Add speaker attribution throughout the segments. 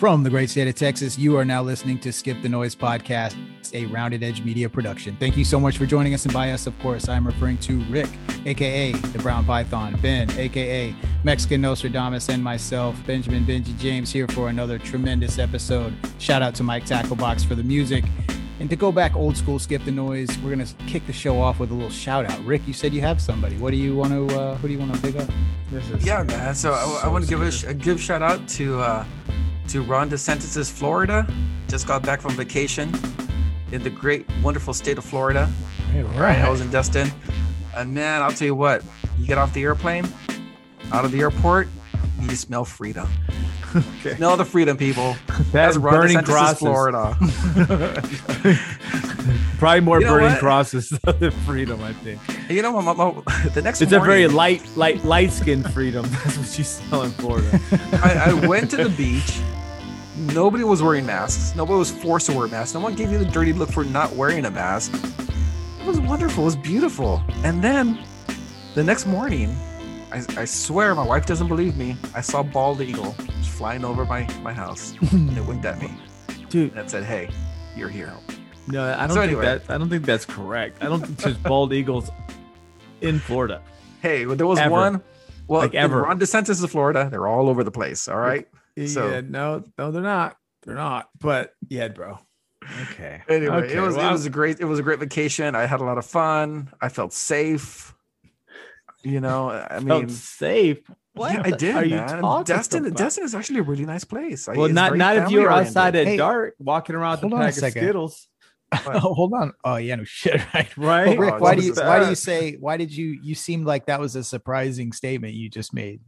Speaker 1: From the great state of Texas, you are now listening to Skip the Noise podcast, a rounded edge media production. Thank you so much for joining us. And by us, of course, I'm referring to Rick, aka the Brown Python, Ben, aka Mexican Nostradamus, and myself, Benjamin Benji James, here for another tremendous episode. Shout out to Mike Tacklebox for the music. And to go back old school, skip the noise. We're gonna kick the show off with a little shout out. Rick, you said you have somebody. What do you want to? Uh, who do you want to pick up?
Speaker 2: Yeah, man. So I, I want to give a, a give shout out to uh, to Ron DeSantis' Florida. Just got back from vacation in the great, wonderful state of Florida.
Speaker 1: All
Speaker 2: Right, I was in Destin, and man, I'll tell you what. You get off the airplane, out of the airport, you smell freedom.
Speaker 3: Okay.
Speaker 2: Smell the freedom, people.
Speaker 3: That's
Speaker 2: Ron
Speaker 3: burning
Speaker 2: DeSantis'
Speaker 3: crosses.
Speaker 2: Florida.
Speaker 3: Probably more
Speaker 2: You know
Speaker 3: burning
Speaker 2: what?
Speaker 3: crosses than freedom, I think.
Speaker 2: You know, my, my, my- the next
Speaker 3: It's a very light, light, light skinned freedom. That's what you smell in Florida.
Speaker 2: I, I went to the beach. Nobody was wearing masks. Nobody was forced to wear masks. No one gave you the dirty look for not wearing a mask. It was wonderful. It was beautiful. And then the next morning, I, I swear my wife doesn't believe me. I saw a bald eagle flying over my, my house. and it winked at me
Speaker 3: Dude,
Speaker 2: and said, Hey, you're here.
Speaker 3: no, I don't
Speaker 2: So
Speaker 3: think
Speaker 2: anyway.
Speaker 3: that I don't think that's correct. I don't think there's bald eagles in Florida.
Speaker 2: Hey, well, there was
Speaker 3: Ever.
Speaker 2: one. Well,
Speaker 3: Like ever.
Speaker 2: Ron DeSantis is Florida. They're all over the place. All right. So-
Speaker 3: yeah, no, no, they're not. They're not. But yeah, bro. Okay.
Speaker 2: Anyway,
Speaker 3: Okay,
Speaker 2: it was
Speaker 3: well,
Speaker 2: it was a great it was a great vacation. I had a lot of fun. I felt safe. You know, I
Speaker 3: felt
Speaker 2: mean,
Speaker 3: safe. What
Speaker 2: yeah, I did.
Speaker 3: Are you talking
Speaker 2: Destin,
Speaker 3: about?
Speaker 2: Destin is actually a really nice place.
Speaker 3: Well,
Speaker 2: it's
Speaker 3: not not if you were
Speaker 2: family-oriented.
Speaker 3: outside at
Speaker 1: Hey,
Speaker 3: dark, walking around with
Speaker 1: hold
Speaker 3: a
Speaker 1: on a
Speaker 3: pack of. Skittles,
Speaker 1: Oh, hold on. Oh yeah, no shit, right?
Speaker 3: right?
Speaker 1: But Rick,
Speaker 2: Oh,
Speaker 1: why do you
Speaker 2: this?
Speaker 1: why do you say why did you you seemed like that was a surprising statement you just made?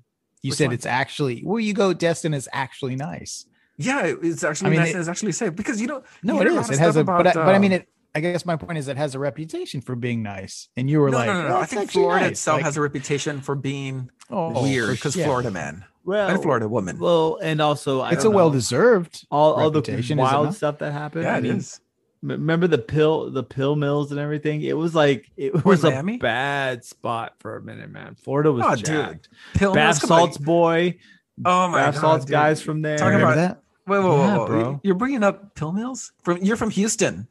Speaker 1: You
Speaker 2: Which
Speaker 1: said
Speaker 2: one?
Speaker 1: it's actually where you go Destin is actually nice.
Speaker 2: Yeah, it's actually
Speaker 1: I mean,
Speaker 2: nice.
Speaker 1: it-
Speaker 2: it's actually safe because you know.
Speaker 1: No,
Speaker 2: you
Speaker 1: it
Speaker 2: hear lot
Speaker 1: is.
Speaker 2: of
Speaker 1: It has a
Speaker 2: stuff
Speaker 1: but I,
Speaker 2: about,
Speaker 1: but I mean
Speaker 2: uh,
Speaker 1: it. I guess my point is it has a reputation for being nice, and you were
Speaker 2: No,
Speaker 1: like,
Speaker 2: no, no, no.
Speaker 1: "Well,
Speaker 2: I
Speaker 1: it's
Speaker 2: think Florida
Speaker 1: nice."
Speaker 2: itself
Speaker 1: Like,
Speaker 2: has a reputation for being
Speaker 1: oh,
Speaker 2: weird because
Speaker 1: yeah.
Speaker 2: Florida man
Speaker 3: well,
Speaker 2: and Florida woman.
Speaker 3: Well, and also I
Speaker 1: It's a
Speaker 3: don't know,
Speaker 1: well deserved.
Speaker 3: all all the
Speaker 1: reputation, is it
Speaker 3: wild stuff that happened.
Speaker 2: yeah,
Speaker 3: I mean,
Speaker 2: is.
Speaker 3: M- Remember the pill, the pill mills and everything. It was like it
Speaker 2: Where's
Speaker 3: was a
Speaker 2: Miami?
Speaker 3: bad spot for a minute, man. Florida was
Speaker 2: Oh, dude.
Speaker 3: jacked.
Speaker 2: Pill
Speaker 3: Bath
Speaker 2: mills, come on.
Speaker 3: salts boy,
Speaker 2: Oh my
Speaker 3: bath
Speaker 2: god,
Speaker 3: salts
Speaker 2: dude.
Speaker 3: guys from there.
Speaker 2: Talking
Speaker 1: Remember
Speaker 2: about-
Speaker 1: that?
Speaker 2: Wait, wait, wait,
Speaker 3: Yeah,
Speaker 2: wait,
Speaker 3: bro.
Speaker 2: You're bringing up pill mills from you're from Houston.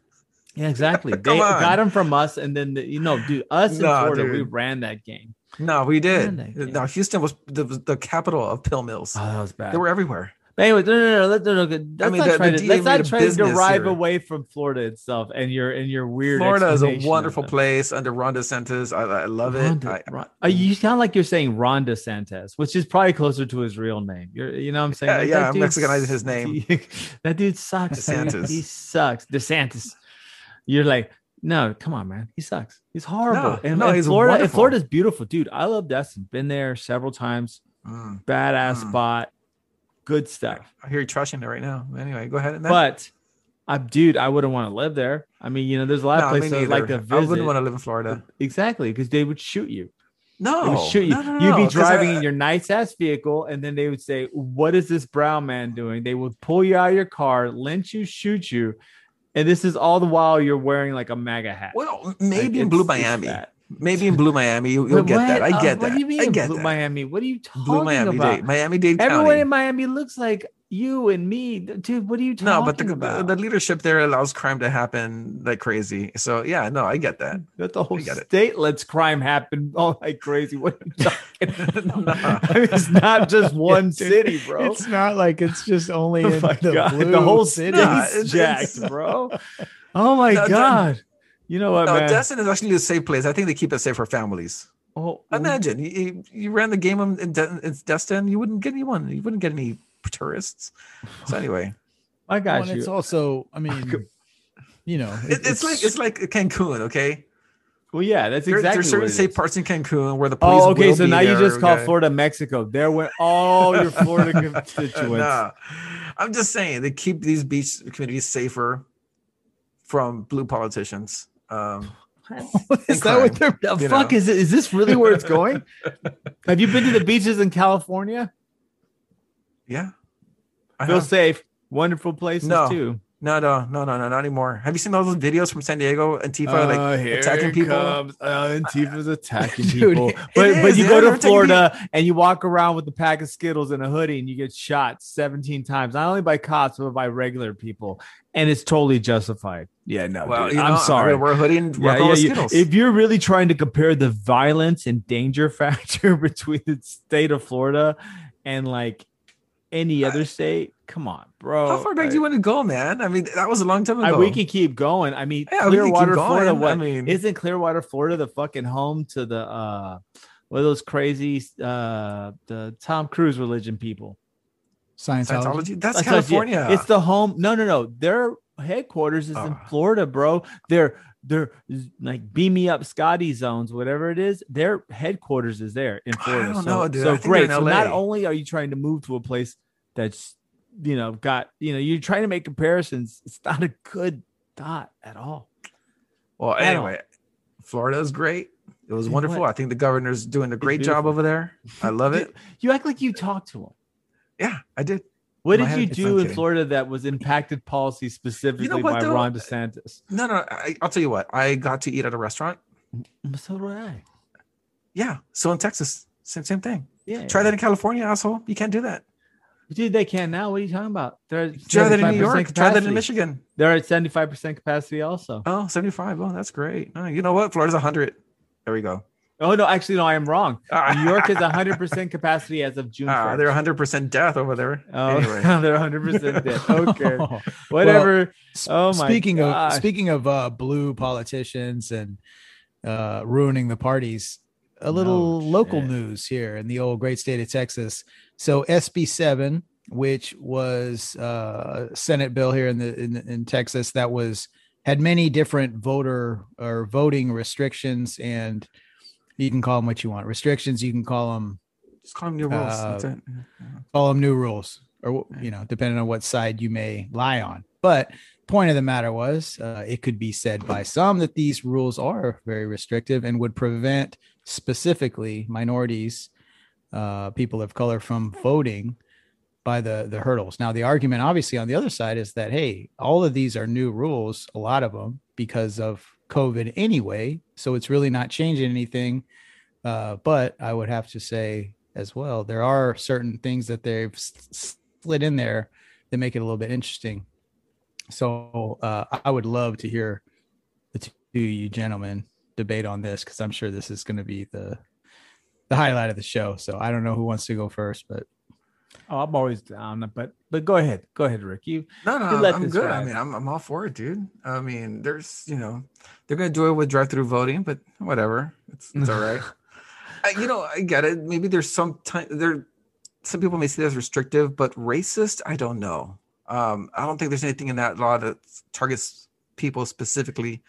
Speaker 3: yeah, exactly. they
Speaker 2: on.
Speaker 3: got them from us, and then the, you know, dude, us in
Speaker 2: Nah,
Speaker 3: Florida, we ran that game.
Speaker 2: No, we did.
Speaker 3: Man,
Speaker 2: No, Houston was the, the capital of pill mills.
Speaker 3: Oh, that was bad.
Speaker 2: They were everywhere.
Speaker 3: Anyway, no, no, no, let's, no, no, let's
Speaker 2: I mean,
Speaker 3: not
Speaker 2: the-
Speaker 3: try
Speaker 2: the
Speaker 3: to let's not try to derive
Speaker 2: here.
Speaker 3: away from Florida itself and your and your weird.
Speaker 2: Florida is a wonderful place under Ron DeSantis. I, I love it.
Speaker 3: Ron,
Speaker 2: I,
Speaker 3: Ron, uh, you sound like you're saying Ron DeSantis, which is probably closer to his real name. You're, you know what I'm saying?
Speaker 2: Yeah,
Speaker 3: Like,
Speaker 2: yeah, I'm
Speaker 3: dude
Speaker 2: Mexicanizing his name.
Speaker 3: that dude sucks.
Speaker 2: DeSantis.
Speaker 3: He sucks. DeSantis. You're like, no, come on, man. He sucks. He's horrible.
Speaker 2: No,
Speaker 3: and,
Speaker 2: no,
Speaker 3: and
Speaker 2: he's
Speaker 3: Florida. And. Florida's beautiful, dude. I love Destin. Been there several times.
Speaker 2: Mm.
Speaker 3: Badass
Speaker 2: Mm.
Speaker 3: spot. Good stuff.
Speaker 2: I hear you trashing it right now. Anyway, go ahead. And
Speaker 3: But I, dude, I wouldn't want to live there. I mean, you know, there's a lot
Speaker 2: no,
Speaker 3: of places like to
Speaker 2: neither. I wouldn't want to live in Florida.
Speaker 3: Exactly, because they would shoot you.
Speaker 2: No,
Speaker 3: They would shoot you.
Speaker 2: no, no,
Speaker 3: You'd be driving
Speaker 2: I-
Speaker 3: in your nice ass vehicle, and then they would say, "What is this brown man doing?" They would pull you out of your car, lynch you, shoot you, and this is all the while you're wearing like a MAGA hat.
Speaker 2: Well,
Speaker 3: Like,
Speaker 2: maybe in Blue Miami.
Speaker 3: Bad.
Speaker 2: Maybe in Blue Miami, you, you'll
Speaker 3: But
Speaker 2: get that.
Speaker 3: what?
Speaker 2: I
Speaker 3: Uh,
Speaker 2: get
Speaker 3: What
Speaker 2: that.
Speaker 3: do you mean,
Speaker 2: I get
Speaker 3: Blue
Speaker 2: that.
Speaker 3: Miami? What are you talking about?
Speaker 2: Blue Miami
Speaker 3: about?
Speaker 2: Dade, Miami Dade
Speaker 3: Everyone
Speaker 2: County.
Speaker 3: in Miami looks like you and me, dude. What are you talking about?
Speaker 2: no, but the,
Speaker 3: about?
Speaker 2: the leadership there allows crime to happen like crazy. So yeah, no, I get that.
Speaker 3: That the whole
Speaker 2: I get it.
Speaker 3: state lets crime happen all like crazy. What are you talking about? I mean, it's not just one city, bro.
Speaker 1: It's not like it's just only
Speaker 3: Oh
Speaker 1: in the,
Speaker 3: God,
Speaker 1: blue
Speaker 3: the whole
Speaker 1: city.
Speaker 3: state's
Speaker 2: Nah, it's-
Speaker 3: jacked, bro. Oh my
Speaker 2: No,
Speaker 3: god! You know what,
Speaker 2: No,
Speaker 3: man?
Speaker 2: Destin is actually a safe place. I think they keep it safe for families.
Speaker 3: oh,
Speaker 2: Imagine you, you, you ran the game in, in, De- in Destin, you wouldn't get anyone. You wouldn't get any tourists. So anyway,
Speaker 3: I
Speaker 1: Well,
Speaker 3: got
Speaker 1: and
Speaker 3: you.
Speaker 1: it's also, I mean, you know,
Speaker 2: it, it's, like it's like Cancun. Okay,
Speaker 3: well, yeah, that's exactly.
Speaker 2: there,
Speaker 3: exactly.
Speaker 2: there's certain
Speaker 3: what it
Speaker 2: safe
Speaker 3: is.
Speaker 2: parts in Cancun where the oh, police.
Speaker 3: Oh, okay.
Speaker 2: will
Speaker 3: So
Speaker 2: be
Speaker 3: now you
Speaker 2: there,
Speaker 3: just call
Speaker 2: okay?
Speaker 3: Florida Mexico. There went all your Florida constituents.
Speaker 2: Nah, I'm just saying they keep these beach communities safer from blue politicians. Um,
Speaker 1: is that what they're?
Speaker 3: The
Speaker 2: You
Speaker 3: fuck
Speaker 2: know.
Speaker 3: is it? Is this really where it's going? Have you been to the beaches in California?
Speaker 2: yeah, I
Speaker 3: Feel
Speaker 2: have.
Speaker 3: safe. Wonderful places
Speaker 2: No.
Speaker 3: too.
Speaker 2: No, no, no, no, no, not anymore. Have you seen all those videos from San Diego Antifa like attacking people?
Speaker 3: Comes. Uh, Antifa's attacking
Speaker 1: Dude,
Speaker 3: people. but
Speaker 2: is,
Speaker 3: but you go to Florida and you walk around with a pack of Skittles and a hoodie and you get shot 17 times, not only by cops but by regular people, and it's totally justified. Yeah, no,
Speaker 2: Well,
Speaker 3: dude,
Speaker 2: you know,
Speaker 3: I'm sorry.
Speaker 2: Wear a hoodie and
Speaker 3: Yeah, yeah,
Speaker 2: Skittles.
Speaker 3: if you're really trying to compare the violence and danger factor between the state of Florida and like any other state, come on, bro.
Speaker 2: How far back do you want to go, man? I mean, that was a long time
Speaker 3: I,
Speaker 2: ago.
Speaker 3: we can keep going. I mean,
Speaker 2: Yeah, we can keep
Speaker 3: Clearwater,
Speaker 2: going.
Speaker 3: Florida.
Speaker 2: I mean-
Speaker 3: isn't Clearwater, Florida, the fucking home to the uh, what are those crazy uh, the Tom Cruise religion people?
Speaker 1: Scientology.
Speaker 2: Scientology. That's
Speaker 3: That's
Speaker 2: California.
Speaker 3: It's the home. No, no, no. Their headquarters is in
Speaker 2: Oh.
Speaker 3: Florida, bro. They're they're like beam me up Scotty zones, whatever it is. Their headquarters is there in
Speaker 2: I
Speaker 3: Florida.
Speaker 2: don't
Speaker 3: so,
Speaker 2: know, dude. I
Speaker 3: so
Speaker 2: think
Speaker 3: great.
Speaker 2: in
Speaker 3: So not only are you trying to move to a place that's you know got you know you're trying to make comparisons. It's not a good thought at all.
Speaker 2: well,
Speaker 3: don't-
Speaker 2: anyway, Florida is great. It was
Speaker 3: Yeah,
Speaker 2: wonderful.
Speaker 3: what?
Speaker 2: I think the governor's doing a great job over there. I love it.
Speaker 3: You act like you talked to him.
Speaker 2: Yeah, I did.
Speaker 3: What did you do in. Florida that was impacted policy specifically
Speaker 2: what,
Speaker 3: by
Speaker 2: though?
Speaker 3: Ron DeSantis?
Speaker 2: No, no. I, I'll tell you what. I got to eat at a restaurant.
Speaker 3: So did I.
Speaker 2: Yeah. So in Texas, same same thing.
Speaker 3: Yeah.
Speaker 2: Try that in California, asshole. You can't do that.
Speaker 3: Dude, they can now. What are you talking about? They're
Speaker 2: Try that in New York. Try that in Michigan.
Speaker 3: They're at 75% capacity also.
Speaker 2: Oh, 75. Oh, that's great. Oh, you know what? Florida's 100. There we go.
Speaker 3: Oh, no, actually, no, I am wrong.
Speaker 2: Ah.
Speaker 3: New York is 100% capacity as of June 1st.
Speaker 2: Ah, they're 100% death over there.
Speaker 3: Oh,
Speaker 2: Anyway.
Speaker 3: they're 100% death. Okay. Whatever. oh, my
Speaker 1: speaking
Speaker 3: gosh.
Speaker 1: of speaking of uh, blue politicians and uh, ruining the parties, a little
Speaker 3: No
Speaker 1: local news here in the old great state of Texas. So SB seven, which was uh, a Senate bill here in the in, in Texas, that was had many different voter or voting restrictions, and you can call them what you want. Restrictions, you can call them
Speaker 2: Just call them new rules. That's
Speaker 1: Uh,
Speaker 2: it.
Speaker 1: call them new rules or you know depending on what side you may lie on but point of the matter was uh, it could be said by some that these rules are very restrictive and would prevent specifically minorities uh, people of color from voting by the the hurdles. Now the argument obviously on the other side is that hey all of these are new rules a lot of them because of covid anyway so it's really not changing anything. Uh, but i would have to say as well there are certain things that they've slid in there that make it a little bit interesting. So uh, i would love to hear the two you gentlemen debate on this because i'm sure this is going to be the the highlight of the show so i don't know who wants to go first but
Speaker 3: Oh, I'm always down, but but go ahead. Go ahead, Rick. You
Speaker 2: No, no,
Speaker 3: You let
Speaker 2: I'm
Speaker 3: this
Speaker 2: good. I mean, I'm, I'm all for it, dude. I mean, there's, you know, they're gonna do it with drive-through voting, but whatever, it's, it's all right. I, you know, I get it. Maybe there's some time there. Some people may see that as restrictive, but racist, I don't know. Um, I don't think there's anything in that law that targets people specifically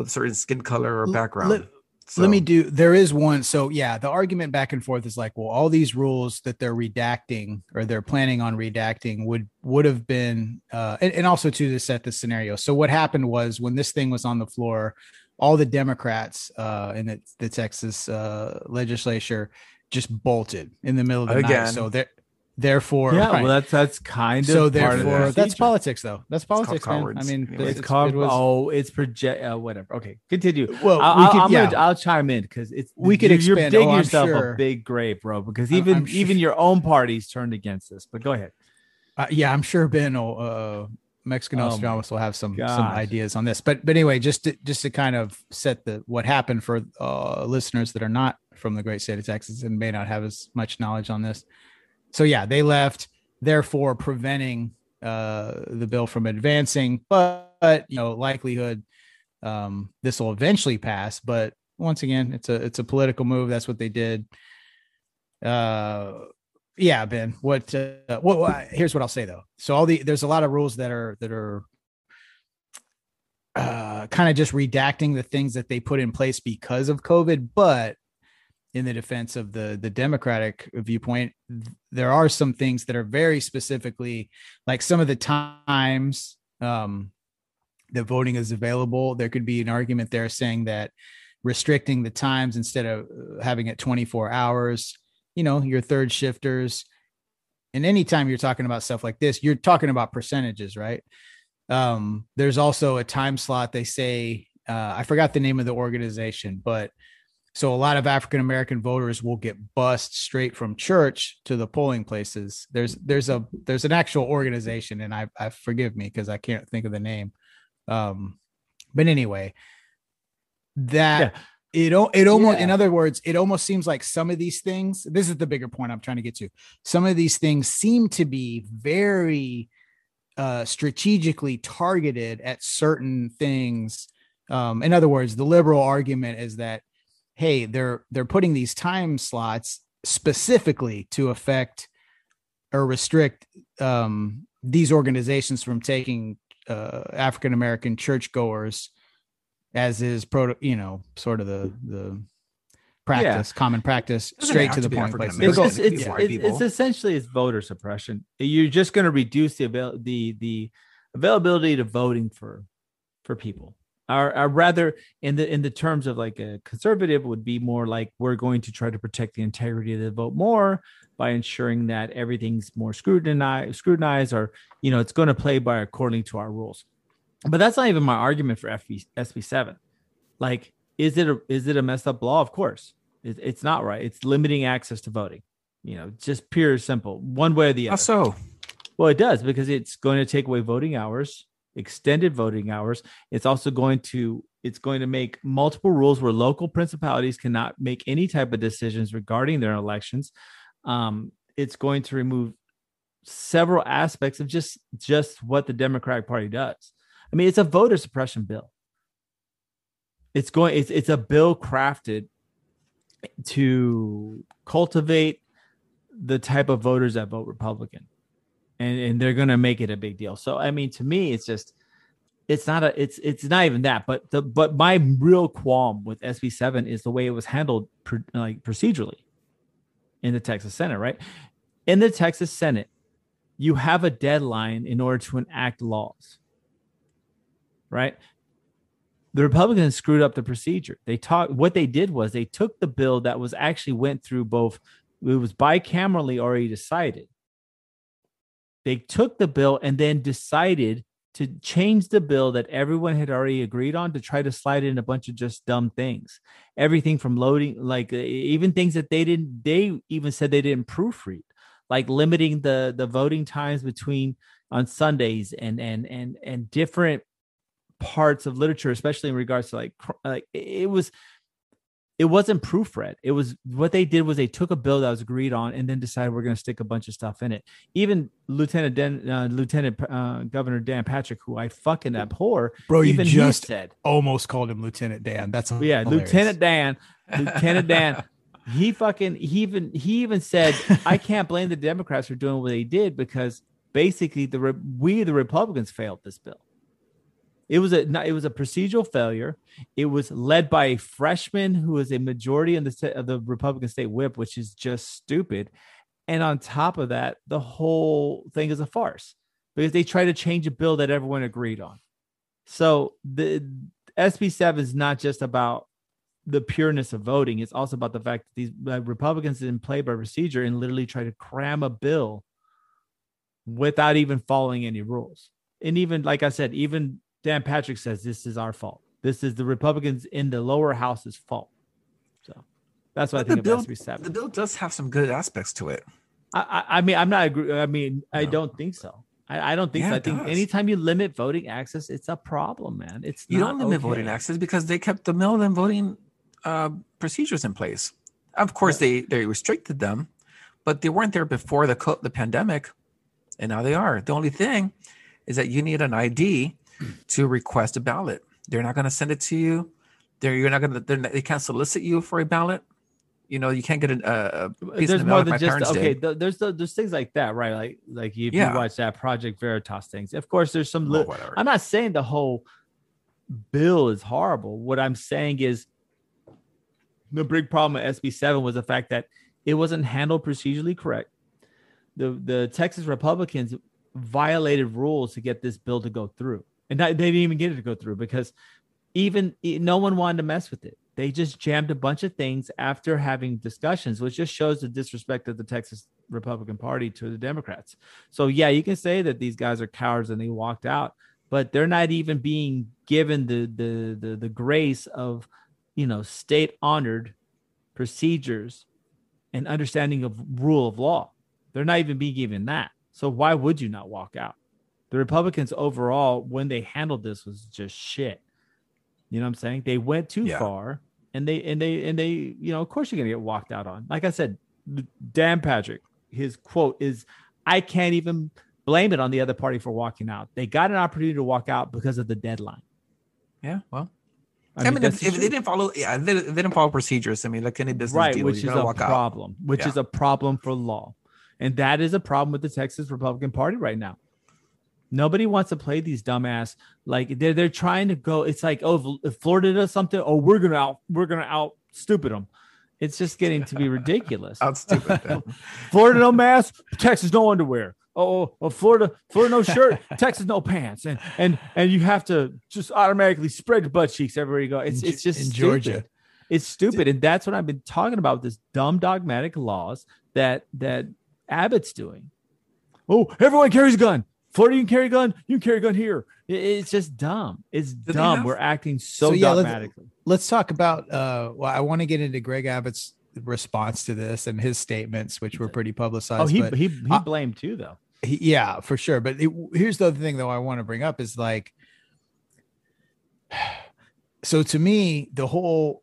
Speaker 2: with a certain skin color or background.
Speaker 1: let-
Speaker 2: So-
Speaker 1: let me do there is one so yeah the argument back and forth is like well all these rules that they're redacting or they're planning on redacting would would have been uh and, and also to set the scenario so what happened was when this thing was on the floor all the democrats uh in the, the texas uh legislature just bolted in the middle of the
Speaker 2: Again.
Speaker 1: night so they're therefore
Speaker 3: yeah,
Speaker 1: right.
Speaker 3: well, that's that's kind of
Speaker 1: so
Speaker 3: part of the
Speaker 1: therefore that's politics though that's politics man. i mean
Speaker 2: Anyway.
Speaker 3: It's
Speaker 1: it's,
Speaker 3: called
Speaker 1: it was,
Speaker 3: oh, it's project uh, whatever. Okay, continue.
Speaker 1: well
Speaker 3: I'll,
Speaker 1: we
Speaker 3: I'll,
Speaker 1: could,
Speaker 3: I'm
Speaker 1: yeah.
Speaker 3: gonna, I'll chime in because it's
Speaker 1: We could
Speaker 3: you're, you're digging
Speaker 1: Oh,
Speaker 3: yourself
Speaker 1: sure.
Speaker 3: a big grave, bro. Because
Speaker 1: I'm-
Speaker 3: even
Speaker 1: I'm sure-
Speaker 3: even your own party's turned against this. But go ahead.
Speaker 1: Uh, yeah, I'm sure Ben will, uh, Mexican
Speaker 3: Oh my
Speaker 1: Nostradamus will have some some ideas on this. But but anyway, just to, just to kind of set the what happened for uh, listeners that are not from the great state of Texas and may not have as much knowledge on this. So yeah, they left, therefore preventing uh, the bill from advancing. But, but you know, likelihood um, this will eventually pass. But once again, it's a it's a political move. That's what they did. Uh, yeah, Ben. What? Uh, here's what I'll say though. So all the there's a lot of rules that are that are uh, kind of just redacting the things that they put in place because of COVID. But in the defense of the the Democratic viewpoint, there are some things that are very specifically like some of the times um, that voting is available. There could be an argument there saying that restricting the times instead of uh, having it 24 hours you know your third shifters and anytime you're talking about stuff like this you're talking about percentages right Um, there's also a time slot. They say uh, I forgot the name of the organization, but so a lot of African American voters will get bused straight from church to the polling places. There's there's a there's an actual organization, and I, I forgive me because I can't think of the name. Um, but anyway, that yeah. it it almost yeah. in other words, it almost seems like some of these things. This is the bigger point I'm trying to get to. Some of these things seem to be very uh, strategically targeted at certain things. Um, in other words, the liberal argument is that hey, they're they're putting these time slots specifically to affect or restrict um, these organizations from taking uh, African American churchgoers, as is pro, you know, sort of the the practice, yeah. common practice, straight to the point. Place.
Speaker 3: It's, it's, it's, it's, essentially it's voter suppression. You're just going to reduce the avail- the the availability to voting for for people or, or, rather in the in the terms of like a conservative would be more like we're going to try to protect the integrity of the vote more by ensuring that everything's more scrutinized scrutinized or you know it's going to play by according to our rules. But that's not even my argument for FB, SB7 like is it a is it a messed up law? Of course. It, it's not right. It's limiting access to voting. You know just pure simple one way or the other.
Speaker 2: How so?
Speaker 3: Well it does because it's going to take away voting hours extended voting hours. It's also going to it's going to make multiple rules where local principalities cannot make any type of decisions regarding their elections. Um, it's going to remove several aspects of just just what the Democratic Party does. I mean, it's a voter suppression bill. It's going it's it's a bill crafted to cultivate the type of voters that vote Republican and and they're gonna make it a big deal. So I mean, to me, it's just it's not a it's it's not even that. But the but my real qualm with SB seven is the way it was handled, like procedurally, in the Texas Senate. Right, in the Texas Senate, you have a deadline in order to enact laws. Right. The Republicans screwed up the procedure. They talked. What they did was they took the bill that was actually went through both. It was bicamerally already decided they took the bill and then decided to change the bill that everyone had already agreed on to try to slide in a bunch of just dumb things. Everything from loading, like even things that they didn't, they even said they didn't proofread, like limiting the the voting times between on Sundays and and and and different parts of literature, especially in regards to like like it was it wasn't proofread. It was what they did was they took a bill that was agreed on and then decided we're going to stick a bunch of stuff in it. Even Lieutenant Dan, uh, Lieutenant uh, Governor Dan Patrick, who I fucking abhor,
Speaker 1: bro,
Speaker 3: even
Speaker 1: you just said almost called him Lieutenant Dan. That's
Speaker 3: yeah, hilarious. Lieutenant Dan, Lieutenant Dan. He fucking he even he even said I can't blame the Democrats for doing what they did because basically the we the Republicans failed this bill. It was a it was a procedural failure. It was led by a freshman who was a majority in the of the Republican state whip, which is just stupid. And on top of that, the whole thing is a farce because they try to change a bill that everyone agreed on. So the SB seven is not just about the pureness of voting; it's also about the fact that these uh, Republicans didn't play by procedure and literally try to cram a bill without even following any rules. And even like I said, even Dan Patrick says this is our fault. This is the Republicans in the lower house's fault. So that's what but I think
Speaker 2: the bill, seven. The bill does have some good aspects to it.
Speaker 3: I, I, I mean, I'm not agree. I mean, no. I don't think so. I, I don't think yeah, so. I think does. anytime you limit voting access, it's a problem, man. It's
Speaker 2: you don't limit okay. voting access because they kept the mail-in voting uh, procedures in place. Of course, yeah. they they restricted them, but they weren't there before the the pandemic, and now they are. The only thing is that you need an ID to request a ballot. They're not going to send it to you. They're you're not going to. They can't solicit you for a ballot. You know, you can't get a, a piece
Speaker 3: there's of more than just okay. Th- there's there's things like that, right? Like like if yeah. you watch that Project Veritas things, of course, there's some. Li- oh, I'm not saying the whole bill is horrible. What I'm saying is the big problem with SB7 was the fact that it wasn't handled procedurally correct. The the Texas Republicans violated rules to get this bill to go through and they didn't even get it to go through because even no one wanted to mess with it. They just jammed a bunch of things after having discussions, which just shows the disrespect of the Texas Republican Party to the Democrats. So yeah, you can say that these guys are cowards and they walked out, but they're not even being given the the the, the grace of you know state honored procedures and understanding of rule of law. They're not even being given that. So why would you not walk out? The Republicans overall, when they handled this, was just shit. You know what I'm saying? They went too
Speaker 2: Yeah.
Speaker 3: far, and they and they and they, you know, of course you're gonna get walked out on. Like I said, Dan Patrick, his quote is, "I can't even blame it on the other party for walking out. They got an opportunity to walk out because of the deadline."
Speaker 2: Yeah, well,
Speaker 3: I,
Speaker 2: I,
Speaker 3: mean,
Speaker 2: mean, if, if they didn't follow, yeah, they, they didn't follow procedures. I mean, like any business
Speaker 3: right,
Speaker 2: deal,
Speaker 3: which is a
Speaker 2: gonna out.
Speaker 3: problem, which
Speaker 2: Yeah.
Speaker 3: is a problem for law, and that is a problem with the Texas Republican Party right now. Nobody wants to play these dumbass like they're they're trying to go. It's like oh, if Florida does something, oh, we're gonna out we're gonna out stupid them. It's just getting to be ridiculous.
Speaker 2: Out stupid.
Speaker 3: Florida no mask, Texas no underwear. Oh, oh, oh Florida, Florida no shirt, Texas no pants, and and and you have to just automatically spread your butt cheeks everywhere you go. It's
Speaker 1: In
Speaker 3: it's just
Speaker 1: in
Speaker 3: stupid.
Speaker 1: Georgia.
Speaker 3: It's stupid, and that's what I've been talking about. This dumb dogmatic laws that that Abbott's doing. Oh, everyone carries a gun. Florida, you can carry a gun. You can carry a gun here. It's just dumb. It's
Speaker 2: they
Speaker 3: dumb. We're acting so,
Speaker 1: So, yeah, let's- let's talk about uh well i want to get into greg abbott's response to this and his statements which were pretty publicized
Speaker 3: Oh, he he he blamed too, though.
Speaker 1: he, yeah for sure but it, here's the other thing though i want to bring up is like so to me the whole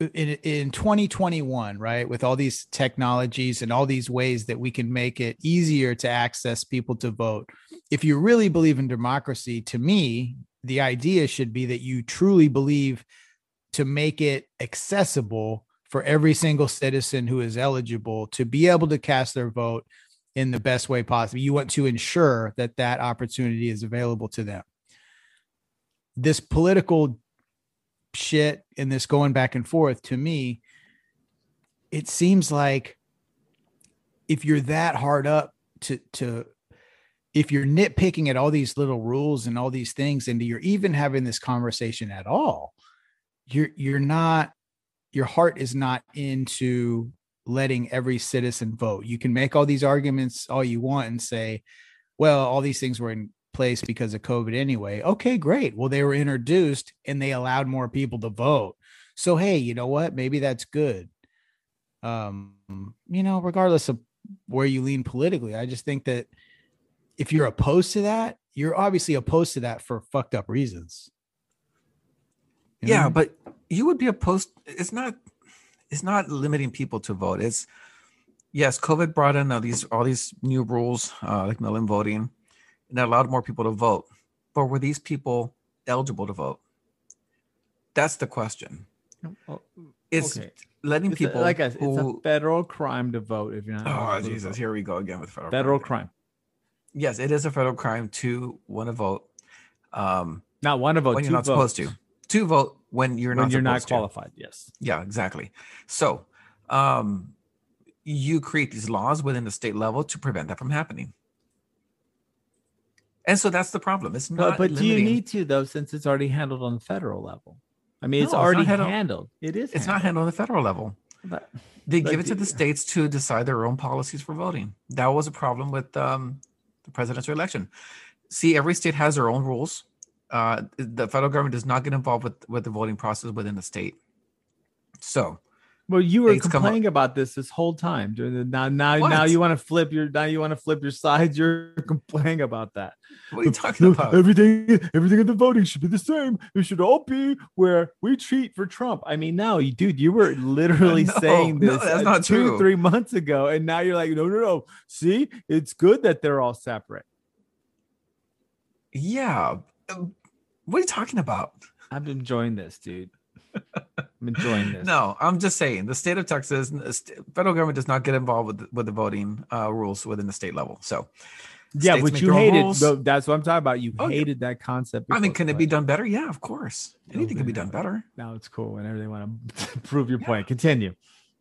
Speaker 1: in, in 2021 right with all these technologies and all these ways that we can make it easier to access people to vote if you really believe in democracy to me the idea should be that you truly believe to make it accessible for every single citizen who is eligible to be able to cast their vote in the best way possible. You want to ensure that that opportunity is available to them. This political shit and this going back and forth to me, it seems like if you're that hard up to to if you're nitpicking at all these little rules and all these things and you're even having this conversation at all you're you're not your heart is not into letting every citizen vote. You can make all these arguments all you want and say well all these things were in place because of covid anyway okay great well they were introduced and they allowed more people to vote so hey you know what maybe that's good um you know regardless of where you lean politically i just think that if you're opposed to that you're obviously opposed to that for fucked up reasons You
Speaker 2: yeah, but you would be opposed. It's not. It's not limiting people to vote. It's yes, COVID brought in all these all these new rules, uh, like mail-in voting, and allowed more people to vote. But were these people eligible to vote? That's the question. It's
Speaker 3: Okay.
Speaker 2: letting
Speaker 3: It's a-
Speaker 2: people
Speaker 3: like I, said, it's a federal crime to vote if you're not
Speaker 2: oh Jesus! Here we go again with federal
Speaker 3: federal
Speaker 2: crime.
Speaker 3: crime.
Speaker 2: Yes, it is a federal crime to want to vote. Um,
Speaker 3: Not one to vote.
Speaker 2: when you're not supposed to. To vote when you're
Speaker 3: when
Speaker 2: not
Speaker 3: you're not
Speaker 2: supposed to.
Speaker 3: qualified. Yes.
Speaker 2: Yeah, exactly. So, um, you create these laws within the state level to prevent that from happening. And so that's the problem. It's not.
Speaker 3: But, but do you need to though, since it's already handled on the federal level? I mean, it's
Speaker 2: No, it's not
Speaker 3: already
Speaker 2: handled-
Speaker 3: handled. It is.
Speaker 2: It's not handled on the federal level.
Speaker 3: But-
Speaker 2: They
Speaker 3: But
Speaker 2: give it to the states to decide their own policies for voting. That was a problem with um, the presidential election. See, every state has their own rules. Uh, the federal government does not get involved with with the voting process within the state. So
Speaker 3: Well, you were complaining about this this whole time. during the- Now, now, now you want to flip your now you want to flip your sides. You're complaining about that.
Speaker 2: what are you talking about?
Speaker 3: Everything, everything in the voting should be the same. It should all be where we cheat for Trump. I mean, now you, dude, you were literally
Speaker 2: No,
Speaker 3: saying
Speaker 2: no,
Speaker 3: this
Speaker 2: that's
Speaker 3: uh,
Speaker 2: not
Speaker 3: two,
Speaker 2: true.
Speaker 3: three months ago, and now you're like, no, no, no. See, it's good that they're all separate.
Speaker 2: Yeah. Um, What are you talking about?
Speaker 3: I'm enjoying this, dude. I'm enjoying this.
Speaker 2: No, I'm just saying the state of Texas, the federal government does not get involved with the, with the voting uh, rules within the state level. So,
Speaker 3: yeah, which you hated.
Speaker 2: rules.
Speaker 3: That's what I'm talking about. You
Speaker 2: Oh, yeah.
Speaker 3: hated that concept.
Speaker 2: I mean, can it be done better? Yeah, of course. Anything can be done better.
Speaker 3: Now it's cool whenever they want to prove your point. Continue.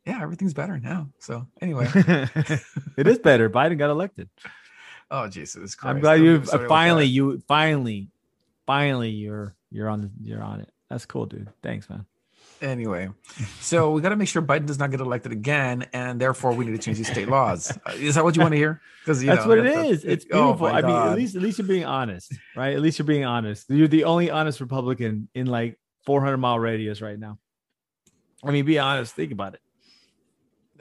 Speaker 2: Yeah, everything's better now. So, anyway.
Speaker 3: it is better. Biden got elected.
Speaker 2: oh, Jesus Christ.
Speaker 3: I'm glad you
Speaker 2: get me started with
Speaker 3: finally you finally finally you're you're on the you're on it. That's cool, dude. Thanks, man.
Speaker 2: Anyway, so we got to make sure Biden does not get elected again, and therefore we need to change these state laws. Uh, Is that what you want to hear? Because
Speaker 3: That's what it is. It's
Speaker 2: oh
Speaker 3: beautiful.
Speaker 2: my
Speaker 3: I mean, at least at least you're being honest, right? At least you're being honest. You're the only honest Republican in like 400 mile radius right now. I mean, be honest. Think about it.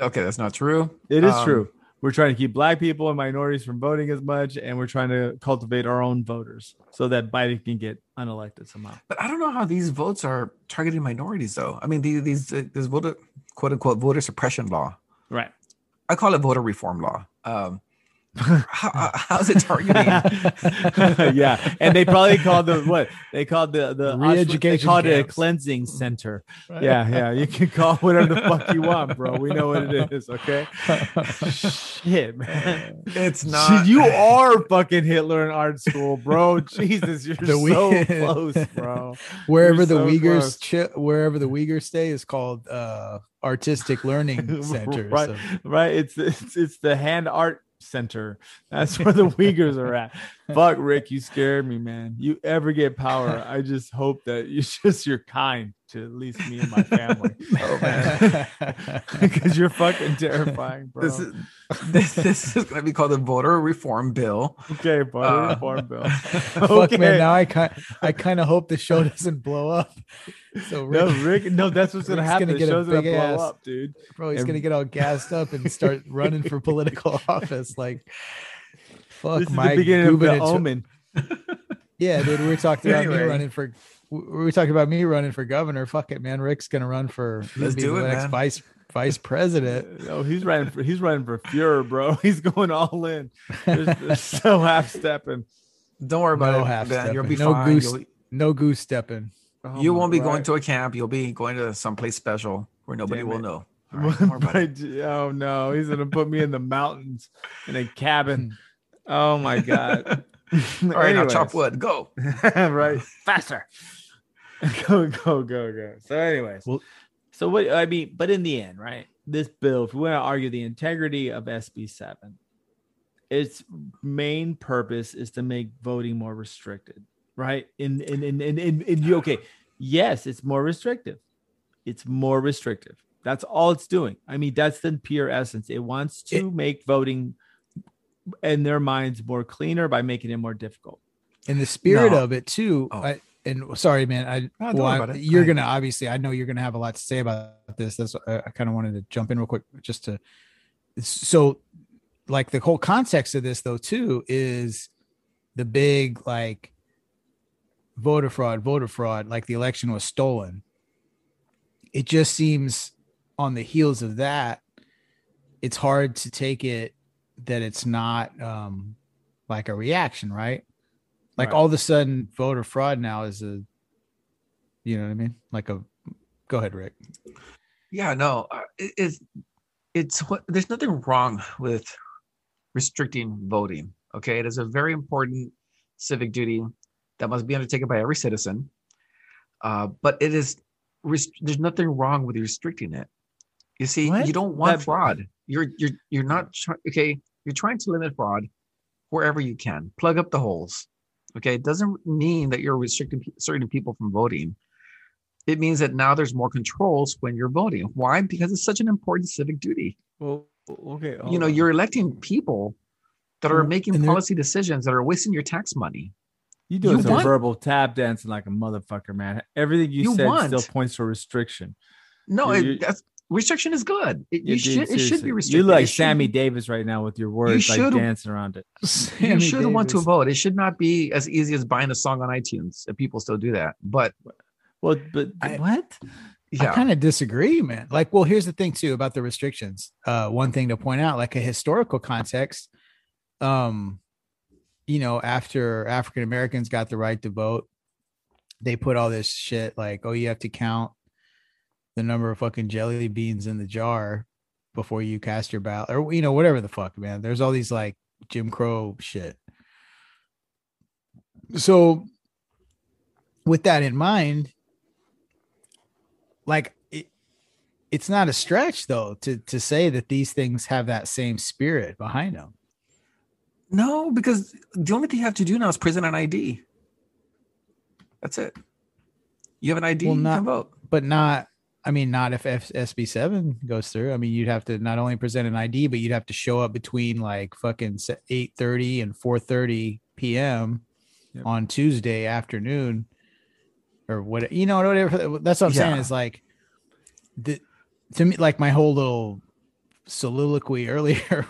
Speaker 2: Okay, that's not true.
Speaker 3: It is
Speaker 2: Um,
Speaker 3: true. We're trying to keep black people and minorities from voting as much, and we're trying to cultivate our own voters so that Biden can get unelected somehow.
Speaker 2: But I don't know how these votes are targeting minorities, though. I mean, these these uh, this voter quote unquote voter suppression law.
Speaker 3: Right.
Speaker 2: I call it voter reform law. Um, how, how's it targeting?
Speaker 3: yeah, and they probably called the what they called the the They
Speaker 1: Re-education
Speaker 3: called it a cleansing center. Yeah, yeah. You can call whatever the fuck you want, bro. We know what it is. Okay. Shit, man.
Speaker 2: It's not.
Speaker 3: you are fucking Hitler in art school, bro. Jesus, you're
Speaker 1: The
Speaker 3: so
Speaker 1: we-
Speaker 3: close, bro.
Speaker 1: wherever
Speaker 3: You're
Speaker 1: the
Speaker 3: so
Speaker 1: Uyghurs chi- wherever the Uyghurs stay is called uh artistic learning center.
Speaker 3: right,
Speaker 1: so-
Speaker 3: right. It's, it's it's the hand art center. That's where the Uyghurs are at. Fuck, Rick, you scared me, man. You ever get power? I just hope that you just you're kind to at least me and my family.
Speaker 2: Oh, man.
Speaker 3: because you're fucking terrifying, bro.
Speaker 2: This is this, this is going to be called the voter reform bill.
Speaker 3: okay, buddy.
Speaker 2: Uh,
Speaker 3: reform bill.
Speaker 1: Fuck
Speaker 3: okay.
Speaker 1: man, now I kind I kind of hope the show doesn't blow up. So
Speaker 3: no,
Speaker 1: Rick,
Speaker 3: Rick. No, that's what's gonna happen.
Speaker 1: gonna
Speaker 3: the show's gonna blow
Speaker 1: ass-
Speaker 3: up, dude.
Speaker 1: bro, he's gonna get all gassed up and start running for political office. Like, fuck
Speaker 3: this is
Speaker 1: my
Speaker 3: the beginning of the omen.
Speaker 1: Yeah, dude, we were talking about me running for. We were talking about me running for governor. Fuck it, man. Rick's gonna run for.
Speaker 2: Let's do
Speaker 1: the
Speaker 2: it,
Speaker 1: next
Speaker 2: man.
Speaker 1: vice vice president.
Speaker 3: No, he's running for he's running for Fuhrer, bro. He's going all in. There's, there's so half stepping.
Speaker 2: Don't worry about
Speaker 1: No
Speaker 2: it.
Speaker 1: half
Speaker 2: Ben. You'll be.
Speaker 1: No
Speaker 2: fine.
Speaker 1: goose-
Speaker 2: You'll-
Speaker 1: No goose stepping.
Speaker 2: Oh you won't be going to a camp. You'll be going to someplace special where nobody
Speaker 3: Damn
Speaker 2: will
Speaker 3: it.
Speaker 2: know. All right, don't worry about it.
Speaker 3: oh no, he's gonna put me in the mountains in a cabin. Oh my god.
Speaker 2: All right, now chop wood. Go.
Speaker 3: right. Faster. go, go, go, go. So, anyways.
Speaker 1: Well-
Speaker 3: so what I mean, but in the end, right? This bill, if we want to argue the integrity of SB 7, its main purpose is to make voting more restricted, right? In in in in, in, you okay, yes, it's more restrictive. It's more restrictive. That's all it's doing. I mean, that's the pure essence. It wants to make voting in their minds more cleaner by making it more difficult.
Speaker 1: in the spirit
Speaker 2: No.
Speaker 1: of it too.
Speaker 2: Oh.
Speaker 1: I, and sorry, man. I
Speaker 2: don't
Speaker 1: well, I- you're
Speaker 2: Go
Speaker 1: gonna obviously. I know you're gonna have a lot to say about this. That's I, I kind of wanted to jump in real quick just to. So, like the whole context of this though too is the big like voter fraud, voter fraud. Like the election was stolen. It just seems on the heels of that, it's hard to take it that it's not um like a reaction, right? Like
Speaker 3: Right.
Speaker 1: all of a sudden, voter fraud now is a, you know what I mean? Like a, go ahead, Rick.
Speaker 2: Yeah, no, uh, it, it's it's what there's nothing wrong with restricting voting. Okay, it is a very important civic duty that must be undertaken by every citizen. Uh, but it is rest- there's nothing wrong with restricting it. You see,
Speaker 3: What?
Speaker 2: you don't want
Speaker 3: That-
Speaker 2: fraud. You're you're you're not try- okay. You're trying to limit fraud wherever you can. Plug up the holes. Okay, it doesn't mean that you're restricting certain people from voting it means that now there's more controls when you're voting. Why? Because it's such an important civic duty.
Speaker 3: Well, okay.
Speaker 2: you know, um, you're electing people that are making policy decisions that are wasting your tax money.
Speaker 3: you doing
Speaker 2: you
Speaker 3: some
Speaker 2: want-
Speaker 3: verbal tap dancing like a motherfucker, man. Everything you,
Speaker 2: You
Speaker 3: said
Speaker 2: want-
Speaker 3: still points to restriction.
Speaker 2: No,
Speaker 3: You-
Speaker 2: it, that's, restriction is good. It,
Speaker 3: Yeah,
Speaker 2: you
Speaker 3: dude,
Speaker 2: should. It should be restricted.
Speaker 3: You like
Speaker 2: It
Speaker 3: Sammy Davis right now with your words, like
Speaker 2: should-
Speaker 3: dancing around it.
Speaker 2: You
Speaker 1: Sammy
Speaker 2: should want to vote. It should not be as easy as buying a song on iTunes. If people still do that, but
Speaker 3: Well, but
Speaker 1: I-
Speaker 3: what?
Speaker 1: I kind of disagree, man. Like, well, here's the thing too about the restrictions. Uh, one thing to point out, like a historical context, um, you know, after African Americans got the right to vote, they put all this shit like, oh, you have to count the number of fucking jelly beans in the jar before you cast your ballot, or you know, whatever the fuck, man. There's all these like Jim Crow shit. So, with that in mind, like it, it's not a stretch though to to say that these things have that same spirit behind them.
Speaker 2: no, because the only thing you have to do now is present an ID. That's it. You have an ID,
Speaker 1: Well,
Speaker 2: you can vote.
Speaker 1: but not I mean, not if F- SB7 goes through. I mean, you'd have to not only present an ID, but you'd have to show up between like fucking 8:30 and 4:30 p.m.
Speaker 3: Yep.
Speaker 1: on Tuesday afternoon, or what? You know, whatever. That's what I'm saying.
Speaker 2: Yeah.
Speaker 1: Is like the to me, like my whole little soliloquy earlier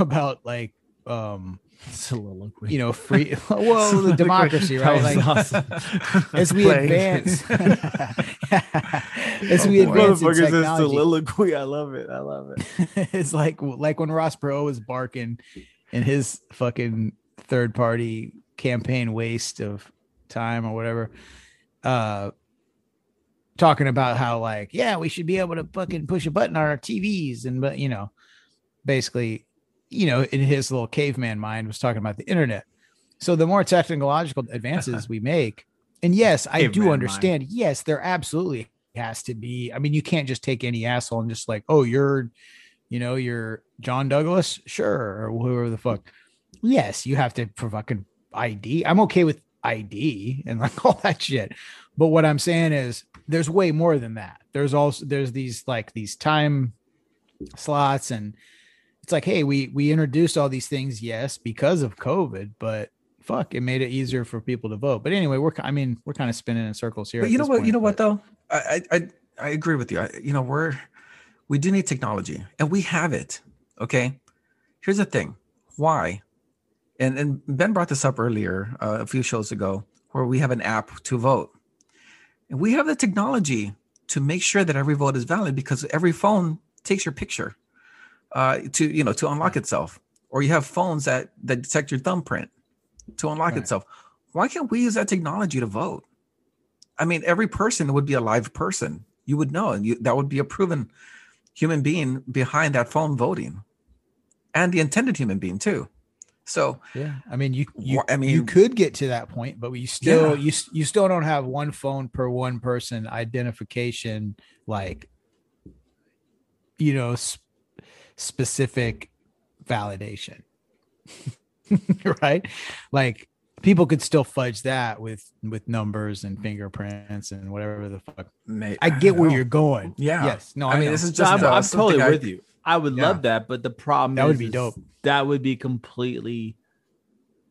Speaker 1: about like um
Speaker 3: Soliloquy.
Speaker 1: you know free well the democracy right like
Speaker 3: awesome.
Speaker 1: as we
Speaker 2: Play.
Speaker 1: advance as
Speaker 2: Oh,
Speaker 1: we
Speaker 2: boy.
Speaker 1: advance in technology
Speaker 3: soliloquy. I love it. I love it.
Speaker 1: it's like like when Ross Perot was barking in his fucking third party campaign waste of time or whatever uh talking about how like yeah we should be able to fucking push a button on our TVs and but you know basically you know in his little caveman mind was talking about the internet so the more technological advances we make and yes I
Speaker 3: Caveman
Speaker 1: do
Speaker 3: mind.
Speaker 1: understand yes there absolutely has to be I mean you can't just take any asshole and just like oh you're you know, you're John Douglas, sure, or whoever the fuck. Yes, you have to for fucking ID. I'm okay with ID and like all that shit. But what I'm saying is there's way more than that. There's also there's these like these time slots and it's like, hey, we we introduced all these things, yes, because of COVID, but fuck, it made it easier for people to vote. But anyway, we're I mean, we're kind of spinning in circles here.
Speaker 2: But you know what?
Speaker 1: point,
Speaker 2: you know what though? I I I, I agree with you. I, you know, we're we do need technology, and we have it. Okay. Here's the thing. Why? And and Ben brought this up earlier uh, a few shows ago, where we have an app to vote, and we have the technology to make sure that every vote is valid because every phone takes your picture uh, to you know to unlock itself, or you have phones that that detect your thumbprint to unlock
Speaker 1: Right.
Speaker 2: itself. Why can't we use that technology to vote? I mean, every person would be a live person. You would know, and you, that would be a proven human being behind that phone voting, and the intended human being too. So
Speaker 1: Yeah, I mean, you you
Speaker 2: I
Speaker 1: you could get to that point, but you still
Speaker 2: Yeah.
Speaker 1: you you still don't have one phone per one person identification, like you know, specific validation, right? Like people could still fudge that with with numbers and fingerprints and whatever the fuck.
Speaker 2: may,
Speaker 1: I get where you're going.
Speaker 2: Yeah.
Speaker 1: Yes. No.
Speaker 2: I
Speaker 1: I,
Speaker 2: mean,
Speaker 1: know.
Speaker 2: this is
Speaker 3: So
Speaker 2: just
Speaker 3: I'm,
Speaker 2: uh,
Speaker 3: I'm totally
Speaker 2: I-
Speaker 3: with you. I would
Speaker 2: Yeah.
Speaker 3: love that, but the problem
Speaker 1: That would
Speaker 3: is-
Speaker 1: be
Speaker 3: is
Speaker 1: dope.
Speaker 3: That would be completely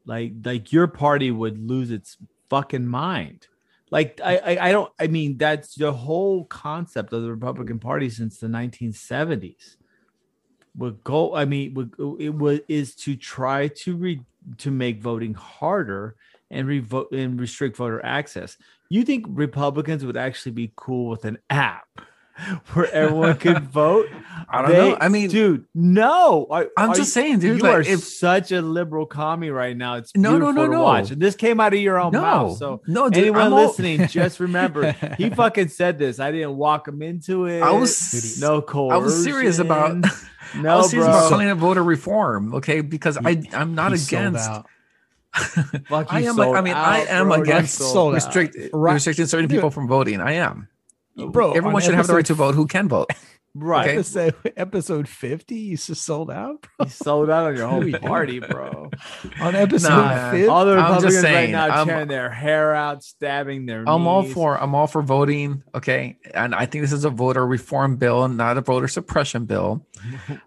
Speaker 3: like like your party would lose its fucking mind. Like I, I I don't I mean that's the whole concept of the Republican Party since the 1970s. Would go I mean would, it was is to try to re, to make voting harder and revote and restrict voter access. You think Republicans would actually be cool with an app where everyone could vote?
Speaker 2: I don't
Speaker 3: They-
Speaker 2: know. I mean,
Speaker 3: dude, no. Are-
Speaker 2: I'm
Speaker 3: are
Speaker 2: just
Speaker 3: you-
Speaker 2: saying, dude.
Speaker 3: You
Speaker 2: like,
Speaker 3: are
Speaker 2: if
Speaker 3: such a liberal commie right now. It's
Speaker 2: No, no, no, no.
Speaker 3: watch. And this came out of your own
Speaker 2: no,
Speaker 3: mouth. So
Speaker 2: no, dude,
Speaker 3: anyone
Speaker 2: I'm all-
Speaker 3: listening, just remember he fucking said this. I didn't walk him into it.
Speaker 2: I was
Speaker 3: no coercion.
Speaker 2: I was serious about.
Speaker 3: No,
Speaker 2: I was serious
Speaker 3: bro.
Speaker 2: about calling it voter reform. Okay, because I I'm not against.
Speaker 1: out.
Speaker 2: I am.
Speaker 3: sold
Speaker 2: I mean, I am
Speaker 3: bro.
Speaker 2: Against restrict restricting certain people from voting. I am.
Speaker 1: Bro.
Speaker 2: Everyone
Speaker 1: on
Speaker 2: should have the right to vote. Who can vote?
Speaker 3: Right.
Speaker 2: Okay.
Speaker 1: Episode, episode 50, you just sold out, bro.
Speaker 3: You sold out on your
Speaker 1: What
Speaker 3: whole party, bro.
Speaker 1: On episode
Speaker 2: Nah,
Speaker 1: 50.
Speaker 3: All the
Speaker 2: I'm just
Speaker 3: Republicans right now
Speaker 2: I'm-
Speaker 3: tearing their hair out, stabbing their
Speaker 2: I'm all for. I'm all for voting. Okay, and I think this is a voter reform bill, and not a voter suppression bill.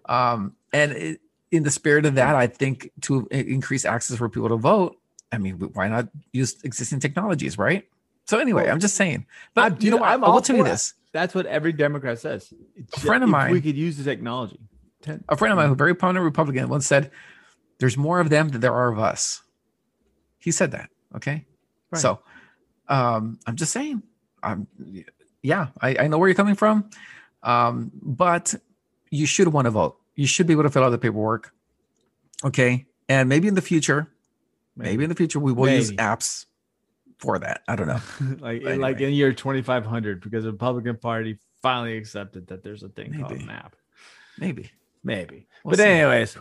Speaker 2: Um, and it, in the spirit of that, I think to increase access for people to vote. I mean, why not use existing technologies, right? So anyway, I'm just saying. But
Speaker 3: I'm-
Speaker 2: you know, what?
Speaker 3: I'm
Speaker 2: I will
Speaker 3: all
Speaker 2: tell you this:
Speaker 3: That's what every Democrat says.
Speaker 2: A friend of mine-
Speaker 3: we could use the technology. Ten-
Speaker 2: a friend of mine, a very prominent Republican, once said, "There's more of them than there are of us." He said that. Okay,
Speaker 3: Right.
Speaker 2: so um, I'm just saying. I'm, yeah, I, I know where you're coming from, um, but you should want to vote. You should be able to fill out the paperwork. Okay, and maybe in the future, maybe, in the future we will use apps for that. I don't know.
Speaker 3: like
Speaker 2: Anyway.
Speaker 3: like in year 2500 because the Republican Party finally accepted that there's a thing called
Speaker 2: Maybe.
Speaker 3: an app.
Speaker 2: Maybe.
Speaker 3: Maybe.
Speaker 2: We'll
Speaker 3: but anyways,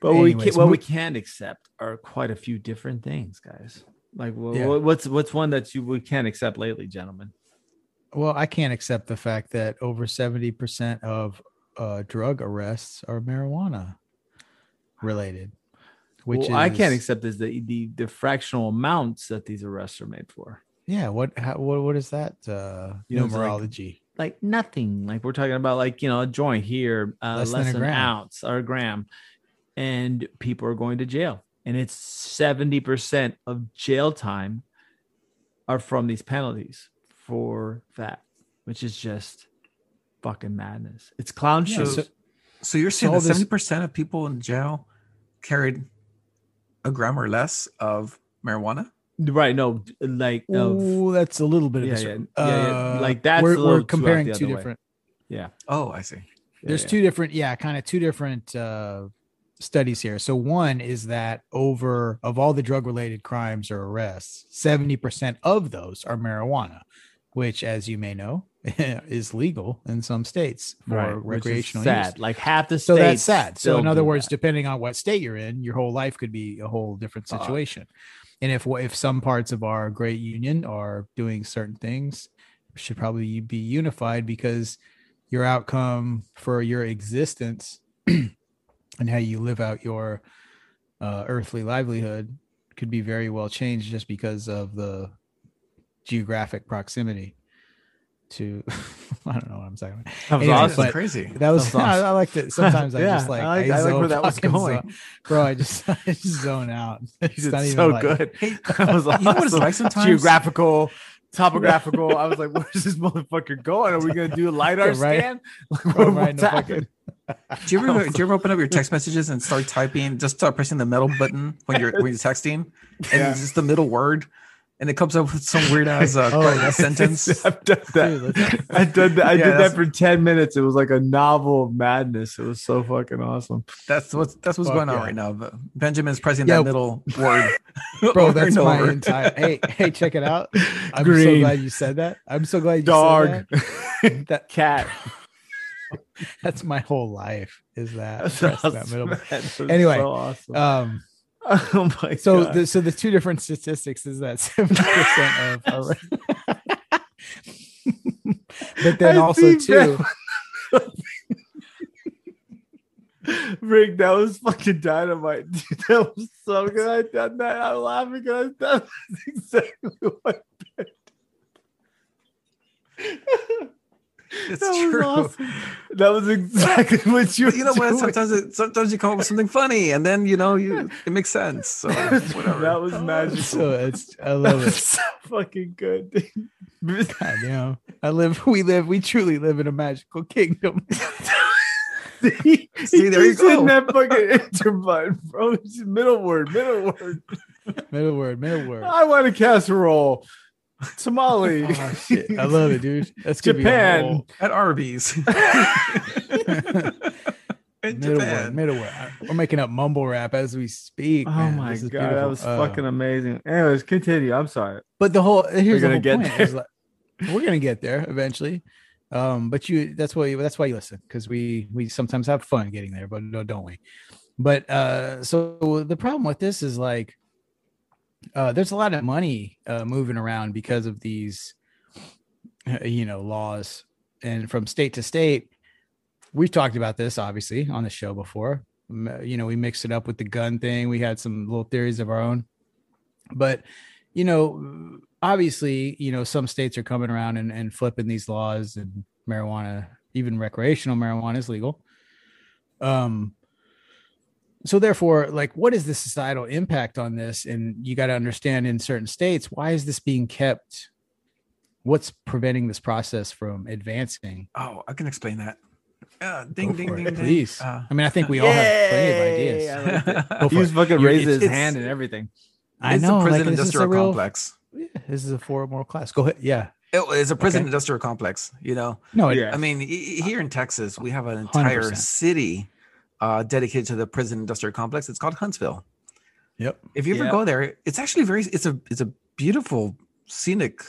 Speaker 3: but we can, what we can accept are quite a few different things, guys. Like wha-
Speaker 1: Yeah.
Speaker 3: what's what's one that you we can't accept lately, gentlemen?
Speaker 1: Well, I can't accept the fact that over 70% of uh, drug arrests are marijuana related. Which
Speaker 3: Which
Speaker 1: is,
Speaker 3: I can't accept is the, the the fractional amounts that these arrests are made for.
Speaker 1: Yeah. What, how, what, what is that uh,
Speaker 3: You know, it's like- like nothing. Like we're talking about like you know a joint here, uh,
Speaker 1: Less
Speaker 3: less,
Speaker 1: than a
Speaker 3: than an
Speaker 1: gram.
Speaker 3: ounce or a gram, and people are going to jail. And it's seventy percent of jail time are from these penalties for that, which is just fucking madness. It's clown
Speaker 1: Yeah,
Speaker 3: shows.
Speaker 1: so-
Speaker 2: So you're saying
Speaker 1: all
Speaker 2: that seventy percent of people in jail carried a gram or less of marijuana?
Speaker 3: right? No, like
Speaker 1: Oh, that's a little bit of
Speaker 3: Yeah,
Speaker 1: a
Speaker 3: yeah,
Speaker 1: certain-
Speaker 3: yeah, yeah.
Speaker 1: uh,
Speaker 3: Like, that's
Speaker 1: we're, we're comparing two
Speaker 3: other way.
Speaker 1: different.
Speaker 3: yeah.
Speaker 2: Oh, I see.
Speaker 1: There's
Speaker 3: yeah.
Speaker 1: two different, yeah, kind of two different uh, studies here. So one is that over of all the drug related crimes or arrests, seventy percent of those are marijuana, which, as you may know, is legal in some states for
Speaker 3: right,
Speaker 1: recreational
Speaker 3: sad.
Speaker 1: use.
Speaker 3: Like half the states.
Speaker 1: So that's sad. So in other words,
Speaker 3: that.
Speaker 1: depending on what state you're in, your whole life could be a whole different situation. and if if some parts of our great union are doing certain things, should probably be unified because your outcome for your existence and how you live out your uh, earthly livelihood could be very well changed just because of the geographic proximity to I don't know what I'm saying.
Speaker 3: That was
Speaker 1: Anyway,
Speaker 3: awesome.
Speaker 1: but-
Speaker 2: crazy.
Speaker 1: That was
Speaker 3: Sounds awesome.
Speaker 1: I, I liked it. Sometimes I just like
Speaker 3: I like- I like where that was going.
Speaker 1: zone- bro. I just I just zone out. It's
Speaker 3: It's
Speaker 1: not even
Speaker 3: so
Speaker 1: like-
Speaker 3: good. That was
Speaker 2: you know what it's
Speaker 3: awesome.
Speaker 2: like sometimes?
Speaker 3: Geographical, topographical. I was like, where's this motherfucker going? Are we gonna do a lidar
Speaker 1: Yeah, right.
Speaker 3: scan? Like,
Speaker 1: Bro,
Speaker 3: what-
Speaker 1: right in
Speaker 3: what's
Speaker 1: the
Speaker 3: happening?
Speaker 2: Do you ever do you ever open up your text messages and start typing? Just start pressing the middle button when you're when you're texting, and
Speaker 3: Yeah.
Speaker 2: it's just the middle word, and it comes up with some weird ass uh,
Speaker 1: Oh,
Speaker 2: quite a sentence.
Speaker 3: I've done that.
Speaker 1: Dude,
Speaker 3: I did that. I
Speaker 2: Yeah,
Speaker 3: did that for ten minutes. It was like a novel of madness. It was so fucking awesome.
Speaker 2: That's what's that's what's
Speaker 1: Fuck
Speaker 2: going on
Speaker 1: yeah.
Speaker 2: right now. But Benjamin's pressing
Speaker 1: Yeah.
Speaker 2: that middle word,
Speaker 1: bro, that's my
Speaker 2: over.
Speaker 1: entire. Hey, hey, check it out. I'm so glad you said that. I'm so glad you
Speaker 3: Dog,
Speaker 1: said that. that.
Speaker 3: cat.
Speaker 1: That's my whole life. Is that,
Speaker 3: That's
Speaker 1: press that middle-
Speaker 3: man. That
Speaker 1: Anyway,
Speaker 3: so awesome.
Speaker 1: Um.
Speaker 3: oh my
Speaker 1: So
Speaker 3: god.
Speaker 1: the so the two different statistics is that seventy percent of. our- but then
Speaker 3: I
Speaker 1: also too.
Speaker 3: Rick, that was fucking dynamite. Dude, that was so good. I done that. I'm laughing because that was exactly what I did.
Speaker 2: It's
Speaker 3: that
Speaker 2: true.
Speaker 3: Was awesome. That was exactly what you.
Speaker 2: You know what? Sometimes it, sometimes you come up with something funny, and then you know you it makes sense. So whatever.
Speaker 3: that was oh. magical.
Speaker 1: So it's I love it.
Speaker 3: so fucking good. dude.
Speaker 1: God damn. I live, we live, we truly live in a magical kingdom.
Speaker 3: See,
Speaker 2: See, there you
Speaker 3: he's in
Speaker 2: go.
Speaker 3: that fucking interbud, bro. It's middle word, middle word.
Speaker 1: Middle word, middle word.
Speaker 3: I want a casserole. Tamale.
Speaker 1: Oh, shit. I love it, dude. That's
Speaker 3: Japan.
Speaker 2: at Arby's.
Speaker 1: middle word,
Speaker 2: Japan.
Speaker 1: middle word. We're making up mumble rap as we speak.
Speaker 3: Oh
Speaker 1: man.
Speaker 3: my
Speaker 1: This is
Speaker 3: god, that was
Speaker 1: Uh,
Speaker 3: fucking amazing. Anyways, continue. I'm sorry.
Speaker 1: But the whole here's
Speaker 3: gonna
Speaker 1: the whole
Speaker 3: get
Speaker 1: point. like- we're gonna get there eventually. Um, but you that's why that's why you listen because we we sometimes have fun getting there, but no, don't we? But uh, so the problem with this is like, uh, there's a lot of money uh, moving around because of these, uh, you know, laws and from state to state. We've talked about this obviously on the show before. You know, we mixed it up with the gun thing. We had some little theories of our own, but you know, obviously, you know, some states are coming around and, and flipping these laws and marijuana, even recreational marijuana is legal. Um, so therefore, like, what is the societal impact on this? And you got to understand in certain states, why is this being kept? What's preventing this process from advancing?
Speaker 2: Oh, I can explain that. Uh, ding,
Speaker 1: Go
Speaker 2: ding, ding, ding.
Speaker 1: please.
Speaker 2: Uh,
Speaker 1: I mean, I think we all have plenty of ideas.
Speaker 3: I liked it. He
Speaker 1: it.
Speaker 3: fucking
Speaker 1: You're-
Speaker 3: his hand and everything.
Speaker 1: I
Speaker 2: it's
Speaker 1: know,
Speaker 2: the prison
Speaker 1: like, this is a
Speaker 2: industrial
Speaker 1: real-
Speaker 2: complex.
Speaker 1: Yeah, this is a four moral class. Go ahead. Yeah.
Speaker 2: It- it's a prison
Speaker 1: Okay.
Speaker 2: industrial complex. You know,
Speaker 1: No, it,
Speaker 3: Yeah.
Speaker 2: I mean, here in Texas, we have an entire
Speaker 1: 100%.
Speaker 2: city uh, dedicated to the prison industrial complex. It's called Huntsville.
Speaker 1: Yep.
Speaker 2: If you ever
Speaker 3: Yeah.
Speaker 2: go there, it's actually very. It's a it's a beautiful scenic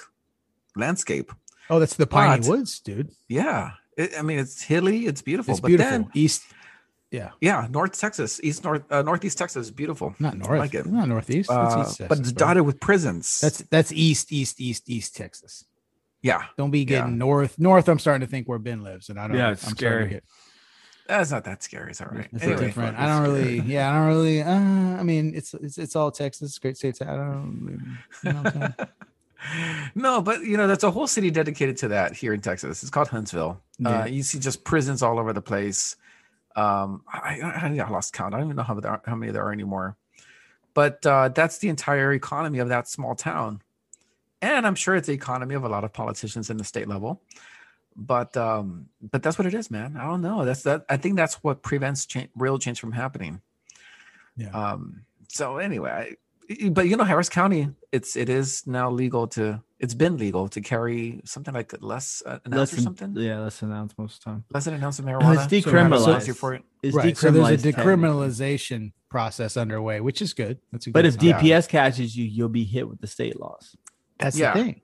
Speaker 2: landscape.
Speaker 1: Oh, that's the piney
Speaker 2: But-
Speaker 1: woods, dude.
Speaker 2: Yeah, it, I mean, it's hilly. It's beautiful.
Speaker 1: It's
Speaker 2: but
Speaker 1: beautiful.
Speaker 2: then,
Speaker 1: East. Yeah.
Speaker 2: yeah, North Texas, East North, uh, Northeast Texas is beautiful.
Speaker 1: Not north.
Speaker 2: like it.
Speaker 1: Not northeast. That's
Speaker 2: Uh,
Speaker 1: east
Speaker 2: but it's dotted with prisons.
Speaker 1: That's that's east, east, east, east Texas.
Speaker 2: yeah,
Speaker 1: Don't be getting
Speaker 2: Yeah.
Speaker 1: north. North, I'm starting to think where Ben lives, and I don't.
Speaker 3: Yeah, it's
Speaker 1: I'm starting to
Speaker 3: scary.
Speaker 1: get-
Speaker 2: that's not that scary. It's all right.
Speaker 1: It's
Speaker 2: Anyway,
Speaker 1: different. I don't really. Yeah, I don't really. Uh, I mean, it's it's it's all Texas. Great state. I don't. You know what I'm saying?
Speaker 2: no, but you know, that's a whole city dedicated to that here in Texas. It's called Huntsville.
Speaker 3: Yeah.
Speaker 2: Uh, you see just prisons all over the place. Um, I, I, I lost count. I don't even know how, there how many there are anymore. But uh, that's the entire economy of that small town. And I'm sure it's the economy of a lot of politicians in the state level. But um, but that's what it is, man. I don't know. That's that. I think that's what prevents cha- real change from happening.
Speaker 1: Yeah.
Speaker 2: Um. So anyway, I, but you know, Harris County, it's it is now legal to. It's been legal to carry something like less uh, an ounce
Speaker 3: Less
Speaker 2: or
Speaker 3: than,
Speaker 2: something.
Speaker 3: yeah, less an ounce most of the time.
Speaker 2: Less than an ounce of
Speaker 3: It's
Speaker 2: marijuana. So you have a
Speaker 3: decriminalized.
Speaker 2: for it.
Speaker 3: It's
Speaker 1: right. So there's a
Speaker 3: decriminalized technically.
Speaker 1: decriminalization process underway, which is good. That's a
Speaker 3: But
Speaker 1: good
Speaker 3: if
Speaker 1: sign.
Speaker 2: Yeah.
Speaker 3: DPS catches you, you'll be hit with the state laws.
Speaker 1: that's
Speaker 2: Yeah.
Speaker 1: the thing.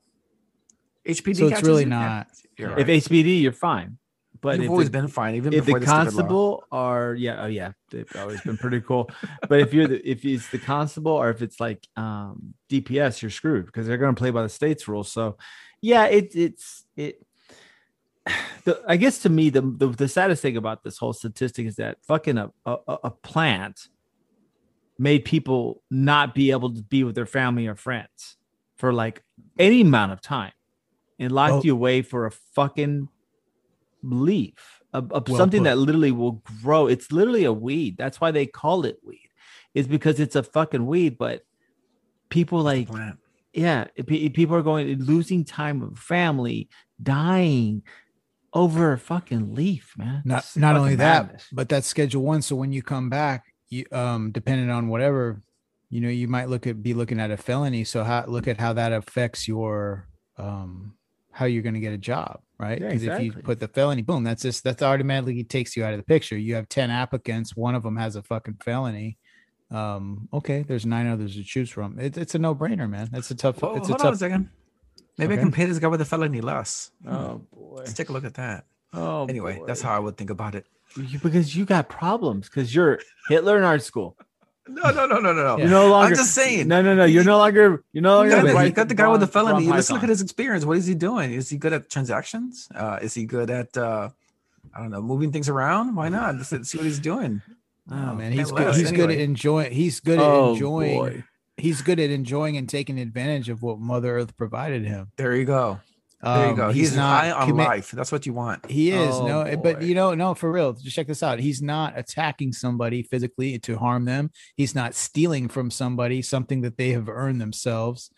Speaker 2: HPD.
Speaker 1: So it's really
Speaker 2: you?
Speaker 1: Not-
Speaker 2: you're
Speaker 1: Right.
Speaker 3: If HPD, you're fine. But
Speaker 2: You've
Speaker 3: if
Speaker 2: always
Speaker 3: the,
Speaker 2: been fine, even
Speaker 3: if
Speaker 2: before
Speaker 3: the
Speaker 2: the stupid law.
Speaker 3: constable are yeah, oh yeah, they've always been pretty cool. But if you're the if it's the constable or if it's like um DPS, you're screwed because they're gonna play by the state's rules. So yeah, it it's it the, I guess to me the, the the saddest thing about this whole statistic is that fucking a, a a plant made people not be able to be with their family or friends for like any amount of time and locked
Speaker 1: Well-
Speaker 3: you away for a fucking leaf of, of
Speaker 1: Well
Speaker 3: something
Speaker 1: put.
Speaker 3: that literally will grow. It's literally a weed. That's why they call it weed. It's because it's a fucking weed, but people like yeah, people are going losing time with family, dying over a fucking leaf, man.
Speaker 1: Not
Speaker 3: It's
Speaker 1: not only
Speaker 3: fucking
Speaker 1: that, but that's schedule one. So when you come back, you um depending on whatever, you know, you might look at be looking at a felony. So how look at how that affects your um how you're going to get a job, right?
Speaker 3: Yeah,
Speaker 1: Because if you put the felony, boom, that's just that's automatically takes you out of the picture. You have 10 applicants, one of them has a fucking felony. Um, okay, there's nine others to choose from. It, it's a no-brainer, man. That's a tough
Speaker 2: Whoa,
Speaker 1: it's a
Speaker 2: hold on a
Speaker 1: tough
Speaker 2: second. Maybe
Speaker 1: Okay.
Speaker 2: I can pay this guy with a felony less.
Speaker 3: oh boy.
Speaker 2: Let's take a look at that.
Speaker 3: Oh
Speaker 2: Anyway, that's how I would think about it.
Speaker 3: You- because you got problems because you're Hitler in art school.
Speaker 2: No, no, no, no, no, no.
Speaker 3: You're no longer.
Speaker 2: I'm just saying.
Speaker 3: No, no, no. You're no longer. You're no
Speaker 2: You
Speaker 3: longer.
Speaker 2: got, you got the guy with the felony. Let's look at his experience. What is he doing? Is he good at transactions? Uh, is he good at uh, I don't know, moving things around? Why not? Let's see what he's doing.
Speaker 1: Oh man,
Speaker 2: can't
Speaker 1: he's
Speaker 2: let
Speaker 1: good.
Speaker 2: us.
Speaker 1: He's good at enjoying. He's good at
Speaker 3: Oh,
Speaker 1: enjoying.
Speaker 3: boy.
Speaker 1: He's good at enjoying and taking advantage of what Mother Earth provided him.
Speaker 2: There you go. There you
Speaker 1: Um,
Speaker 2: go. He's,
Speaker 1: not
Speaker 2: high on
Speaker 1: commi-
Speaker 2: life. That's what you want.
Speaker 1: He is
Speaker 3: Oh,
Speaker 1: no, but you know, no, for real. Just check this out. He's not attacking somebody physically to harm them. He's not stealing from somebody something that they have earned themselves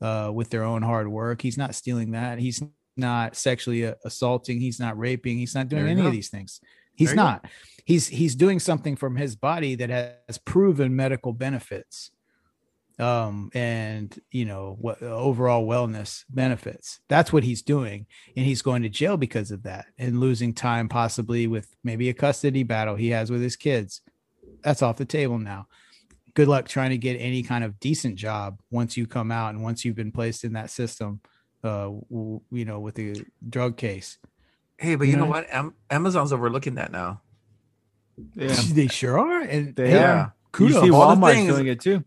Speaker 1: uh, with their own hard work. He's not stealing that. He's not sexually a- assaulting. He's not raping. He's not doing any
Speaker 2: go.
Speaker 1: of these things. He's
Speaker 2: you go.
Speaker 1: not. He's he's doing something from his body that has proven medical benefits um and you know what overall wellness benefits that's what he's doing and he's going to jail because of that and losing time possibly with maybe a custody battle he has with his kids that's off the table now good luck trying to get any kind of decent job once you come out and once you've been placed in that system uh w- you know with the drug case
Speaker 2: Hey, but you know
Speaker 1: Yeah.
Speaker 2: what? Am- Amazon's overlooking that now.
Speaker 3: Yeah.
Speaker 1: they sure are and
Speaker 3: They
Speaker 1: hey,
Speaker 2: are.
Speaker 3: You
Speaker 1: kudos
Speaker 3: see,
Speaker 2: Of all the
Speaker 3: Walmart's doing it too.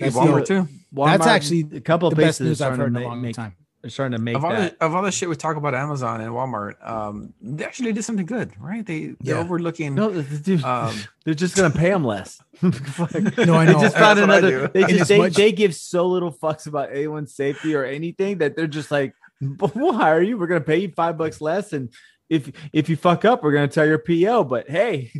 Speaker 2: Hey,
Speaker 1: That's
Speaker 2: Walmart
Speaker 1: the-
Speaker 2: too.
Speaker 3: Walmart,
Speaker 1: That's actually
Speaker 3: a couple of
Speaker 1: the best
Speaker 3: places
Speaker 1: news i've heard in a long
Speaker 3: make,
Speaker 1: time
Speaker 3: They're starting to make
Speaker 2: Of all,
Speaker 3: that.
Speaker 2: the, of all the shit we talk about Amazon and Walmart, um, they actually did something good, right? They they're
Speaker 1: Yeah.
Speaker 2: overlooking.
Speaker 3: No, th- th- dude,
Speaker 2: Um,
Speaker 3: they're just gonna pay them less.
Speaker 1: No, I know.
Speaker 3: They just found
Speaker 2: That's
Speaker 3: another. They just they,
Speaker 1: much-
Speaker 3: they give so little fucks about anyone's safety or anything that they're just like, we'll hire you. We're gonna pay you five bucks less, and if if you fuck up, we're gonna tell your PO. But hey,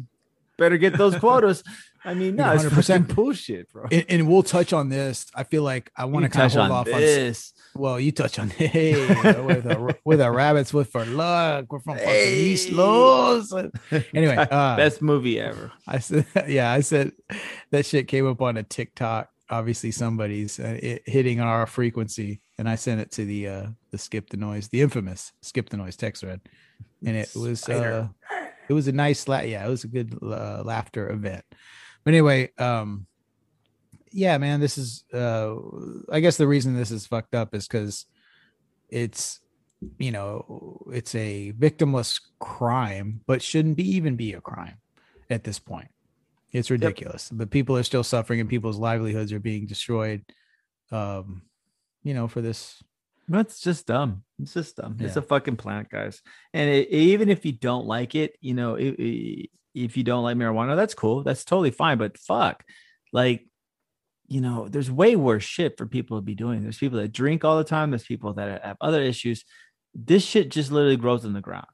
Speaker 3: better get those quotas. I mean, no, it's
Speaker 1: 100%.
Speaker 3: 100% bullshit, bro.
Speaker 1: and, and we'll touch on this i feel like i want to
Speaker 3: You
Speaker 1: kind of hold
Speaker 3: on
Speaker 1: off on
Speaker 3: this.
Speaker 1: Well, you touch on hey, with a with a rabbits with for luck. We're from fucking East
Speaker 3: Hey.
Speaker 1: Los. Anyway, uh,
Speaker 3: Best movie ever.
Speaker 1: I said, yeah, I said that shit came up on a TikTok. Obviously, somebody's uh, it, hitting our frequency, and I sent it to the uh the skip the noise, the infamous skip the noise text thread, and it was uh, it was a nice la- yeah, it was a good uh, laughter event. But anyway, um, yeah, man, this is uh, I guess the reason this is fucked up is because it's you know it's a victimless crime, but shouldn't be even be a crime at this point. It's ridiculous. But people are still suffering and people's livelihoods are being destroyed. Um, you know, for this.
Speaker 3: That's just dumb. It's just dumb. It's a fucking plant, guys. And it, even if you don't like it, you know, i- i- if you don't like marijuana, that's cool. That's totally fine. But fuck, like, you know, there's way worse shit for people to be doing. There's people that drink all the time. There's people that have other issues. This shit just literally grows in the ground.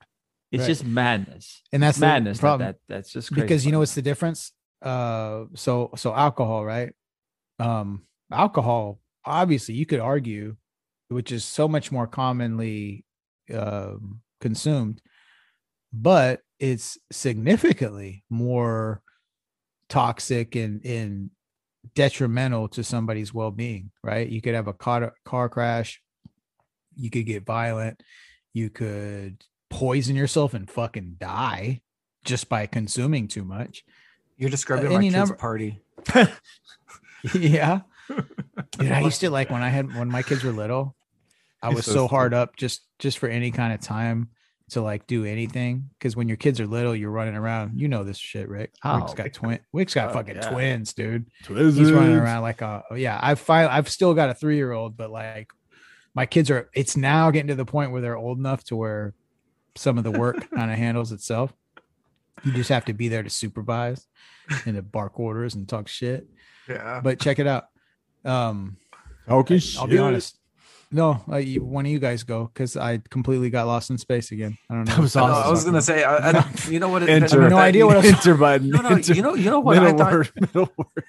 Speaker 3: It's
Speaker 1: Right.
Speaker 3: just madness.
Speaker 1: and that's the
Speaker 3: madness. That,
Speaker 1: problem.
Speaker 3: that that's just crazy.
Speaker 1: because you know what's the difference uh so so alcohol right um alcohol obviously you could argue which is so much more commonly um consumed but it's significantly more toxic and and detrimental to somebody's well-being right? You could have a car car crash you could get violent you could poison yourself and fucking die just by consuming too much.
Speaker 2: You're describing
Speaker 1: Uh,
Speaker 2: my kid's
Speaker 1: number-
Speaker 2: party.
Speaker 1: yeah. Dude i used to like when i had when my kids were little i was
Speaker 3: so
Speaker 1: so, hard up just just for any kind of time to like do anything because when your kids are little you're running around you know this shit rick wick's
Speaker 3: Oh.
Speaker 1: got twin wick's got
Speaker 3: Oh,
Speaker 1: fucking
Speaker 3: yeah.
Speaker 1: twins dude Twins. he's running around like a yeah i've finally i've still got a three-year-old but like my kids are it's now getting to the point where they're old enough to where some of the work kind of handles itself you just have to be there to supervise and to bark orders and talk shit
Speaker 2: Yeah.
Speaker 1: but check it out um
Speaker 3: Okay,
Speaker 1: I'll be honest. No, uh, you, one of you guys go because I completely got lost in space again. I don't know.
Speaker 3: That was
Speaker 2: I, know,
Speaker 3: awesome.
Speaker 2: I was gonna say, I, I don't, you know what? It,
Speaker 3: Enter.
Speaker 1: I have no idea what I was-
Speaker 3: enter button.
Speaker 2: No, no,
Speaker 3: enter,
Speaker 2: you know, you know what Middle I
Speaker 3: middle
Speaker 2: thought.
Speaker 3: word. Middle word.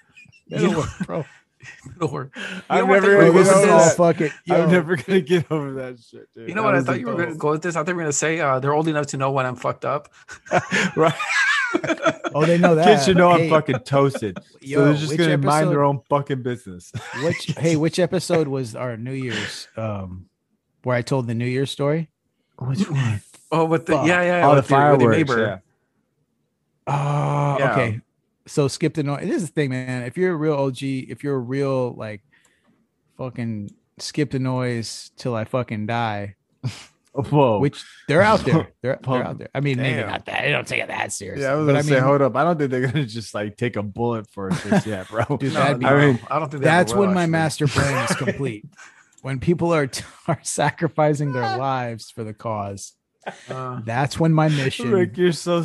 Speaker 2: You know,
Speaker 1: bro.
Speaker 2: Lord.
Speaker 3: I'm never gonna get over
Speaker 2: this?
Speaker 1: oh,
Speaker 3: that.
Speaker 1: fuck it. Yo,
Speaker 3: I'm never gonna get over that shit, dude.
Speaker 2: You know
Speaker 3: That
Speaker 2: what I thought
Speaker 3: the
Speaker 2: you were going to go with this? I thought you were going to say uh, they're old enough to know when I'm fucked up.
Speaker 3: right?
Speaker 1: Oh, they know that.
Speaker 3: Kids should know
Speaker 1: Hey,
Speaker 3: I'm fucking toasted.
Speaker 1: Yo,
Speaker 3: so they're just gonna mind their own fucking business.
Speaker 1: Which hey, which episode was our New Year's? Um, where I told the New Year's story.
Speaker 3: Which one?
Speaker 2: Oh, with the
Speaker 1: Fuck.
Speaker 2: yeah, yeah,
Speaker 3: Oh, the
Speaker 2: with your- with your
Speaker 3: fireworks.
Speaker 2: neighbor.
Speaker 3: Yeah.
Speaker 1: Oh,
Speaker 2: Yeah.
Speaker 1: okay. So skip the noise. This is the thing, man. If you're a real OG, if you're a real like fucking skip the noise till I fucking die,
Speaker 3: Whoa.
Speaker 1: which they're out there. They're, they're out there. I mean, maybe
Speaker 2: damn.
Speaker 1: not that. They don't take it that serious.
Speaker 3: yeah, I was
Speaker 1: but
Speaker 3: gonna
Speaker 1: I
Speaker 3: say,
Speaker 1: mean,
Speaker 3: hold up. I don't think they're gonna just like take a bullet for us just yet, bro.
Speaker 1: Dude,
Speaker 2: No,
Speaker 1: that'd be-
Speaker 3: I mean,
Speaker 2: I don't think they
Speaker 1: that's
Speaker 2: will,
Speaker 1: when my
Speaker 2: actually.
Speaker 1: master plan is complete. when people are are sacrificing their lives for the cause,
Speaker 2: Uh,
Speaker 1: that's when my mission.
Speaker 3: Rick, you're so.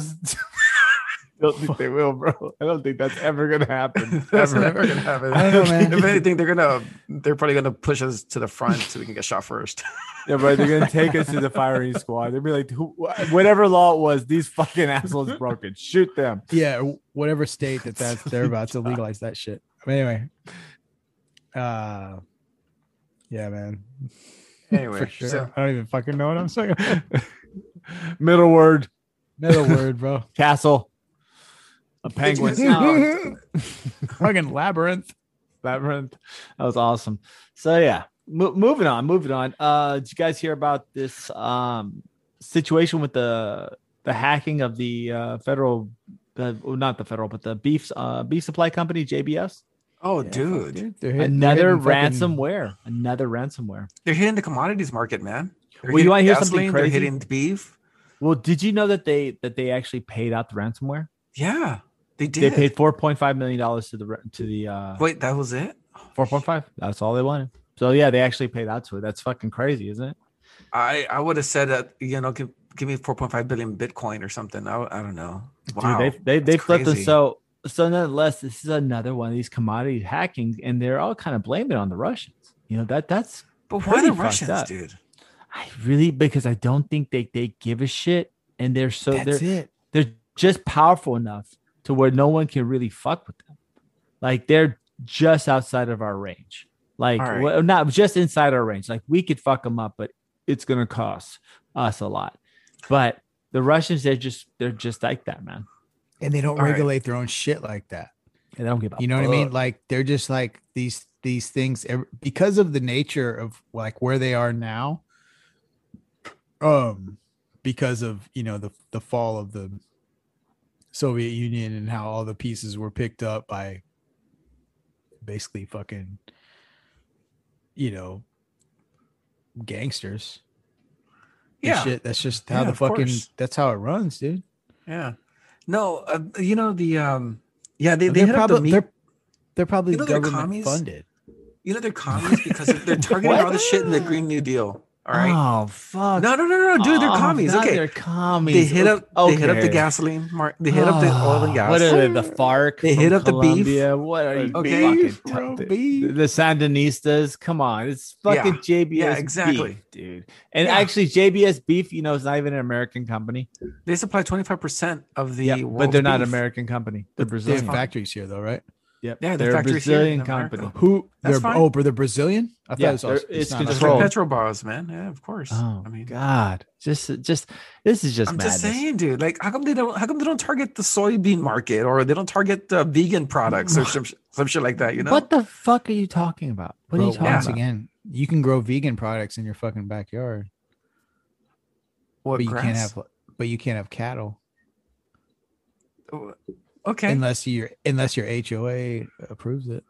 Speaker 3: St- I don't think they will, bro. I don't think that's ever gonna happen.
Speaker 2: that's
Speaker 3: Ever.
Speaker 2: never gonna happen.
Speaker 1: I don't know, man.
Speaker 2: if anything, they're gonna they're probably gonna push us to the front so we can get shot first.
Speaker 3: Yeah, but they're gonna take us to the firing squad. They'll be like, Who, whatever law it was, these fucking assholes broke it. Shoot them.
Speaker 1: yeah, whatever state that that's they're about to legalize that shit. But anyway, uh, yeah, man,
Speaker 2: anyway,
Speaker 1: for sure.
Speaker 2: so-
Speaker 1: I don't even fucking know what I'm saying.
Speaker 3: Middle word,
Speaker 1: Middle word, bro.
Speaker 3: castle, a penguin,
Speaker 2: you-
Speaker 1: fucking labyrinth.
Speaker 3: labyrinth. That was awesome. So yeah, mo- moving on, moving on. Uh, did you guys hear about this um situation with the the hacking of the uh, federal, uh, not the federal, but the beef uh, beef supply company JBS?
Speaker 2: oh,
Speaker 1: Yeah, fuck,
Speaker 2: dude,
Speaker 1: They're hit- they're
Speaker 3: Another
Speaker 1: hitting fucking-
Speaker 3: ransomware. Another ransomware.
Speaker 2: they're hitting the commodities market, man. They're
Speaker 3: Well, you
Speaker 2: hitting
Speaker 3: wanna hear something
Speaker 2: gasoline, They're hitting beef.
Speaker 3: Well, did you know that they that they actually paid out the ransomware?
Speaker 2: Yeah, they did.
Speaker 3: They paid four point five million dollars to the to the uh
Speaker 2: Wait, that was it.
Speaker 3: four point five. That's all they wanted. So yeah, they actually paid out to it. That's fucking crazy, isn't it?
Speaker 2: I I would have said that you know give, give me 4.5 billion Bitcoin or something. I, I don't know. Wow,
Speaker 3: Dude, they they they flipped us. So so nonetheless, this is another one of these commodity hacking, and they're all kind of blaming it on the Russians. You know that that's
Speaker 2: but why the Russians,
Speaker 3: up.
Speaker 2: dude?
Speaker 3: I really because I don't think they they give a shit, and they're so
Speaker 1: That's
Speaker 3: they're
Speaker 1: it.
Speaker 3: they're just powerful enough to where no one can really fuck with them. Like they're just outside of our range. Like
Speaker 2: All right.
Speaker 3: well, not just inside our range. Like we could fuck them up, but it's gonna cost us a lot. But the Russians, they're just they're just like that, man.
Speaker 1: And they don't
Speaker 2: All right.
Speaker 1: regulate their own shit like that.
Speaker 3: And they don't give a
Speaker 1: You know what I mean? Like they're just like these these things because of the nature of like where they are now. Um, because of you know the the fall of the Soviet Union and how all the pieces were picked up by basically fucking you know gangsters.
Speaker 2: Yeah,
Speaker 1: shit. That's just how
Speaker 2: Yeah,
Speaker 1: the fucking that's how it runs, dude.
Speaker 2: yeah. No, uh, you know the um, yeah they they
Speaker 1: they're
Speaker 2: hit
Speaker 1: probably
Speaker 2: the meat.
Speaker 1: they're, they're probably
Speaker 2: You know they're
Speaker 1: government funded.
Speaker 2: You know they're commies because they're targeting all the shit in the Green New Deal. All right.
Speaker 3: Oh fuck.
Speaker 2: no, no, no, no, dude, they're
Speaker 3: Oh,
Speaker 2: commies.
Speaker 3: now
Speaker 2: Okay.
Speaker 3: they're commies.
Speaker 2: They hit up. They hit up the gasoline. Mar- they hit up the oil and
Speaker 3: Ah,
Speaker 2: gas.
Speaker 3: What are they, the FARC?
Speaker 2: They hit up the beef.
Speaker 3: Colombia? What are you
Speaker 2: Okay.
Speaker 3: fucking
Speaker 1: Beef,
Speaker 3: t-
Speaker 1: bro,
Speaker 3: the,
Speaker 1: beef.
Speaker 3: the Sandinistas? Come on, it's fucking JBS.
Speaker 2: Yeah, exactly.
Speaker 3: beef, dude. And
Speaker 2: Yeah.
Speaker 3: actually, JBS beef, you know, is not even an American company.
Speaker 2: They supply twenty five percent of the.
Speaker 3: Yeah, but they're not
Speaker 2: beef.
Speaker 3: American company. They're
Speaker 1: They
Speaker 3: Brazilian.
Speaker 1: have factories here though, right?
Speaker 3: Yep.
Speaker 2: Yeah, the
Speaker 3: they're a
Speaker 2: factories here in
Speaker 3: Brazilian company.
Speaker 1: Who?
Speaker 2: That's
Speaker 1: they're
Speaker 2: fine.
Speaker 1: oh, but they're Brazilian. I thought
Speaker 3: Yeah,
Speaker 1: it was also,
Speaker 3: they're- it's
Speaker 2: Just
Speaker 3: controlled.
Speaker 2: like
Speaker 3: Control.
Speaker 2: Petrobras, man. Yeah, of course.
Speaker 3: Oh
Speaker 2: I mean,
Speaker 3: God, just, just this is just
Speaker 2: I'm
Speaker 3: madness.
Speaker 2: just saying, dude. Like, how come they don't? How come they don't target the soybean market or they don't target the vegan products or some some shit like that? You know?
Speaker 3: What the fuck are you talking about? What are you talking
Speaker 1: once
Speaker 3: about?
Speaker 1: again, you can grow vegan products in your fucking backyard,
Speaker 2: What
Speaker 1: but you
Speaker 2: grass?
Speaker 1: can't have. But you can't have cattle oh,
Speaker 2: Okay.
Speaker 1: unless your unless your HOA approves it.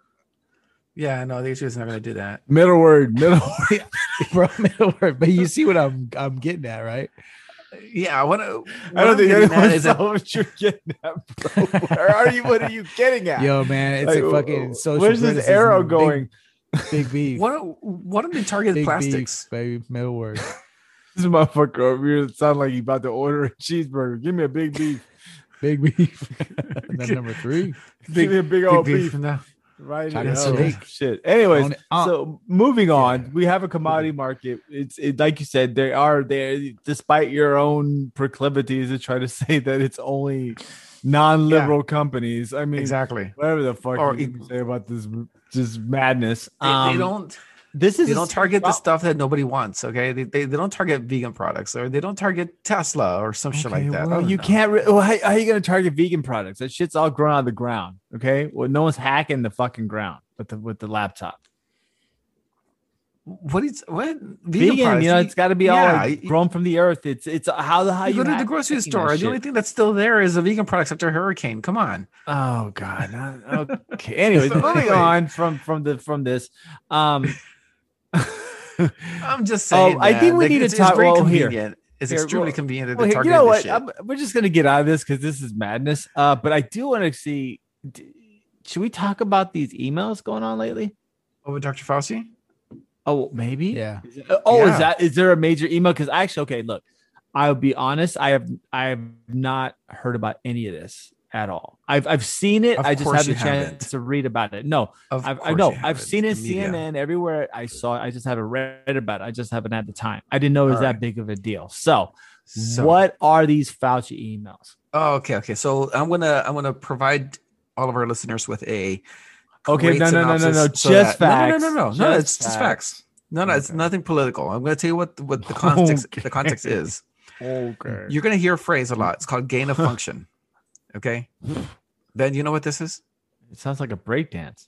Speaker 2: yeah, no, the is not going to do that.
Speaker 3: Middle word, middle.
Speaker 1: Bro, middle word. But you see what I'm I'm getting at, right?
Speaker 2: Yeah, I want to.
Speaker 3: I don't think anyone
Speaker 2: is that
Speaker 3: what you're getting at, bro. Where are you? What are you getting at?
Speaker 1: Yo, man, it's
Speaker 3: Like,
Speaker 1: a fucking social.
Speaker 3: Where's this arrow going?
Speaker 1: Big, beef.
Speaker 2: why don't why don't they target
Speaker 1: Big
Speaker 2: plastics?
Speaker 1: beef, baby. Middle word.
Speaker 3: This motherfucker over here sound like he about to order a cheeseburger. Give me a big beef.
Speaker 1: Big beef. and then number three.
Speaker 3: Give me a big old
Speaker 2: Big
Speaker 3: beef.
Speaker 2: beef. No.
Speaker 3: Right
Speaker 1: China steak.
Speaker 3: Shit. Anyways,
Speaker 1: Uh,
Speaker 3: so moving on,
Speaker 1: yeah.
Speaker 3: we have a commodity market. It's it, like you said, they are there despite your own proclivities to try to say that it's only non-liberal companies. I mean,
Speaker 2: Exactly.
Speaker 3: whatever the fuck
Speaker 2: Or
Speaker 3: you can say about this just madness.
Speaker 2: They,
Speaker 3: Um,
Speaker 2: they don't.
Speaker 3: This is
Speaker 2: They don't target the stuff that nobody wants. Okay, they, they, they don't target vegan products or they don't target Tesla or some shit like that.
Speaker 3: Well, you
Speaker 2: know.
Speaker 3: can't. Re- well, how, how are you going to target vegan products? That shit's all grown out of the ground. Okay. Well, no one's hacking the fucking ground with the with the laptop.
Speaker 2: What is what
Speaker 3: Vegan,
Speaker 2: products,
Speaker 3: you know, it's got to be all like grown from the earth. It's it's how the how
Speaker 2: you
Speaker 3: you,
Speaker 2: go to the grocery store. The only thing that's still there is the vegan products after a hurricane. Come on.
Speaker 3: Oh God. Okay. Anyways, moving on from from the from this. Um.
Speaker 2: I'm just saying.
Speaker 3: Oh, I think we
Speaker 2: like,
Speaker 3: need to talk-
Speaker 2: It's very
Speaker 3: well, here.
Speaker 2: It's
Speaker 3: Here,
Speaker 2: extremely
Speaker 3: well-
Speaker 2: convenient
Speaker 3: well, here- you know what? I'm- we're just gonna get out of this because this is madness. Uh, but I do want to see. d- Should we talk about these emails going on lately?
Speaker 2: Over Dr. Fauci?
Speaker 3: Oh, maybe.
Speaker 1: Yeah.
Speaker 3: Is it- oh,
Speaker 2: Yeah.
Speaker 3: is that is there a major email? Because actually, okay, look, I'll be honest. I have I have not heard about any of this at all. I've I've seen it.
Speaker 2: Of
Speaker 3: I just haven't chance to read about it. No,
Speaker 2: Of
Speaker 3: I've, I know I've seen it. CNN everywhere. I saw. it. I just haven't read about it. I just haven't had the time. I didn't know it was
Speaker 2: All
Speaker 3: that
Speaker 2: right.
Speaker 3: big of a deal. So,
Speaker 2: So-
Speaker 3: what are these Fauci emails?
Speaker 2: Oh, okay, okay. So I'm gonna I'm gonna provide all of our listeners with a
Speaker 3: Okay, no, no, no, no, no,
Speaker 2: so
Speaker 3: just
Speaker 2: that-
Speaker 3: facts.
Speaker 2: No, no, no, no, no. it's just facts. No, no, it's nothing political. I'm gonna tell you what what the context the context is.
Speaker 3: Okay.
Speaker 2: You're gonna hear a phrase a lot. It's called gain of function. Okay. Ben, you know what this is?
Speaker 3: It sounds like a breakdance.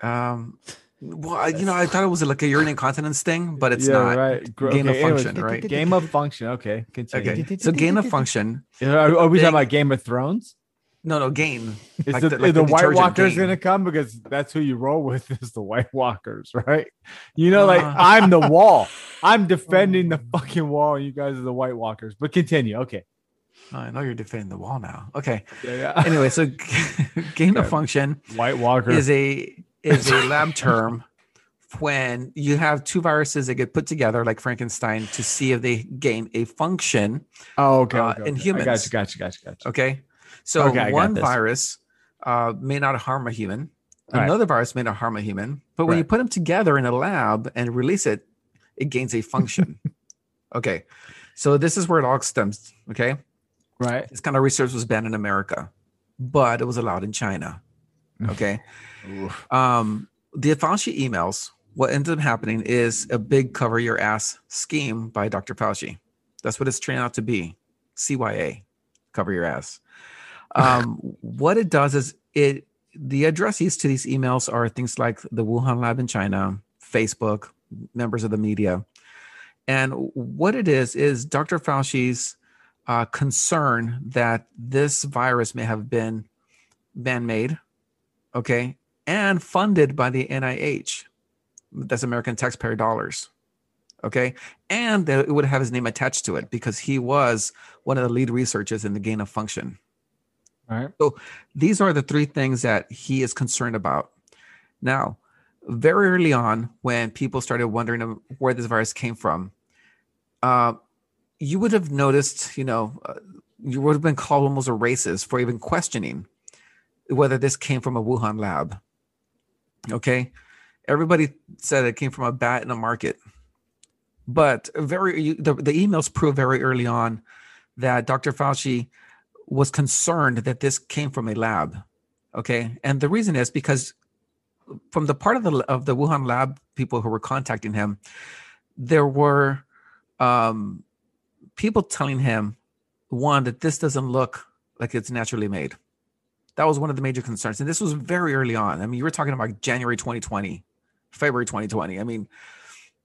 Speaker 2: Um, well, I, you know, I thought it was like a urinary incontinence thing, but it's
Speaker 3: yeah,
Speaker 2: not.
Speaker 3: right. Gr-
Speaker 2: Gain of
Speaker 3: okay, anyways,
Speaker 2: function, right?
Speaker 3: Game of function. Okay, continue.
Speaker 2: Okay. So gain of function.
Speaker 3: Are, are we talking about Game of Thrones?
Speaker 2: No, no, game.
Speaker 3: Is
Speaker 2: Like
Speaker 3: the,
Speaker 2: the- like
Speaker 3: the
Speaker 2: the
Speaker 3: White Walkers
Speaker 2: game.
Speaker 3: gonna come because that's who you roll with is the White Walkers, right? You know, like
Speaker 2: Uh.
Speaker 3: I'm the wall. I'm defending the fucking wall. You guys are the White Walkers. But continue. Okay.
Speaker 2: Oh, I know you're defending the wall now. Okay.
Speaker 3: Yeah, yeah.
Speaker 2: Anyway, so gain of function
Speaker 3: White Walker.
Speaker 2: is a is a lab term when you have two viruses that get put together like Frankenstein to see if they gain a function.
Speaker 3: oh, okay.
Speaker 2: uh,
Speaker 3: okay,
Speaker 2: in
Speaker 3: okay. I
Speaker 2: humans.
Speaker 3: got gotcha, gotcha, you. Got you. Got you.
Speaker 2: Okay. So
Speaker 3: Okay,
Speaker 2: one virus uh, may not harm a human.
Speaker 3: Right.
Speaker 2: Another virus may not harm a human. But when you put them together in a lab and release it, it gains a function. okay. So this is where it all stems. Okay.
Speaker 3: Right.
Speaker 2: This kind of research was banned in America, but it was allowed in China.
Speaker 3: Mm.
Speaker 2: Okay. um, the Fauci emails, what ended up happening is a big cover your ass scheme by Dr. Fauci. That's what it's turned out to be. CYA, cover your ass. Um, what it does is it the addressees to these emails are things like the Wuhan lab in China, Facebook, members of the media. And what it is is Dr. Fauci's uh, concern that this virus may have been man-made, okay, and funded by the NIH. That's American taxpayer dollars. Okay. And that it would have his name attached to it because he was one of the lead researchers in the gain of function.
Speaker 3: All right.
Speaker 2: So these are the three things that he is concerned about. Now, very early on, when people started wondering where this virus came from, uh, you would have noticed, you know, uh, you would have been called almost a racist for even questioning whether this came from a Wuhan lab. Okay. Everybody said it came from a bat in a market. But very the, the emails prove very early on that Dr. Fauci was concerned that this came from a lab. Okay. And the reason is because from the part of the of the Wuhan lab people who were contacting him, there were um, people telling him one that this doesn't look like it's naturally made. That was one of the major concerns, and this was very early on. I mean, you were talking about January 2020, February 2020. I mean,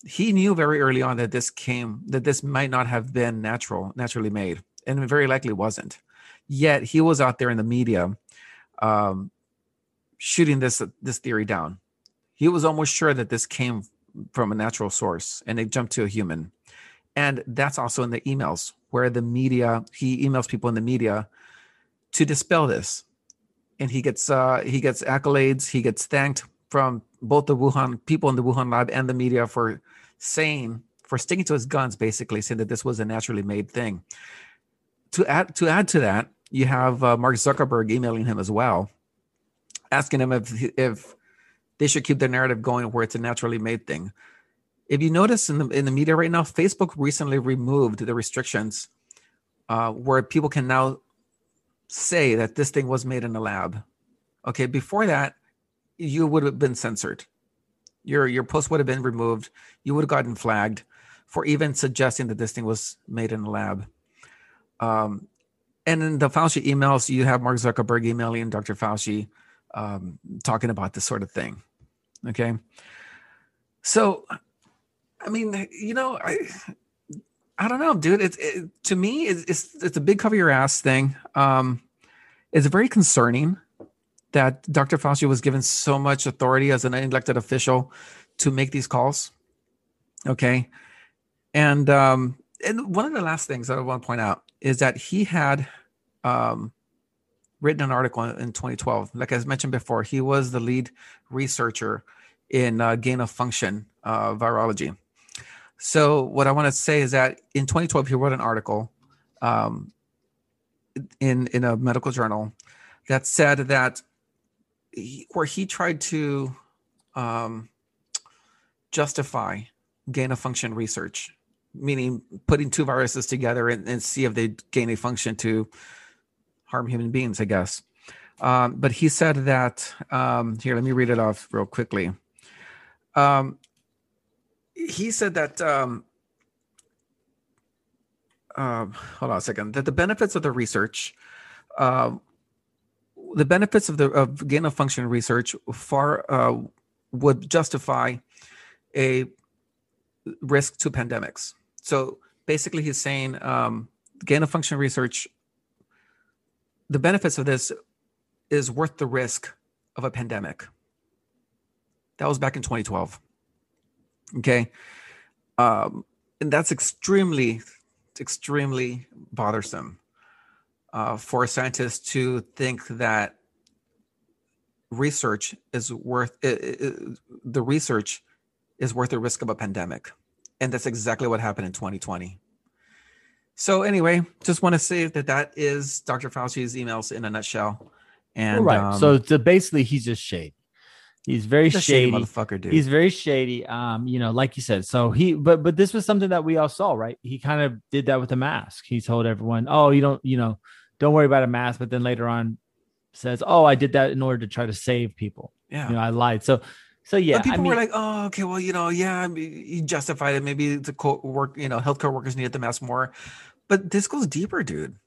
Speaker 2: he knew very early on that this came that this might not have been natural, naturally made, and it very likely wasn't. Yet he was out there in the media, um, shooting this this theory down. He was almost sure that this came from a natural source, and it jumped to a human. And that's also in the emails where the media he emails people in the media to dispel this, and he gets uh, he gets accolades. He gets thanked from both the Wuhan people in the Wuhan lab and the media for saying for sticking to his guns, basically saying that this was a naturally made thing. To add to add to that, you have uh, Mark Zuckerberg emailing him as well, asking him if if they should keep the narrative going where it's a naturally made thing. If you notice in the in the media right now, Facebook recently removed the restrictions uh, where people can now say that this thing was made in a lab. Okay, before that, you would have been censored. Your your post would have been removed. You would have gotten flagged for even suggesting that this thing was made in a lab. Um, and in the Fauci emails, you have Mark Zuckerberg emailing Dr. Fauci, um, talking about this sort of thing. Okay, so I mean, you know, I I don't know, dude. It's it, to me, it's, it's, it's a big cover your ass thing. Um, it's very concerning that Dr. Fauci was given so much authority as an elected official to make these calls. Okay, and um, and one of the last things I want to point out is that he had um, written an article in 2012. Like I mentioned before, he was the lead researcher in uh, gain of function uh, virology. So what I want to say is that in 2012, he wrote an article um, in in a medical journal that said that he, where he tried to um, justify gain of function research, meaning putting two viruses together and, and, see if they gain a function to harm human beings, I guess. Um, but he said that um, here, let me read it off real quickly. Um, he said that um, uh, hold on a second that the benefits of the research uh, the benefits of the of gain of function research far uh, would justify a risk to pandemics. So basically he's saying um, gain of function research the benefits of this is worth the risk of a pandemic. That was back in 2012 Okay. Um, and that's extremely, extremely bothersome uh, for scientists to think that research is worth it, it, the research is worth the risk of a pandemic. And that's exactly what happened in 2020. So anyway, just want to say that that is Dr. Fauci's emails in a nutshell. And
Speaker 3: right. Um, so, so basically, he's just shade. He's very
Speaker 2: shady,
Speaker 3: shady,
Speaker 2: motherfucker, dude.
Speaker 3: He's very shady. Um, you know, like you said. So he, but but this was something that we all saw, right? He kind of did that with the mask. He told everyone, "Oh, you don't, you know, don't worry about a mask." But then later on, says, "Oh, I did that in order to try to save people."
Speaker 2: Yeah,
Speaker 3: you know, I lied. So, so yeah,
Speaker 2: but people
Speaker 3: I mean,
Speaker 2: were like, "Oh, okay, well, you know, yeah, he justified it. Maybe the co- work, you know, healthcare workers needed the mask more." But this goes deeper, dude.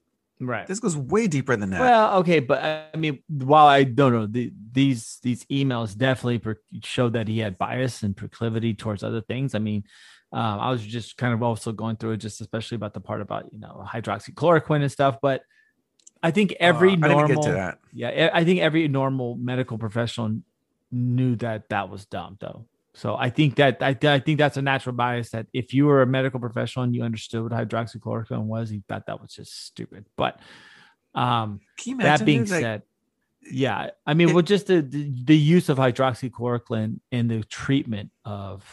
Speaker 3: Right.
Speaker 2: This goes way deeper than that.
Speaker 3: Well, okay, but I mean, while I don't know, the, these these emails definitely per- showed that he had bias and proclivity towards other things. I mean, um, I was just kind of also going through it, just especially about the part about you know hydroxychloroquine and stuff. But I think every uh, normal, yeah, I think every normal medical professional knew that that was dumb, though. So I think that I, I think that's a natural bias that if you were a medical professional and you understood what hydroxychloroquine was, you thought that was just stupid. But um, that being said, yeah, I mean,
Speaker 2: It-
Speaker 3: well, just the, the the use of hydroxychloroquine in the treatment of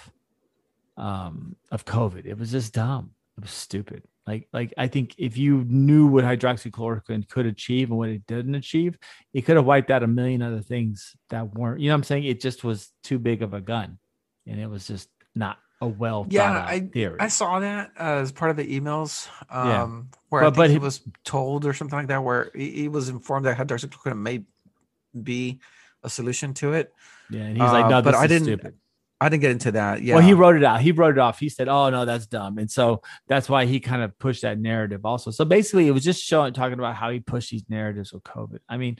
Speaker 3: um of COVID, it was just dumb. It was stupid. Like like I think if you knew what hydroxychloroquine could achieve and what it didn't achieve, it could have wiped out a million other things that weren't. You know what I'm saying? It just was too big of a gun, and it was just not a well
Speaker 2: Yeah, I-
Speaker 3: theory.
Speaker 2: I saw that uh, as part of the emails, um,
Speaker 3: Yeah.
Speaker 2: where
Speaker 3: But- but
Speaker 2: he
Speaker 3: he-
Speaker 2: was told or something like that, where he, he was informed that hydroxychloroquine may be a solution to it.
Speaker 3: yeah, and he's like,
Speaker 2: uh,
Speaker 3: no,
Speaker 2: but
Speaker 3: this
Speaker 2: I didn't-
Speaker 3: stupid.
Speaker 2: I didn't get into that. Yeah.
Speaker 3: Well, he wrote it out. He wrote it off. He said, "Oh no, that's dumb," and so that's why he kind of pushed that narrative. Also, so basically, it was just showing talking about how he pushed these narratives with COVID. I mean,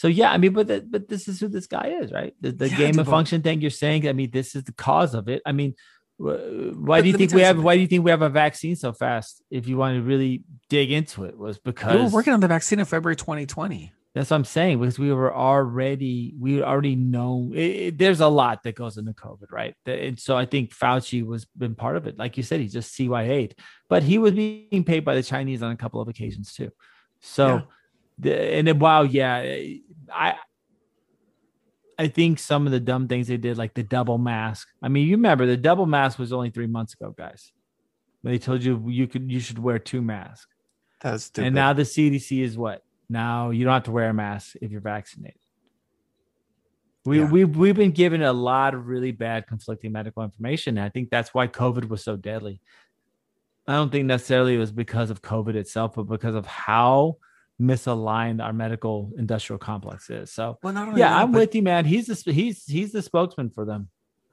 Speaker 3: so yeah, I mean, but the, but this is who this guy is, right? The, the
Speaker 2: Yeah,
Speaker 3: game of
Speaker 2: but-
Speaker 3: function thing you're saying. I mean, this is the cause of it. I mean, wh- why
Speaker 2: But
Speaker 3: do you think we have?
Speaker 2: something.
Speaker 3: Why do you think we have a vaccine so fast? If you want to really dig into it, was because
Speaker 2: we were working on the vaccine in February 2020.
Speaker 3: that's what I'm saying because we were already we already know it, it- there's a lot that goes into COVID, right? And so I think Fauci was been part of it. Like you said, he's just CYA, but he was being paid by the Chinese on a couple of occasions too. So, and then wow, yeah, I I think some of the dumb things they did, like the double mask. I mean, you remember the double mask was only three months ago, guys. They told you you could you should wear two masks.
Speaker 2: That's stupid.
Speaker 3: And now the CDC is what? Now you don't have to wear a mask if you're vaccinated. We
Speaker 2: Yeah.
Speaker 3: we we've been given a lot of really bad conflicting medical information. And I think that's why COVID was so deadly. I don't think necessarily it was because of COVID itself, but because of how misaligned our medical industrial complex is. So
Speaker 2: well, not only
Speaker 3: yeah,
Speaker 2: that,
Speaker 3: I'm with you, man. He's the he's he's the spokesman for them.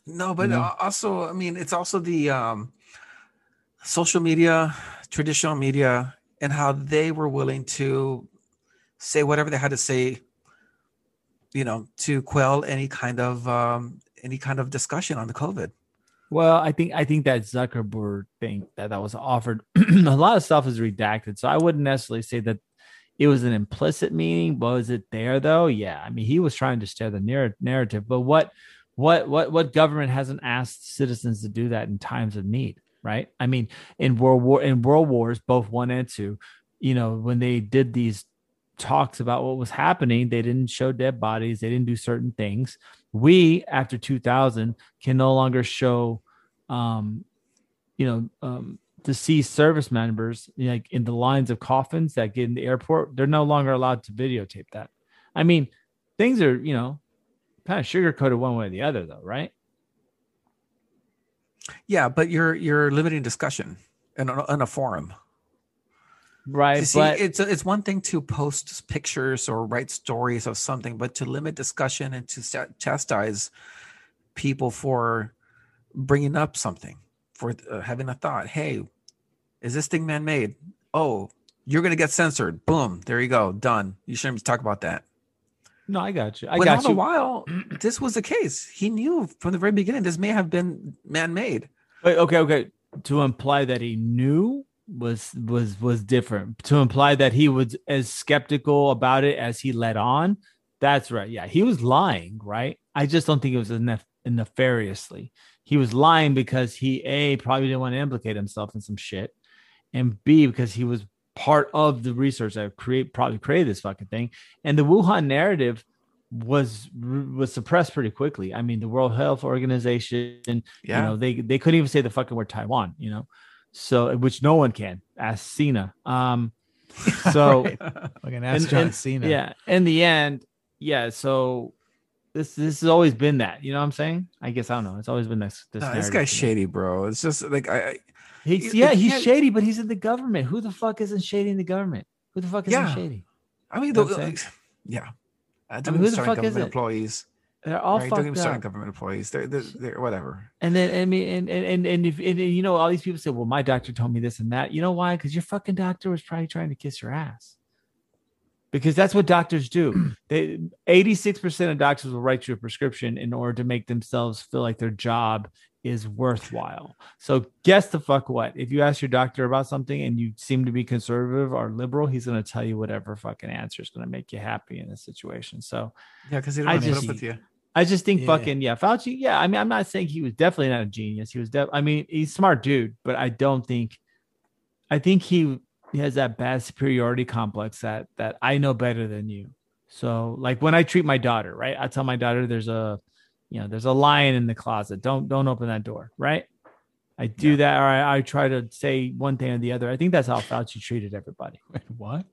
Speaker 2: No, but
Speaker 3: know?
Speaker 2: uh, also, I mean, it's also the um, social media, traditional media, and how they were willing to say whatever they had to say, you know, to quell any kind of um, any kind of discussion on the COVID.
Speaker 3: Well, I think I think that Zuckerberg thing that that was offered, a lot of stuff is redacted. So I wouldn't necessarily say that it was an implicit meaning. Was it there though? Yeah, I mean he was trying to share the narr- narrative. But what what what what government hasn't asked citizens to do that in times of need, right? I mean in World War in World Wars, both one and two, you know when they did these talks about what was happening, they didn't show dead bodies, they didn't do certain things. We after 2000 can no longer show um you know um deceased service members like in the lines of coffins that get in the airport they're no longer allowed to videotape that i mean things are you know kind of sugarcoated one way or the other though right
Speaker 2: Yeah, but you're you're limiting discussion in a, in a forum.
Speaker 3: right
Speaker 2: You see,
Speaker 3: but
Speaker 2: it's it's one thing to post pictures or write stories of something, but to limit discussion and to chastise people for bringing up something, for uh, having a thought. Hey, is this thing man-made? Oh, you're gonna get censored. Boom, there you go, done. You shouldn't talk about that.
Speaker 3: no i got you i
Speaker 2: when all
Speaker 3: got
Speaker 2: the
Speaker 3: you
Speaker 2: while, this was the case. He knew from the very beginning this may have been man-made.
Speaker 3: Wait, okay okay to imply that he knew was was was different to imply that he was as skeptical about it as he let on that's right yeah he was lying right i just don't think it was nef- nefariously he was lying because he a probably didn't want to implicate himself in some shit and b because he was part of the research that create probably created this fucking thing and the wuhan narrative was was suppressed pretty quickly i mean the world health organization
Speaker 2: Yeah.
Speaker 3: you know, they they couldn't even say the fucking word Taiwan, you know. So which no one can. Ask Cena. Um so
Speaker 1: Right. Fucking
Speaker 3: and-
Speaker 1: ask John
Speaker 3: and-
Speaker 1: Cena.
Speaker 3: yeah, in the end, yeah, so this this has always been that. You know what I'm saying? I guess I don't know. It's always been this this,
Speaker 2: Nah, this guy's shady, bro. It's just like I, I
Speaker 3: He's, yeah, he's shady, but he's in the government. Who the fuck isn't shady in the government? Who the fuck isn't
Speaker 2: Yeah.
Speaker 3: shady?
Speaker 2: I mean,
Speaker 3: know
Speaker 2: the,
Speaker 3: I'm
Speaker 2: yeah. I
Speaker 3: mean,
Speaker 2: don't
Speaker 3: who the fuck is
Speaker 2: government
Speaker 3: it?
Speaker 2: employees.
Speaker 3: They're all
Speaker 2: right?
Speaker 3: Fucked up.
Speaker 2: government employees. They're, they're, they're whatever.
Speaker 3: And then I mean, and and and and if and, you know, all these people say, "Well, my doctor told me this and that." You know why? Because your fucking doctor was probably trying to kiss your ass. Because that's what doctors do. They eighty-six percent of doctors will write you a prescription in order to make themselves feel like their job is worthwhile. So guess the fuck what? If you ask your doctor about something and you seem to be conservative or liberal, he's going to tell you whatever fucking answer is going to make you happy in this situation. So
Speaker 2: Yeah, because they don't
Speaker 3: I
Speaker 2: want to put
Speaker 3: just-
Speaker 2: up with you.
Speaker 3: I just think
Speaker 1: Yeah.
Speaker 3: fucking yeah, Fauci. Yeah, I mean, I'm not saying he was definitely not a genius. He was, def- I mean, he's a smart dude, but I don't think, I think he, he has that bad superiority complex that that I know better than you, So like when I treat my daughter, right? I tell my daughter there's a, you know, there's a lion in the closet. Don't don't open that door, right? I do
Speaker 2: Yeah.
Speaker 3: that, or I, I try to say one thing or the other. I think that's how Fauci treated everybody.
Speaker 1: Wait, what?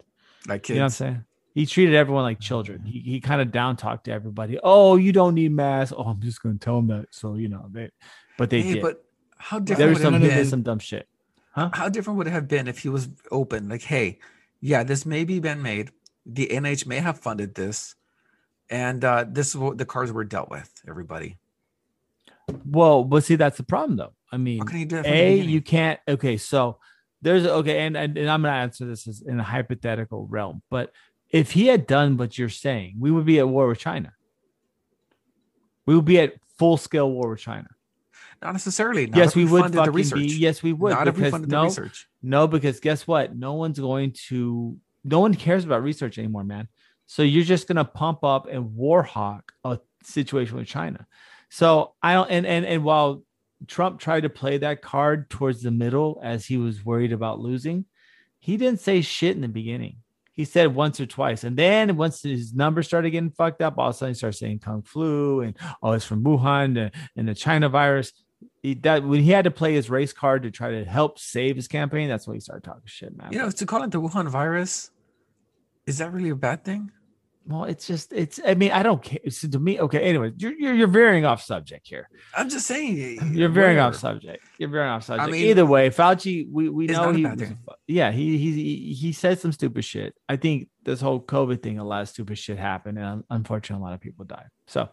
Speaker 2: Like kids.
Speaker 3: You know what I'm saying? He treated everyone like children. He he kind of down talked to everybody. Oh, you don't need masks. Oh, I'm just gonna tell them that. So you know they, but they
Speaker 2: hey,
Speaker 3: did.
Speaker 2: but how
Speaker 3: there
Speaker 2: different
Speaker 3: was
Speaker 2: would
Speaker 3: some
Speaker 2: it
Speaker 3: he
Speaker 2: have been?
Speaker 3: some dumb shit.
Speaker 2: How different would it have been if he was open? Like, hey, yeah, this may be been made. The NH may have funded this, and uh, this is what the cards were dealt with. Everybody,
Speaker 3: Well, but see, that's the problem though. I mean,
Speaker 2: how can he do that? From the
Speaker 3: a you can't. Okay, so there's okay, and and, and I'm gonna answer this as in a hypothetical realm. But if he had done what you're saying, we would be at war with China. We would be at full scale war with China.
Speaker 2: not necessarily. Not
Speaker 3: yes,
Speaker 2: if
Speaker 3: we would fucking
Speaker 2: the research.
Speaker 3: be. Yes, we would.
Speaker 2: not if we funded
Speaker 3: no,
Speaker 2: the research.
Speaker 3: No, because guess what? No one's going to, no one cares about research anymore, man. So you're just going to pump up and warhawk a situation with China. So I don't, and, and, and while Trump tried to play that card towards the middle as he was worried about losing, he didn't say shit in the beginning. He said once or twice. And then once his numbers started getting fucked up, all of a sudden he started saying Kung flu and oh, it's from Wuhan and, and the China virus he, that when he had to play his race card to try to help save his campaign, that's when he started talking shit, man.
Speaker 2: You know, to call it the Wuhan virus, is that really a bad thing?
Speaker 3: Well, it's just it's. I mean, I don't care. It's to me. Okay, anyway, you're you're, you're veering off subject here.
Speaker 2: I'm just saying.
Speaker 3: You're veering off subject. You're veering off subject.
Speaker 2: mean,
Speaker 3: Either way, Fauci, we we know he, was a
Speaker 2: thing.
Speaker 3: fu- yeah, he he he said some stupid shit. I think this whole COVID thing, a lot of stupid shit happened, and unfortunately, a lot of people died. So,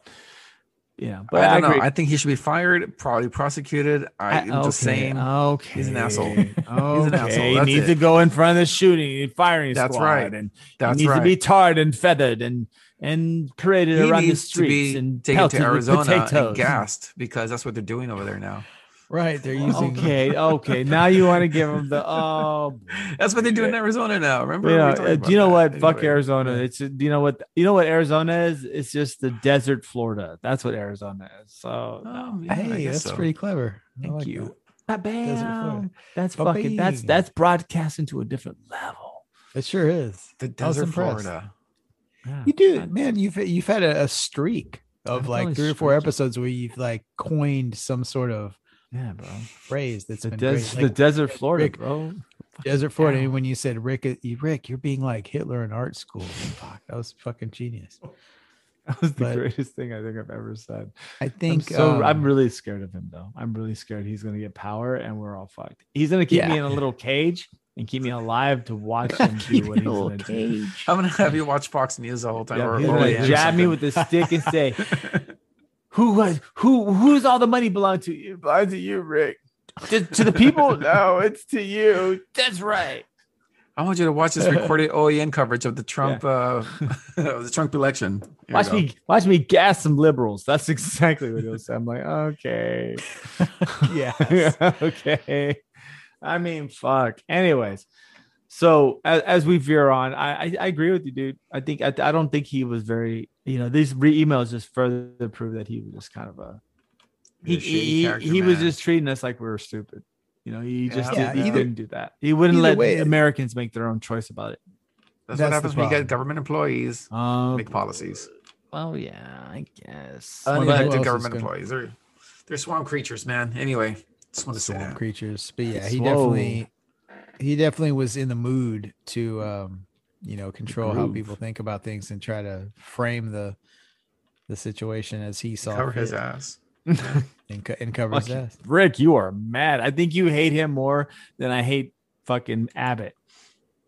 Speaker 3: know, but
Speaker 2: I
Speaker 3: I,
Speaker 2: don't know. I think he should be fired, probably prosecuted. I, am just saying.
Speaker 3: Okay,
Speaker 2: He's an asshole.
Speaker 3: Okay,
Speaker 2: an asshole,
Speaker 3: He needs
Speaker 2: it.
Speaker 3: to go in front of the shooting firing
Speaker 2: That's
Speaker 3: squad,
Speaker 2: right.
Speaker 3: and
Speaker 2: That's
Speaker 3: he needs
Speaker 2: right.
Speaker 3: to be tarred and feathered and and paraded
Speaker 2: he
Speaker 3: around the streets
Speaker 2: be
Speaker 3: and
Speaker 2: taken to Arizona and gassed because that's what they're doing over there now.
Speaker 1: Right. They're using.
Speaker 3: Okay, okay. Now you want to give them the oh.
Speaker 2: That's what they do in Arizona now. Remember?
Speaker 3: You
Speaker 2: We
Speaker 3: know, uh, do you know
Speaker 2: that.
Speaker 3: what? Fuck Arizona. It's do you know what? You know what Arizona is? It's just the desert Florida. That's what Arizona is. So.
Speaker 2: Oh, yeah,
Speaker 1: Hey, that's
Speaker 2: so.
Speaker 1: pretty clever.
Speaker 3: Thank
Speaker 1: like
Speaker 3: you.
Speaker 1: that.
Speaker 3: Bam. That's
Speaker 1: Ba-bing.
Speaker 3: fucking. That's that's broadcasting to a different level.
Speaker 1: It sure is.
Speaker 2: The desert. Florida.
Speaker 3: Yeah.
Speaker 1: You do,
Speaker 3: I-
Speaker 1: man. You've you've had a, a streak of
Speaker 3: I've
Speaker 1: like three or four
Speaker 3: streaky.
Speaker 1: episodes where you've like coined some sort of
Speaker 3: Yeah, bro.
Speaker 1: phrase that's
Speaker 3: The,
Speaker 1: been
Speaker 3: des-
Speaker 1: great.
Speaker 3: the
Speaker 1: Like
Speaker 3: desert Florida,
Speaker 1: Rick-
Speaker 3: bro.
Speaker 1: desert Florida.
Speaker 3: down.
Speaker 1: And when you said Rick, uh, you- Rick, you're being like Hitler in art school. Fuck, that was fucking genius.
Speaker 3: That was the
Speaker 1: But-
Speaker 3: greatest thing I think I've ever said.
Speaker 1: I
Speaker 3: I'm
Speaker 1: think
Speaker 3: so
Speaker 1: um,
Speaker 3: I'm really scared of him though. I'm really scared he's gonna get power and we're all fucked. He's gonna keep me in a little cage and keep me alive to watch him do what he's gonna do.
Speaker 2: I'm gonna have you watch Fox News the whole time.
Speaker 3: Yeah,
Speaker 2: or
Speaker 3: he's
Speaker 2: or
Speaker 3: gonna jab me with a stick and say, "Who was who? Who's all the money belong to you? Belongs to you, Rick. To, to the people? No, it's to you. That's right.
Speaker 2: I want you to watch this recorded OAN coverage of the Trump uh of the Trump election. Here
Speaker 3: Watch me, watch me gas some liberals. That's exactly what he'll say. I'm like, okay,
Speaker 1: Yes.
Speaker 3: okay. I mean, fuck. Anyways, so as, as we veer on, I, I I agree with you, dude. I think I, I don't think he was very. You know, these re- emails just further prove that he was just kind of a. He
Speaker 2: He's a
Speaker 3: he, he was just treating us like we were stupid. You know, he just
Speaker 2: Yeah,
Speaker 3: didn't, he
Speaker 1: either-
Speaker 3: didn't do that. He wouldn't let
Speaker 1: way-
Speaker 3: Americans make their own choice about it.
Speaker 2: That's,
Speaker 1: That's
Speaker 2: what happens when you get government employees
Speaker 3: Um,
Speaker 2: make policies.
Speaker 3: Well, yeah, I guess.
Speaker 1: Well, who
Speaker 2: Unelected
Speaker 1: else is
Speaker 2: government employees. They're they're swamp creatures, man. Anyway, just want to say
Speaker 1: swamp
Speaker 2: that.
Speaker 1: creatures. But yeah, he
Speaker 3: Whoa.
Speaker 1: definitely he definitely was in the mood to um, you know, control how people think about things and try to frame the the situation as he saw
Speaker 2: Cover
Speaker 1: fit
Speaker 2: his ass.
Speaker 1: and, co- and cover his
Speaker 3: Fuck you.
Speaker 1: ass.
Speaker 3: Rick, you are mad. I think you hate him more than I hate fucking Abbott.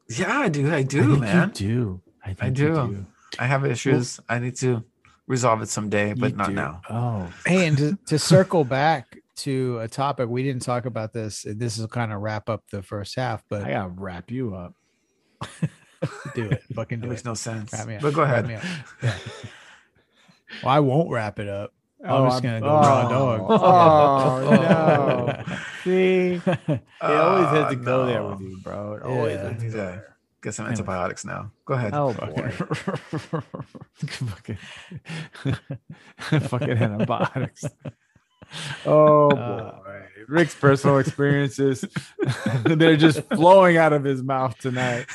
Speaker 2: Yeah, I do. I
Speaker 3: I
Speaker 2: do,
Speaker 3: think
Speaker 2: man.
Speaker 3: You do. I, think
Speaker 2: do.
Speaker 3: You
Speaker 2: I have issues. I need to resolve it someday, but
Speaker 3: You
Speaker 2: not
Speaker 3: do.
Speaker 2: now.
Speaker 3: Oh,
Speaker 1: Hey, and to, to circle back to a topic we didn't talk about this. and This will kind of wrap up the first half, but
Speaker 3: I gotta wrap you up.
Speaker 1: do it. Fucking
Speaker 2: It
Speaker 1: do
Speaker 2: makes
Speaker 1: it.
Speaker 2: no sense.
Speaker 1: Wrap me up.
Speaker 2: But go
Speaker 1: Wrap
Speaker 2: ahead.
Speaker 1: me up. Yeah. Well, I won't wrap it up. I'm
Speaker 3: Oh,
Speaker 1: just
Speaker 3: I'm-
Speaker 1: gonna go raw
Speaker 3: oh.
Speaker 1: dog.
Speaker 3: Oh, no. See, it always has to
Speaker 2: Ah,
Speaker 3: go there with you, bro. It always
Speaker 1: Yeah.
Speaker 3: has to
Speaker 2: need
Speaker 3: go there.
Speaker 2: get some antibiotics now. Go ahead.
Speaker 3: Oh boy. fucking, fucking antibiotics. Oh boy.
Speaker 1: Uh,
Speaker 3: Rick's personal experiences. They're just flowing out of his mouth tonight.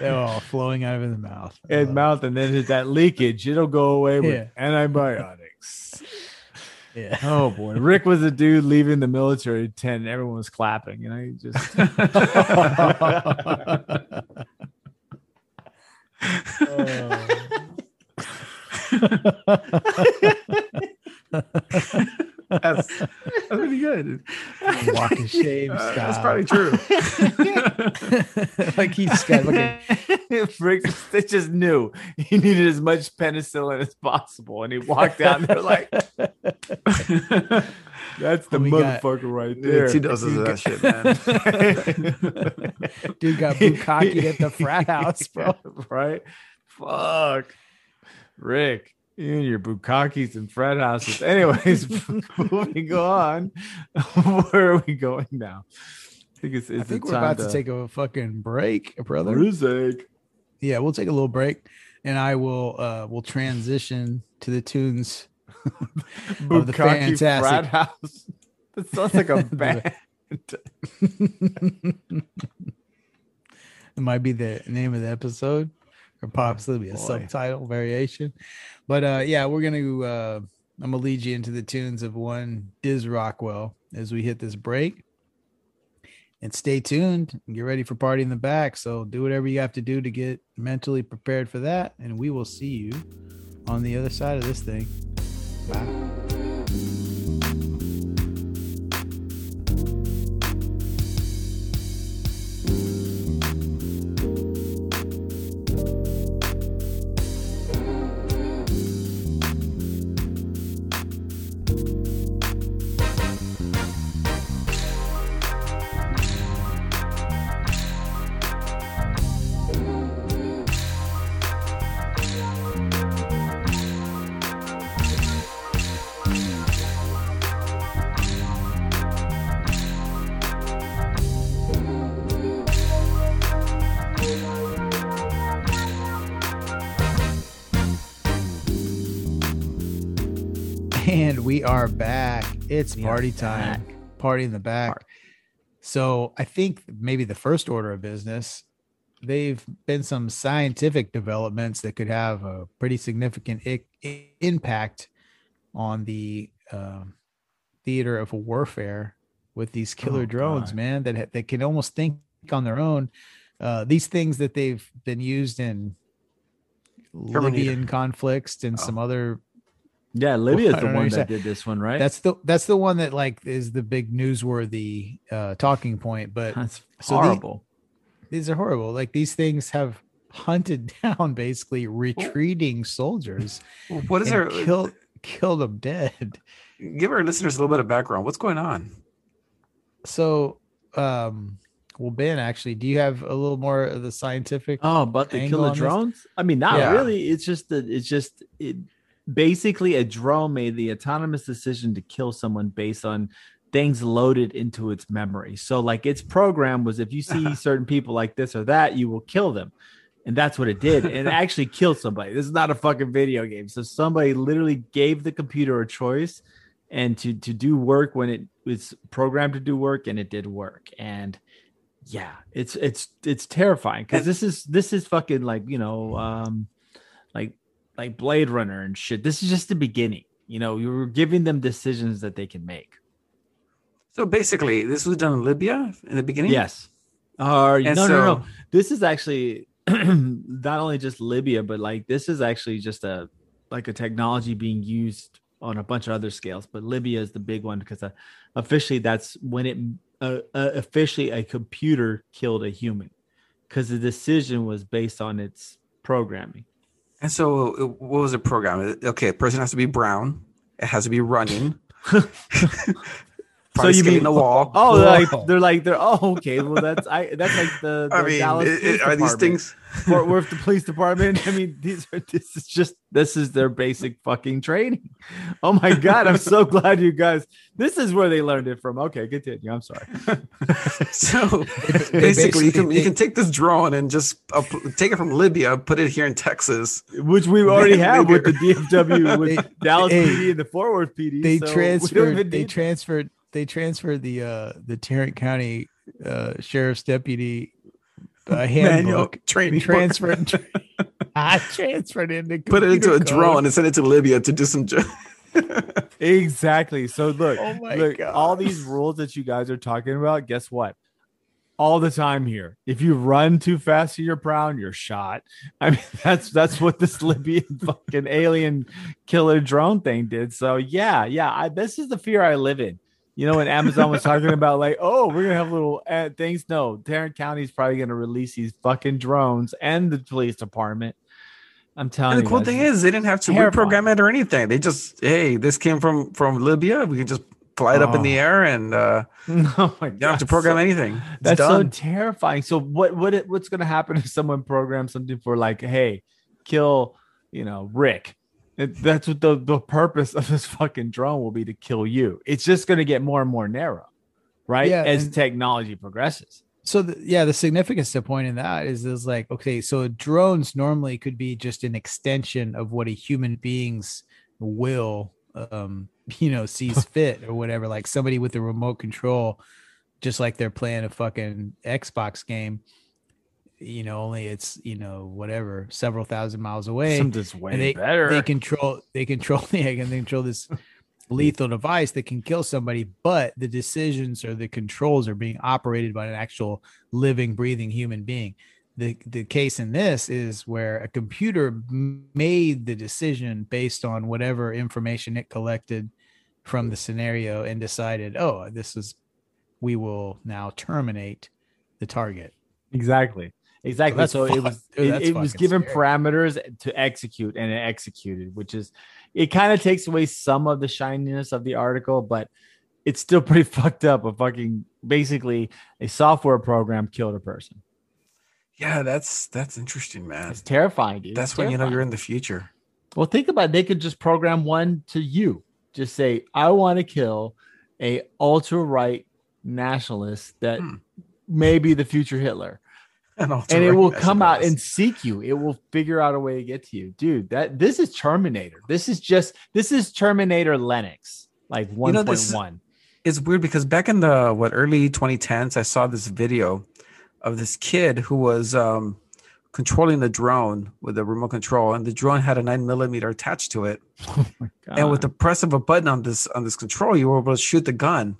Speaker 1: They're all flowing out of his mouth.
Speaker 3: and
Speaker 1: Uh,
Speaker 3: mouth, and then that leakage. It'll go away with
Speaker 1: Yeah.
Speaker 3: antibiotics.
Speaker 1: yeah.
Speaker 3: Oh boy, Rick was a dude leaving the military tent, and everyone was clapping. You know, he just
Speaker 2: That's, that's pretty good.
Speaker 1: Walk of shame.
Speaker 2: Uh, that's probably true.
Speaker 1: like he's got fucking
Speaker 3: Rick they just knew he needed as much penicillin as possible, and he walked down there like, "That's the
Speaker 1: We got-
Speaker 3: motherfucker right there."
Speaker 2: two doses of that shit, man.
Speaker 1: dude got bukkake at the frat house, bro.
Speaker 3: right? Fuck, Rick, you and your bukkakis and frat houses. Anyways, moving on. Where are we going now? I think it's.
Speaker 1: I think we're about to take a fucking break, brother.
Speaker 3: music.
Speaker 1: Yeah, we'll take a little break, and I will uh we'll transition to the tunes of the
Speaker 3: Bukkake
Speaker 1: fantastic.
Speaker 3: frat house. That sounds like a band.
Speaker 1: It might be the name of the episode, or possibly be a subtitle variation. But uh, yeah, we're gonna. Uh, I'm gonna lead you into the tunes of one Diz Rockwell as we hit this break. And stay tuned and get ready for party in the back. So do whatever you have to do to get mentally prepared for that, and we will see you on the other side of this thing. Bye. It's
Speaker 3: We
Speaker 1: party time. Party in the back.
Speaker 3: Party.
Speaker 1: So I think maybe the first order of business, they've been some scientific developments that could have a pretty significant I- I- impact on the um, theater of warfare with these killer
Speaker 3: Oh,
Speaker 1: drones,
Speaker 3: God.
Speaker 1: man, that ha- that can almost think on their own. Uh, these things that they've been used in
Speaker 2: Terminator.
Speaker 1: Libyan conflicts and
Speaker 2: Oh.
Speaker 1: some other
Speaker 3: Yeah, Libya's
Speaker 1: I
Speaker 3: the one that did this one, right?
Speaker 1: that's the that's the one that like is the big newsworthy uh talking point but
Speaker 3: That's
Speaker 1: so
Speaker 3: horrible.
Speaker 1: these are horrible like these things have hunted down basically retreating soldiers
Speaker 2: What is
Speaker 1: and
Speaker 2: there?
Speaker 1: killed killed them dead
Speaker 2: Give our listeners a little bit of background. What's going on?
Speaker 1: so um well ben actually do you have a little more of the scientific
Speaker 3: Oh, but the killer
Speaker 1: on this?
Speaker 3: drones? I mean, not
Speaker 2: Yeah.
Speaker 3: really. It's just that it's just it basically a drone made the autonomous decision to kill someone based on things loaded into its memory. So like its program was if you see certain people like this or that, you will kill them. And that's what it did. And it actually killed somebody. This is not a fucking video game. So somebody literally gave the computer a choice and to to do work when it was programmed to do work and it did work. And yeah, it's it's it's terrifying because this is this is fucking like you know um like Blade Runner and shit. This is just the beginning. You know, you were giving them decisions that they can make.
Speaker 2: So basically, this was done in Libya in the beginning.
Speaker 3: Yes. Or no, no, no, no. This is actually not only just Libya, but like this is actually just a like a technology being used on a bunch of other scales. But Libya is the big one because uh, officially that's when it uh, uh, officially a computer killed a human because the decision was based on its programming.
Speaker 2: And so, uh, what was the program? Okay, a person has to be brown. It has to be running.
Speaker 3: So you mean
Speaker 2: the wall?
Speaker 3: Oh, they're like
Speaker 1: Whoa.
Speaker 3: they're like they're oh okay. Well, that's I that's like the, the
Speaker 2: I mean,
Speaker 3: Dallas
Speaker 2: it- it- are these things?
Speaker 3: Fort Worth the police department. I mean, these are this is just this is their basic fucking training. Oh my god, I'm so glad you guys. This is where they learned it from. Okay, continue. I'm sorry.
Speaker 2: So
Speaker 1: they
Speaker 2: basically, you can
Speaker 1: basically-
Speaker 2: you can take this drone and just uh, take it from Libya, put it here in Texas.
Speaker 3: Which we already have with the
Speaker 2: Maybe-
Speaker 3: DFW with
Speaker 1: They-
Speaker 3: Dallas
Speaker 1: hey,
Speaker 3: PD and the Fort Worth PD.
Speaker 1: they
Speaker 3: so
Speaker 1: transferred they transferred they transferred the uh the Tarrant County uh sheriff's deputy a
Speaker 2: Manual
Speaker 1: handbook
Speaker 2: training book.
Speaker 1: transferred I transferred into
Speaker 2: Put it into a
Speaker 1: code.
Speaker 2: drone and send it to Libya to do some. jo-
Speaker 3: Exactly. So look,
Speaker 1: Oh my
Speaker 3: look,
Speaker 1: God.
Speaker 3: all these rules that you guys are talking about, guess what? All the time here. If you run too fast to your brown, you're shot. I mean, that's that's what this Libyan fucking alien killer drone thing did. So yeah, yeah. I, this is the fear I live in. You know, when Amazon was talking about like, oh, we're gonna have little uh, things. No, Tarrant County is probably gonna release these fucking drones and the police department. I'm telling
Speaker 2: And the
Speaker 3: you.
Speaker 2: cool thing is, they didn't have to
Speaker 3: terrifying.
Speaker 2: reprogram it or anything. They just, hey, this came from from Libya. We can just fly it up in the
Speaker 3: Oh.
Speaker 2: air, and uh,
Speaker 3: oh my
Speaker 2: you don't have to program
Speaker 3: so-
Speaker 2: anything. It's
Speaker 3: That's
Speaker 2: done.
Speaker 3: so terrifying. So what what it, what's going to happen if someone programs something for like, hey, kill, you know, Rick? It, that's what the the purpose of this fucking drone will be to kill you. It's just going to get more and more narrow, right?
Speaker 1: Yeah,
Speaker 3: As technology progresses.
Speaker 1: so the, yeah the significance to point in that is is like okay so drones normally could be just an extension of what a human being's will um you know sees fit or whatever like somebody with a remote control just like they're playing a fucking xbox game you know only it's you know whatever several thousand miles away
Speaker 3: Something's way
Speaker 1: and they,
Speaker 3: better.
Speaker 1: they control they control the. they can control this lethal device that can kill somebody but the decisions or the controls are being operated by an actual living breathing human being the the case in this is where a computer made the decision based on whatever information it collected from the scenario and decided oh this is we will now terminate the target
Speaker 3: Exactly. Exactly. So, it was
Speaker 1: dude,
Speaker 3: it, it was given
Speaker 1: scary.
Speaker 3: parameters to execute and it executed, which is it kind of takes away some of the shininess of the article, but it's still pretty fucked up. A fucking basically a software program killed a person.
Speaker 2: Yeah, that's that's interesting, man.
Speaker 3: It's terrifying, dude.
Speaker 2: That's
Speaker 3: It's
Speaker 2: when you know you're in the future.
Speaker 3: Well, think about it. They could just program one to you. Just say, I want to kill a ultra right nationalist that
Speaker 2: Hmm.
Speaker 3: may be the future Hitler.
Speaker 2: And,
Speaker 3: and it will come out and seek you. It will figure out a way to get to you, dude. That this is Terminator. This is just this is Terminator Lennox, like one
Speaker 2: know,
Speaker 3: point
Speaker 2: this-
Speaker 3: one.
Speaker 2: it's weird because back in the what early 2010s, I saw this video of this kid who was um, controlling the drone with a remote control, and the drone had a nine millimeter attached to it. and with the press of a button on this on this control, you were able to shoot the gun.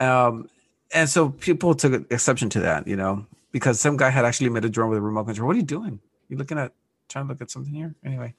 Speaker 2: Um, and so people took exception to that, you know, because some guy had actually made a drone with a remote control. What are you doing? You looking at trying to look at something here? Anyway,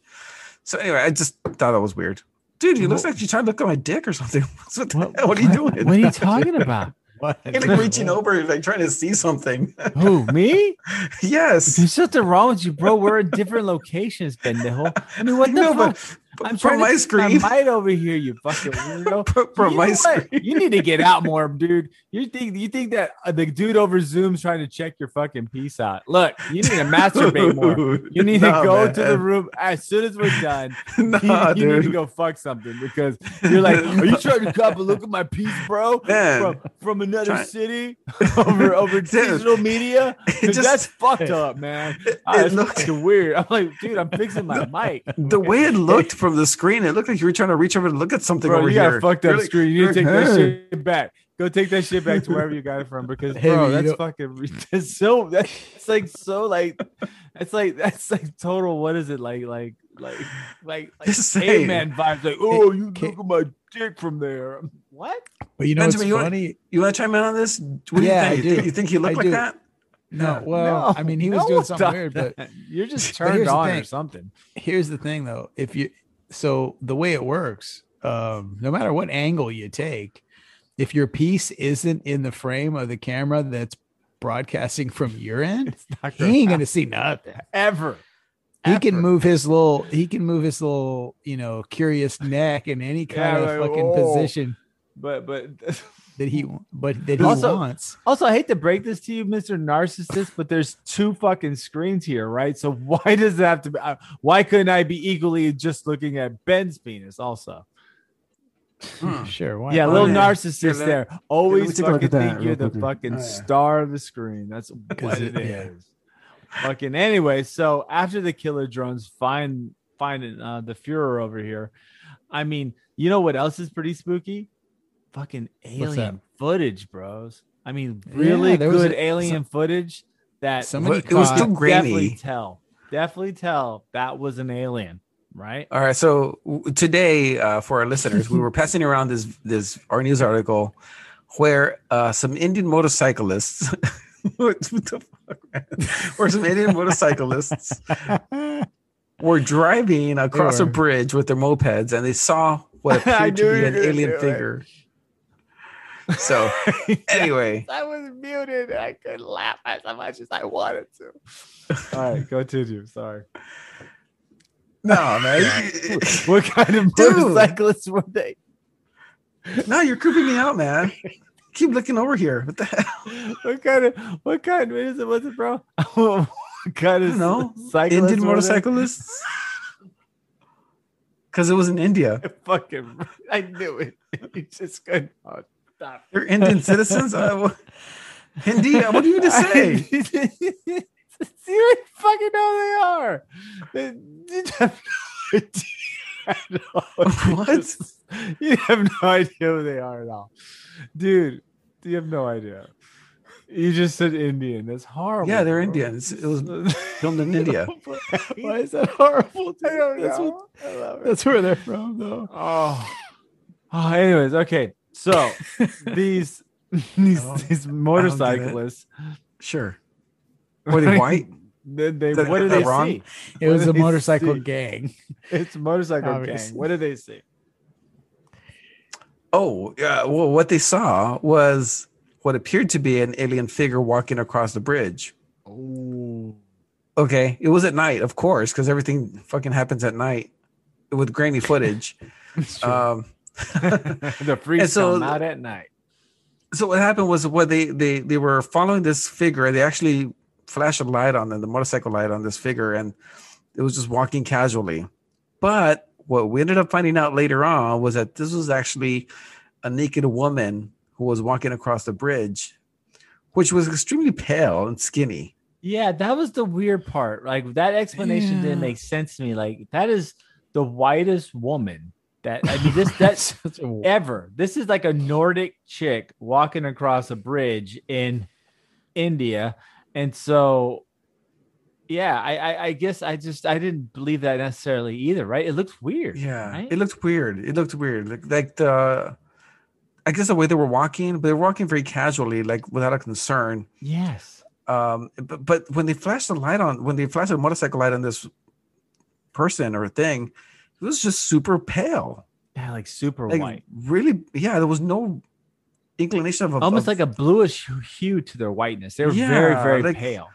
Speaker 2: so anyway, I just thought that was weird, dude. You looks like you're trying to look at my dick or something. What,
Speaker 3: what,
Speaker 2: what are you doing?
Speaker 3: What are you talking about?
Speaker 1: what
Speaker 2: You're like reaching over, like trying to see something.
Speaker 3: Who me?
Speaker 2: yes.
Speaker 3: There's something wrong with you, bro. We're in different locations, pendejo. I mean, what the
Speaker 2: No,
Speaker 3: fuck? I'm
Speaker 2: from
Speaker 3: trying
Speaker 2: my screen.
Speaker 3: I might over here, you fucking weirdo.
Speaker 2: From-
Speaker 3: you
Speaker 2: my
Speaker 3: know what?
Speaker 2: screen.
Speaker 3: You need to get out more, dude. You think you think that uh, the dude over Zoom's trying to check your fucking piece out? Look, you need to masturbate more. You need
Speaker 2: nah,
Speaker 3: to go
Speaker 2: man.
Speaker 3: to the room as soon as we're done.
Speaker 2: Nah,
Speaker 3: you, you need to go fuck something because you're like, are you trying to cop a look at my piece, bro?
Speaker 2: Man.
Speaker 3: From, from another
Speaker 2: Try-
Speaker 3: city over over
Speaker 2: Dude.
Speaker 3: digital media.
Speaker 2: Just-
Speaker 3: that's fucked up, man.
Speaker 2: It-
Speaker 3: Ah,
Speaker 2: it
Speaker 3: it's
Speaker 2: looked-
Speaker 3: weird. I'm like, dude, I'm fixing my mic.
Speaker 2: the way it looked from the screen, it looked like you were trying to reach over to look at something
Speaker 3: Bro,
Speaker 2: over
Speaker 3: you
Speaker 2: here.
Speaker 3: a fucked
Speaker 2: You're
Speaker 3: up
Speaker 2: like-
Speaker 3: screen. You need to take
Speaker 2: you're
Speaker 3: that shit back. Go take that shit back to wherever you got it from because
Speaker 1: Hey,
Speaker 3: bro, that's fucking that's so that's like so like it's like that's like total what is it like like like like like
Speaker 2: Just saying.
Speaker 3: vibes like oh you look at my dick from there what
Speaker 1: but you know
Speaker 2: Benjamin,
Speaker 1: what's
Speaker 2: you want- You want to chime in on this? What do
Speaker 1: Yeah, I
Speaker 2: you think?
Speaker 1: do.
Speaker 2: You think he looked
Speaker 1: I
Speaker 2: like
Speaker 1: do.
Speaker 2: that?
Speaker 1: no well
Speaker 3: No,
Speaker 1: i mean he was
Speaker 3: no
Speaker 1: doing something
Speaker 3: thought
Speaker 1: weird but
Speaker 3: you're just turned
Speaker 1: here's the
Speaker 3: on or something
Speaker 1: here's the thing though if you so the way it works um no matter what angle you take if your piece isn't in the frame of the camera that's broadcasting from your end he ain't
Speaker 3: happen
Speaker 1: gonna see nothing.
Speaker 3: Ever.
Speaker 1: He can move his little he can move his little you know curious neck in any kind
Speaker 3: Yeah,
Speaker 1: of
Speaker 3: like,
Speaker 1: fucking
Speaker 3: oh.
Speaker 1: position.
Speaker 3: But but
Speaker 1: that he but that he
Speaker 3: Also-
Speaker 1: wants
Speaker 3: Also, I hate to break this to you, Mr. Narcissist, but there's two fucking screens here, right? So why does it have to be? Uh, why couldn't I be equally just looking at Ben's penis also?
Speaker 2: Hmm.
Speaker 1: sure why
Speaker 3: yeah, little
Speaker 2: yeah.
Speaker 3: narcissist
Speaker 2: Yeah, let-
Speaker 3: there. Always
Speaker 2: take look
Speaker 3: fucking
Speaker 2: at that
Speaker 3: think you're the
Speaker 2: quickly.
Speaker 3: fucking
Speaker 2: Oh, yeah.
Speaker 3: star of the screen. That's what
Speaker 1: 'Cause
Speaker 3: it
Speaker 1: it-
Speaker 3: is. Fucking anyway, so after the killer drones find finding uh, the Fuhrer over here, I mean, you know what else is pretty spooky? Fucking alien footage, bros. I mean, really
Speaker 1: there was
Speaker 3: good
Speaker 1: a-
Speaker 3: alien footage that
Speaker 1: Somebody
Speaker 2: It was
Speaker 1: caught-
Speaker 2: still
Speaker 3: definitely tell, definitely tell that was an alien, right?
Speaker 2: All right. So today, uh, for our listeners, we were passing around this this our news article where uh, some Indian motorcyclists, what, what the fuck, man? where some Indian motorcyclists were driving across a bridge with their mopeds, and they saw what appeared to be an alien
Speaker 3: figure. it.
Speaker 2: Figure. So anyway,
Speaker 3: I was muted I couldn't laugh as much as I wanted to. All right, continue. Sorry.
Speaker 2: no man,
Speaker 3: What kind of
Speaker 2: Dude.
Speaker 3: motorcyclists were they?
Speaker 2: no, you're creeping me out, man. Keep looking over here. What the hell?
Speaker 3: What kind of what kind what is it? Was it, bro? what kind of
Speaker 2: don't know.
Speaker 3: cyclists
Speaker 2: Indian motorcyclists? Because it was in India.
Speaker 3: Fucking, I knew it. You just couldn't. Stop.
Speaker 2: They're Indian citizens. Uh, Hindi. uh, What do you to say?
Speaker 3: you fucking know they are. They, you have no idea at all. You
Speaker 2: What?
Speaker 3: just- You have no idea who they are at all, dude. You have no idea. You just said Indian. That's horrible.
Speaker 2: Yeah, they're
Speaker 3: bro.
Speaker 2: Indians. It was filmed in India.
Speaker 1: Why is that horrible? dude?
Speaker 3: I don't
Speaker 1: That's,
Speaker 3: know.
Speaker 1: what-
Speaker 3: I
Speaker 1: that's where they're from, though.
Speaker 3: Oh. oh, anyways, okay. So these these
Speaker 2: don't-
Speaker 3: these motorcyclists,
Speaker 2: Sure. Were they white?
Speaker 3: they, they,
Speaker 2: Is that-
Speaker 3: what
Speaker 2: is
Speaker 3: did they
Speaker 2: wrong?
Speaker 3: see?
Speaker 1: It
Speaker 3: What
Speaker 1: was a motorcycle
Speaker 3: see?
Speaker 1: gang.
Speaker 3: It's a motorcycle
Speaker 1: Obviously.
Speaker 3: gang. What did they see?
Speaker 2: Oh, yeah. Well, what they saw was what appeared to be an alien figure walking across the bridge.
Speaker 3: Oh,
Speaker 2: Okay. It was at night, of course, because everything fucking happens at night with grainy footage. um,
Speaker 3: the freaks
Speaker 2: so-
Speaker 3: come out at night.
Speaker 2: so what happened was what they they they were following this figure they actually flashed a light on them the motorcycle light on this figure and it was just walking casually but what we ended up finding out later on was that this was actually a naked woman who was walking across the bridge which was extremely pale and skinny
Speaker 3: Yeah, that was the weird part. Like that explanation didn't make sense to me. Like that is the whitest woman that I mean this that's ever. This is like a Nordic chick walking across a bridge in India. And so yeah, I, I I guess I just I didn't believe that necessarily either, right? It looks weird.
Speaker 2: yeah
Speaker 3: right?
Speaker 2: it looked weird it looked weird like, like the i guess the way they were walking but they were walking very casually like without a concern
Speaker 3: yes.
Speaker 2: um but, but when they flashed the light on when they flashed a motorcycle light on this person or thing it was just super pale
Speaker 3: Yeah, like super
Speaker 2: like
Speaker 3: white.
Speaker 2: really yeah there was no inclination of a,
Speaker 3: Almost
Speaker 2: of-
Speaker 3: like a bluish hue- to their whiteness. They were very,
Speaker 2: Yeah,
Speaker 3: very
Speaker 2: like,
Speaker 3: pale.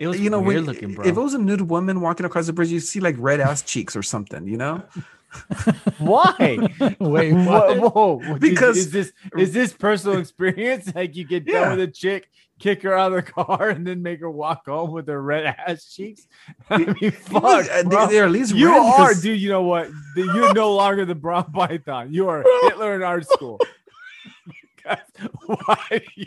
Speaker 3: It was
Speaker 2: you know
Speaker 3: weird
Speaker 2: when,
Speaker 3: looking, bro.
Speaker 2: if it was a nude woman walking across the bridge you see like red ass cheeks or something you know
Speaker 3: Why?
Speaker 1: Wait,
Speaker 3: Whoa,
Speaker 1: what?
Speaker 3: whoa. Did-
Speaker 2: Because-
Speaker 3: is this is this personal experience? Like you get
Speaker 2: Yeah.
Speaker 3: done with a chick, kick her out of the car, and then make her walk home with her red ass cheeks? I mean, fuck,
Speaker 2: uh,
Speaker 3: bro.
Speaker 2: they, they're at least
Speaker 3: You are,
Speaker 2: because-
Speaker 3: dude. You know what? You're no longer the brown python. You are Hitler in art school. Why do you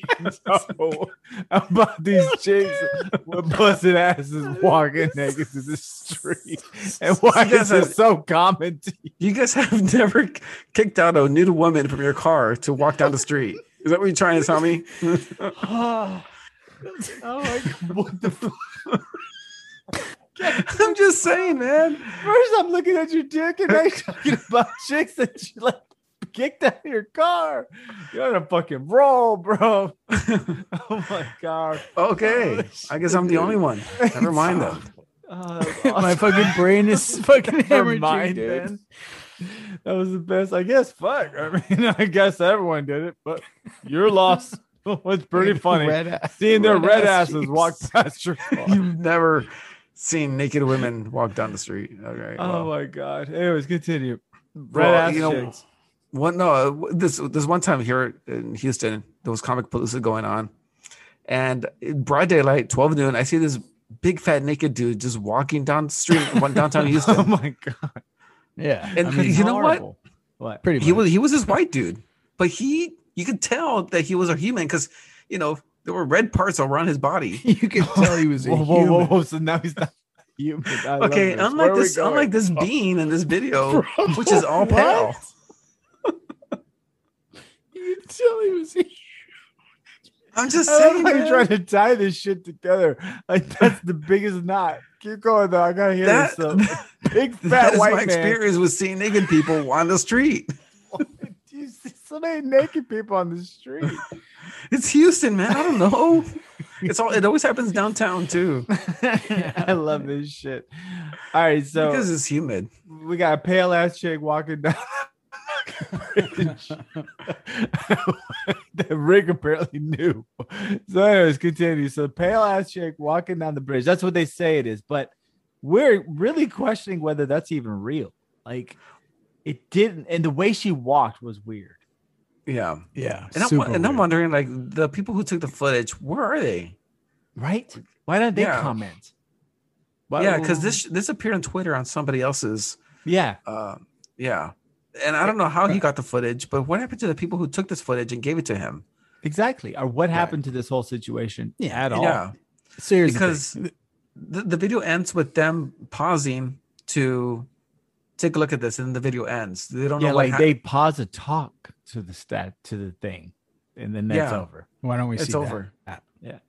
Speaker 3: know about these chicks with busted asses walking naked to the street? And why is it
Speaker 2: have-
Speaker 3: so common to you?
Speaker 2: you guys have never kicked out a nude woman from your car to walk down the street is that what you're trying to tell me
Speaker 3: oh my god! What the fuck?
Speaker 2: i'm just saying man
Speaker 3: First, I'm looking at your dick, and now you're talking about chicks that you like kicked out of your car. You're on a fucking roll, bro. oh my god.
Speaker 2: okay
Speaker 3: Oh,
Speaker 2: i guess i'm the only one never mind though
Speaker 3: Oh, that's
Speaker 1: My fucking brain is fucking
Speaker 3: Never
Speaker 1: hemorrhaging,
Speaker 3: mind,
Speaker 1: dude.
Speaker 3: then. That was the best. I guess. Fuck. I mean, I guess everyone did it, but your loss was pretty funny.
Speaker 1: Red
Speaker 3: Seeing their red
Speaker 1: ass
Speaker 3: asses
Speaker 1: cheeks.
Speaker 3: walk past your.
Speaker 2: You've never seen naked women walk down the street. Okay.
Speaker 3: Oh my god. Anyways, continue. Red
Speaker 2: Well,
Speaker 3: ass
Speaker 2: you know,
Speaker 3: chicks.
Speaker 2: One no, uh, this this one time here in Houston, there was Comicpalooza going on, and in broad daylight, twelve noon, I see this big fat naked dude just walking down the street, one downtown Houston.
Speaker 3: Oh my god.
Speaker 1: Yeah.
Speaker 2: And
Speaker 1: I mean,
Speaker 2: you know what?
Speaker 3: Horrible. What?
Speaker 1: pretty
Speaker 2: He was he was this white dude, but he you could tell that he was a human because you know there were red parts around his body.
Speaker 1: you could tell he was a
Speaker 3: Whoa, whoa,
Speaker 1: human.
Speaker 3: whoa, whoa. So now he's not human. I
Speaker 2: Okay,
Speaker 3: this.
Speaker 2: Unlike this,
Speaker 3: going?
Speaker 2: unlike this oh. being in this video,
Speaker 1: Bro,
Speaker 2: which is all
Speaker 1: what?
Speaker 2: pale.
Speaker 1: You could tell he was a
Speaker 2: I'm just saying.
Speaker 3: how you're trying to tie this shit together. Like that's the biggest knot. Keep going though. I gotta hear
Speaker 2: That-
Speaker 3: this. Big fat white
Speaker 2: my
Speaker 3: man.
Speaker 2: experience with seeing naked people on the street.
Speaker 3: You see so many naked people on the street.
Speaker 2: It's Houston, man. I don't know. It's all. It always happens downtown too,
Speaker 3: I love this shit. All right, so
Speaker 2: because it's humid.
Speaker 3: we got a pale ass chick walking down the rig apparently knew. So, anyways, continue. So, pale ass chick walking down the bridge. That's what they say it is, but we're really questioning whether that's even real. Like, it didn't, and the way she walked was weird.
Speaker 2: Yeah,
Speaker 1: Yeah.
Speaker 2: and I'm, and I'm wondering, like, the people who took the footage, where are they?
Speaker 3: Right? Why don't they
Speaker 2: Yeah.
Speaker 3: comment? Why-
Speaker 2: yeah, because this this appeared on Twitter on somebody else's.
Speaker 3: yeah,
Speaker 2: Uh, yeah, and I eh, don't know how he got the footage, but what happened to the people who took this footage and gave it to him?
Speaker 3: exactly. Or what happened to this whole situation
Speaker 1: Yeah,
Speaker 3: at all?
Speaker 2: Yeah,
Speaker 1: the
Speaker 2: because the, the video ends with them pausing to take a look at this, and the video ends. They don't
Speaker 3: yeah,
Speaker 2: know
Speaker 3: like they pause a talk to the stat to the thing, and then that's
Speaker 2: Yeah.
Speaker 3: over.
Speaker 1: why don't we
Speaker 2: it's
Speaker 1: see that?
Speaker 2: over.
Speaker 3: Yeah,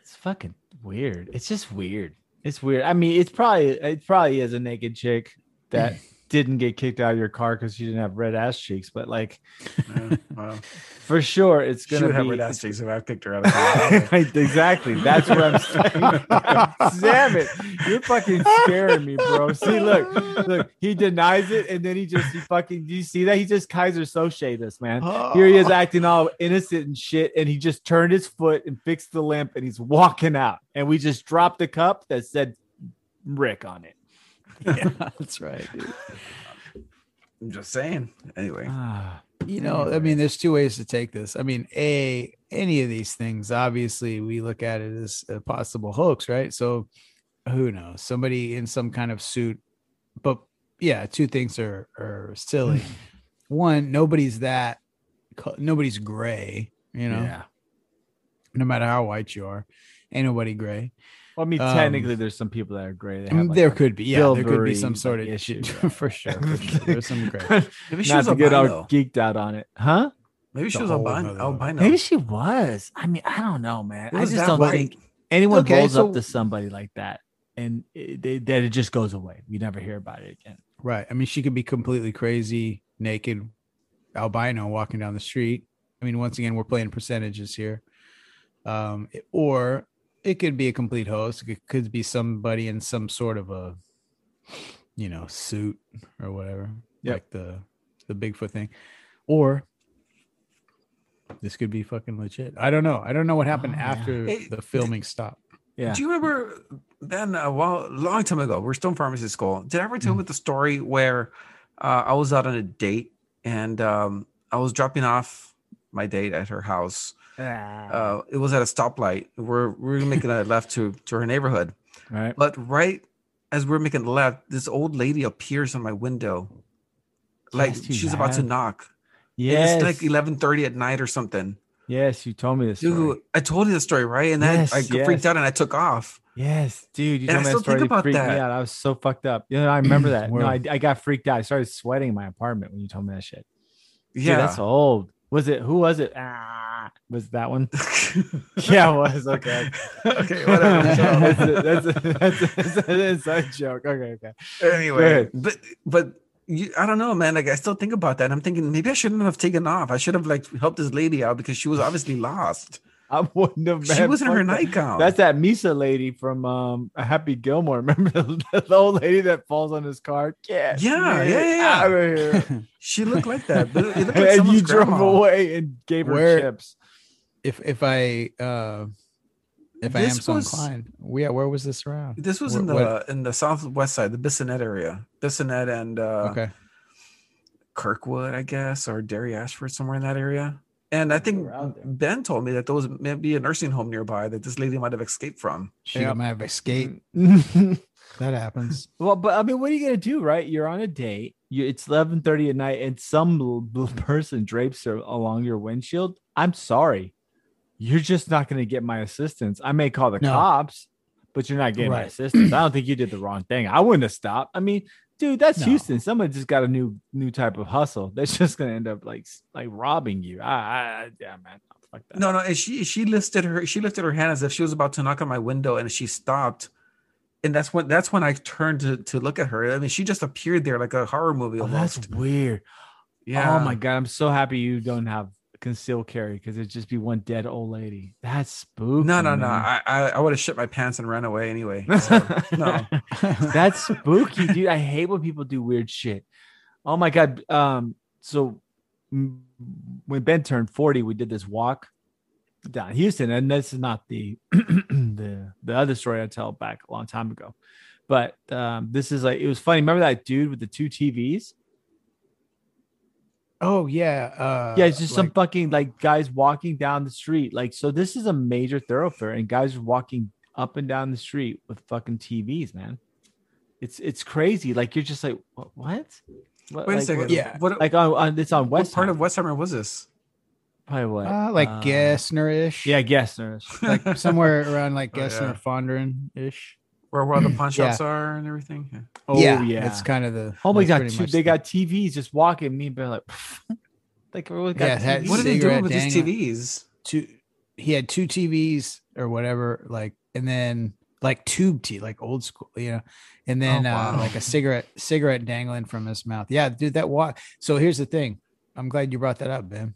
Speaker 3: it's fucking weird. It's just weird. It's weird. I mean, it's probably it probably is a naked chick that didn't get kicked out of your car because you didn't have red ass cheeks, but like
Speaker 2: Yeah, well,
Speaker 3: for sure, it's gonna
Speaker 2: would have red ass cheeks if I kicked her out of the
Speaker 3: Right, exactly. That's what I'm saying. Damn it. You're fucking scaring me, bro. See, look, look, he denies it and then he just he fucking do you see that? He just Keyser Söze this, man. Here he is acting all innocent and shit, and he just turned his foot and fixed the limp and he's walking out. And we just dropped a cup that said Rick on it.
Speaker 1: Yeah, that's right. Dude.
Speaker 2: I'm just saying. Anyway,
Speaker 3: Ah,
Speaker 1: You know, I mean, there's two ways to take this. I mean, a any of these things, obviously, we look at it as a possible hoax, right? So, who knows? Somebody in some kind of suit, but yeah, two things are are silly. One, nobody's that, nobody's gray. You know,
Speaker 3: yeah.
Speaker 1: no matter how white you are, ain't nobody gray.
Speaker 3: Well, I mean,
Speaker 1: Um,
Speaker 3: technically, there's some people that are gray. They have, like,
Speaker 1: there could be, yeah, there could be some sort of issue
Speaker 3: issue,
Speaker 1: for sure. For sure. There's some gray.
Speaker 2: maybe she
Speaker 3: Not
Speaker 2: was
Speaker 3: to get all
Speaker 2: albino.
Speaker 3: geeked out on it, huh?
Speaker 2: Maybe she
Speaker 1: a
Speaker 2: was albino. albino.
Speaker 3: Maybe she was. I mean, I don't know, man.
Speaker 2: It
Speaker 3: I just don't
Speaker 2: white.
Speaker 3: think anyone
Speaker 1: Okay,
Speaker 3: rolls
Speaker 1: so-
Speaker 3: up to somebody like that and it, they, that it just goes away. We never hear about it again.
Speaker 1: Right. I mean, she could be completely crazy, naked, albino, walking down the street. I mean, once again, we're playing percentages here. Um, or it could be a complete host. It could be somebody in some sort of a, you know, suit or whatever,
Speaker 3: Yep.
Speaker 1: like the the Bigfoot thing, or this could be fucking legit. I don't know. I don't know what happened
Speaker 3: Oh,
Speaker 1: after
Speaker 2: Hey,
Speaker 1: the filming stopped.
Speaker 3: Yeah.
Speaker 2: Do you remember Ben? A while, long time ago, we're still in pharmacy school. Did I ever tell you
Speaker 1: Mm.
Speaker 2: the story where uh, I was out on a date and um, I was dropping off my date at her house.
Speaker 3: Ah,
Speaker 2: Uh, it was at a stoplight. We're we're making a left to to her neighborhood,
Speaker 3: right.
Speaker 2: but right as we're making the left, this old lady appears on my window, like
Speaker 3: Yes,
Speaker 2: she's about to knock.
Speaker 3: Yes.
Speaker 2: It's like eleven thirty at night or something.
Speaker 3: yes, you told me this.
Speaker 2: Dude,
Speaker 3: Story.
Speaker 2: I told you the story, right? And then
Speaker 3: Yes,
Speaker 2: I
Speaker 3: yes.
Speaker 2: freaked out and I took off.
Speaker 3: Yes, dude. You
Speaker 2: And I
Speaker 3: me that story.
Speaker 2: think about
Speaker 3: freaked me
Speaker 2: that.
Speaker 3: out. I was so fucked up. You know, I remember that. no, I, I got freaked out. I started sweating in my apartment when you told me that shit. Dude,
Speaker 2: Yeah.
Speaker 3: that's old. Was it? Who was it? Ah, was that one? yeah, it was. Okay.
Speaker 2: okay, whatever.
Speaker 3: that's, a, that's, a, that's, a, that's an inside joke. Okay, okay.
Speaker 2: anyway, but but you, I don't know, man. Like I still think about that. I'm thinking maybe I shouldn't have taken off. I should have like helped this lady out because she was obviously lost.
Speaker 3: I wouldn't have.
Speaker 2: She was in her
Speaker 3: fuck that.
Speaker 2: nightgown.
Speaker 3: That's that Misa lady from um Happy Gilmore. Remember the, the old lady that falls on his car? Get
Speaker 2: Yeah,
Speaker 3: me
Speaker 2: yeah, yeah, yeah.
Speaker 3: out of here.
Speaker 2: she looked like that. But it looked like
Speaker 3: and
Speaker 2: someone's
Speaker 3: you drove away and gave her
Speaker 1: Where-
Speaker 3: chips.
Speaker 1: if if I uh if I am
Speaker 2: This
Speaker 1: so
Speaker 2: was-
Speaker 1: inclined, yeah, where was this around?
Speaker 2: This was
Speaker 1: Wh-
Speaker 2: in the
Speaker 1: what-
Speaker 2: in the southwest side, the Bissonnet area, Bissonnet and uh,
Speaker 1: okay,
Speaker 2: Kirkwood, I guess, or Dairy Ashford, somewhere in that area. And I think Ben told me that there was maybe a nursing home nearby that this lady might have escaped from.
Speaker 1: she
Speaker 3: Yep.
Speaker 1: might have escaped. That happens.
Speaker 3: Well, but I mean, what are you gonna do, right? You're on a date. You, it's eleven thirty at night, and some l- l- person drapes her along your windshield. I'm sorry, you're just not gonna get my assistance. I may call the
Speaker 1: No.
Speaker 3: cops, but you're not getting my assistance. I don't think you did the wrong thing. I wouldn't have stopped. I mean, dude, that's
Speaker 1: No.
Speaker 3: Houston. Someone just got a new new type of hustle. That's just gonna end up like like robbing you. I, I yeah, man, fuck that.
Speaker 2: No, no. and She she lifted her she lifted her hand as if she was about to knock on my window, and she stopped. And that's when that's when I turned to to look at her. I mean, she just appeared there like a horror movie.
Speaker 3: Oh,
Speaker 2: Almost.
Speaker 3: that's weird.
Speaker 2: yeah.
Speaker 3: Oh my god, I'm so happy you don't have concealed carry because it'd just be one dead old lady. That's spooky.
Speaker 2: No, no, no. I I, I would have shit my pants and ran away anyway. So, no.
Speaker 3: That's spooky, dude. I hate when people do weird shit. Oh my god. Um, so when Ben turned 40, we did this walk down Houston, and this is not the the the other story I tell back a long time ago. But um, this is like it was funny. Remember that dude with the two TVs?
Speaker 1: Oh yeah. Uh,
Speaker 3: yeah, it's just some fucking like guys walking down the street. Like, so this is a major thoroughfare, and guys are walking up and down the street with fucking TVs, man. It's it's crazy. Like you're just like, what? What? What-
Speaker 2: Wait a
Speaker 3: like,
Speaker 2: second.
Speaker 3: what-
Speaker 1: yeah.
Speaker 2: What,
Speaker 3: like on, on it's on
Speaker 2: what
Speaker 3: West
Speaker 2: part of West Westheimer was this?
Speaker 3: probably what?
Speaker 1: uh, like
Speaker 3: Uh,
Speaker 1: Gessner-ish.
Speaker 3: Yeah, Gessner.
Speaker 1: like somewhere around like
Speaker 2: Oh, yeah.
Speaker 1: Fondren ish.
Speaker 2: Where where all the pawn
Speaker 1: Yeah.
Speaker 2: shops are and everything? Yeah.
Speaker 3: Oh yeah,
Speaker 1: that's kind of the.
Speaker 3: Oh my
Speaker 1: that's
Speaker 3: god, two, they
Speaker 1: the-
Speaker 3: got TVs just walking. Me and Ben like, like got
Speaker 1: Yeah, had-
Speaker 3: TVs.
Speaker 2: What are they doing
Speaker 1: Cigarette
Speaker 2: with these. TVs?
Speaker 1: two. He had two TVs or whatever, like, and then like tube tea, like old school, you know, and then
Speaker 2: Oh,
Speaker 1: uh, like a cigarette, cigarette dangling from his mouth. Yeah, dude, that walk. So here's the thing. I'm glad you brought that up, Ben.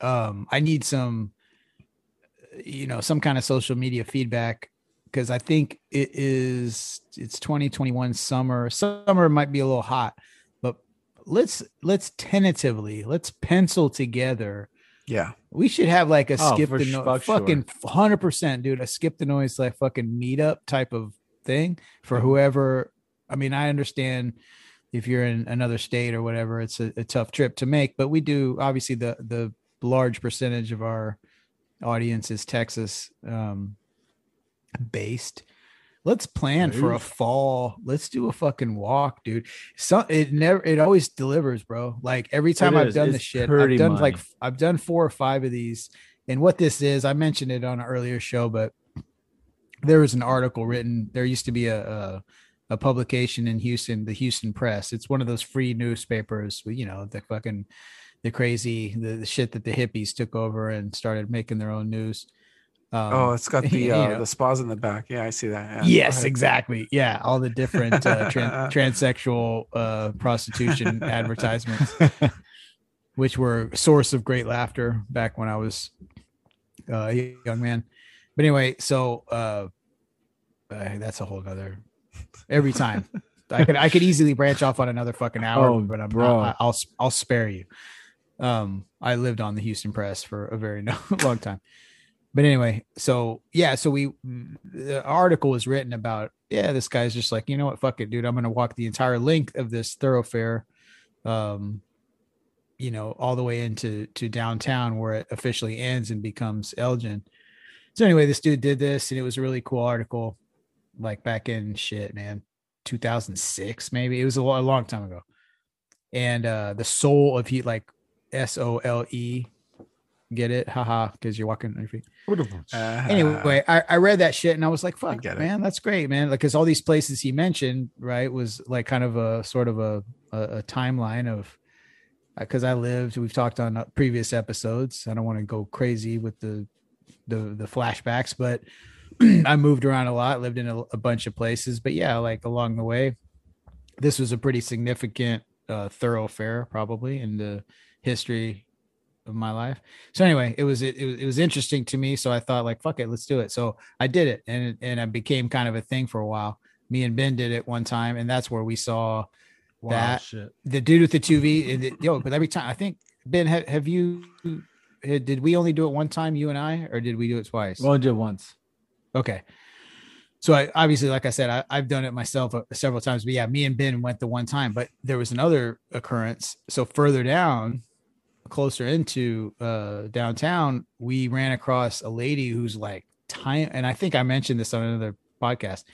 Speaker 1: Um, I need some, you know, some kind of social media feedback because I think it is it's 2021 summer. Summer might be a little hot, but let's let's tentatively let's pencil together
Speaker 2: Yeah.
Speaker 1: we should have like a
Speaker 3: Oh,
Speaker 1: skip the
Speaker 3: fuck
Speaker 1: fucking hundred percent, dude. A skip the noise like fucking meetup type of thing for whoever. I mean, I understand if you're in another state or whatever, it's a, a tough trip to make. But we do obviously the the large percentage of our audience is Texas um, based. Let's plan for a fall. Let's do a fucking walk, dude. So it never it always delivers, bro. Like every time I've
Speaker 3: is.
Speaker 1: done
Speaker 3: It's
Speaker 1: this shit, I've done like. I've done four or five of these. And what this is, I mentioned it on an earlier show, but there was an article written. There used to be a, a a publication in Houston, the Houston Press. It's one of those free newspapers, you know, the fucking the crazy the, the shit that the hippies took over and started making their own news. Um,
Speaker 2: Oh, it's got the
Speaker 1: you
Speaker 2: uh,
Speaker 1: know.
Speaker 2: the spas in the back. Yeah, I see that. Yeah.
Speaker 1: Yes, exactly. Yeah, all the different uh, tran- transsexual uh, prostitution advertisements, which were a source of great laughter back when I was uh, a young man. But anyway, so uh, uh, that's a whole other. Every time, I could I could easily branch off on another fucking hour,
Speaker 3: Oh,
Speaker 1: but I'm
Speaker 3: bro.
Speaker 1: I, I'll I'll spare you. Um, I lived on the Houston Press for a very long time but anyway, so yeah, so we the article was written about yeah, this guy's just like, you know what, fuck it, dude. I'm gonna walk the entire length of this thoroughfare, um, you know, all the way into to downtown where it officially ends and becomes Elgin. So anyway, this dude did this and it was a really cool article, like back in shit, man, 2006 maybe. It was a, lo- a long time ago. And uh the soul of he like S O L E get it? Haha because you're walking on your feet.
Speaker 2: Uh,
Speaker 1: anyway I, I read that shit and i was like fuck
Speaker 2: get it.
Speaker 1: man that's great man. Like because all these places he mentioned right was like kind of a sort of a a, a timeline of because i lived we've talked on uh, previous episodes. I don't want to go crazy with the the the flashbacks but i moved around a lot lived in a, a bunch of places. But yeah like along the way this was a pretty significant uh, thoroughfare probably in the history of my life so anyway it was it, it was it was interesting to me so i thought like fuck it let's do it so i did it and and it became kind of a thing for a while me and ben did it one time and that's where we saw
Speaker 3: Wow,
Speaker 1: that-
Speaker 3: shit.
Speaker 1: the dude with the 2v and it- yo but every time i think ben have, have you did we only do it one time you and i or did we do it twice
Speaker 3: We only did it once.
Speaker 1: Okay. So I obviously, like I said, I, I've done it myself uh, several times. But yeah, me and Ben went the one time, but there was another occurrence. So further down, closer into uh downtown, we ran across a lady who's like time, and I think I mentioned this on another podcast,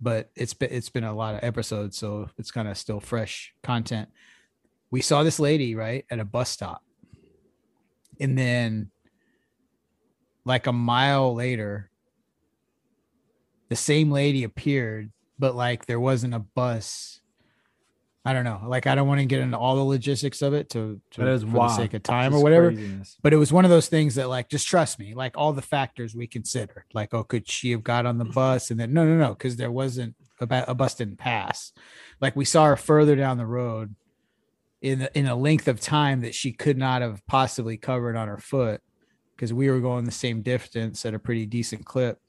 Speaker 1: but it's been it's been a lot of episodes, so it's kind of still fresh content. We saw this lady right at a bus stop, and then like a mile later the same lady appeared, but like there wasn't a bus I don't know. Like I don't want to get into all the logistics of it to, to
Speaker 3: But it was
Speaker 1: for the sake of time or whatever.
Speaker 3: craziness.
Speaker 1: But it was one of those things that like just trust me, like all the factors we considered. Like, oh, could she have got on the mm. bus? And then no, no, no, because there wasn't a bus didn't pass. Like we saw her further down the road in the, in a length of time that she could not have possibly covered on her foot because we were going the same distance at a pretty decent clip.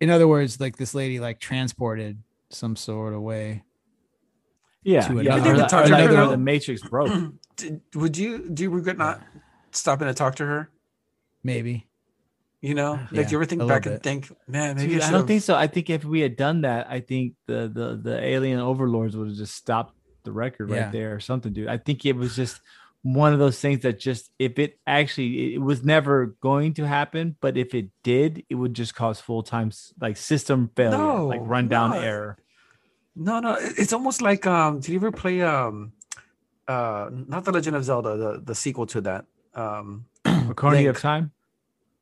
Speaker 1: In other words, like this lady like transported some sort of way.
Speaker 3: Yeah,
Speaker 1: to
Speaker 3: yeah.
Speaker 1: another-
Speaker 3: the-
Speaker 2: talk to her,
Speaker 3: like the Matrix broke.
Speaker 2: Did, would you do you regret not stopping to talk to her?
Speaker 1: Maybe.
Speaker 2: You know, like
Speaker 1: Yeah,
Speaker 2: you ever think
Speaker 1: little
Speaker 2: back and think, man, maybe
Speaker 3: Dude,
Speaker 2: I,
Speaker 3: I don't think so. I think if we had done that, I think the the the alien overlords would have just stopped the record
Speaker 1: Yeah.
Speaker 3: right there or something, dude. I think it was just one of those things that just if it actually it was never going to happen, but if it did, it would just cause full time like system failure,
Speaker 2: No,
Speaker 3: like rundown
Speaker 2: no.
Speaker 3: error.
Speaker 2: No, no, it's almost like um. Did you ever play um, uh, not the Legend of Zelda, the the sequel to that, um,
Speaker 3: Ocarina
Speaker 2: Link.
Speaker 3: of Time,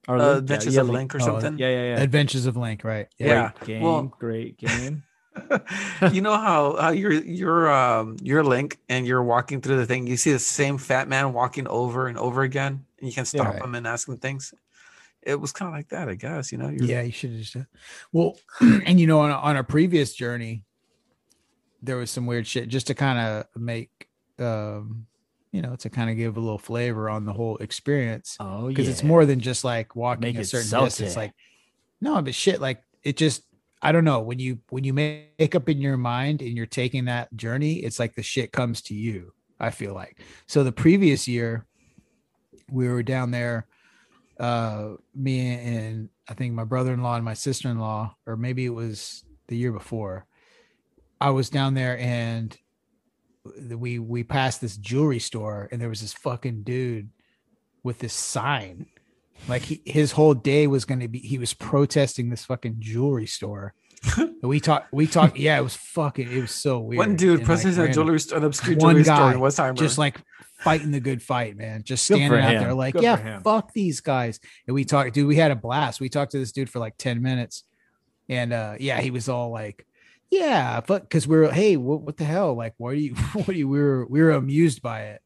Speaker 3: or
Speaker 2: uh, Adventures
Speaker 3: yeah,
Speaker 2: of
Speaker 3: yeah,
Speaker 2: Link or
Speaker 1: Oh,
Speaker 2: something?
Speaker 3: Yeah, yeah, yeah.
Speaker 1: Adventures of Link, right?
Speaker 2: Yeah.
Speaker 3: Great game,
Speaker 2: well-
Speaker 3: great game.
Speaker 2: you know how how you're you're um you're Link and you're walking through the thing. You see the same fat man walking over and over again, and you can stop
Speaker 1: right.
Speaker 2: him and ask him things. It was kind of like that, I guess. You know, you're,
Speaker 1: Yeah, you should have just. Well, and you know, on a, on a previous journey, there was some weird shit just to kind of make, um, you know, to kind of give a little flavor on the whole experience
Speaker 3: Oh,
Speaker 1: because it's more than just like walking
Speaker 3: Make
Speaker 1: a certain
Speaker 3: salty.
Speaker 1: distance. Like, no, but shit, like it just. I don't know when you when you make up in your mind and you're taking that journey, it's like the shit comes to you. I feel like so. The previous year, we were down there uh me and I think my brother-in-law and my sister-in-law, or maybe it was the year before. I was down there and we we passed this jewelry store and there was this fucking dude with this sign. Like he, his whole day was going to be he was protesting this fucking jewelry store. And we talked we talked yeah, it was fucking it was so weird.
Speaker 2: one dude
Speaker 1: And, like,
Speaker 2: a jewelry store, an obscure
Speaker 1: One
Speaker 2: jewelry store in Westheimer.
Speaker 1: just like fighting the good fight, man. Just
Speaker 3: Good
Speaker 1: standing out
Speaker 3: him.
Speaker 1: there, like,
Speaker 3: Good
Speaker 1: yeah, fuck these guys. And we talked, dude. We had a blast. We talked to this dude for like ten minutes, and uh, yeah, he was all like, yeah, but because we are hey, what, what the hell? Like, what are you? What are you? We were we were amused by it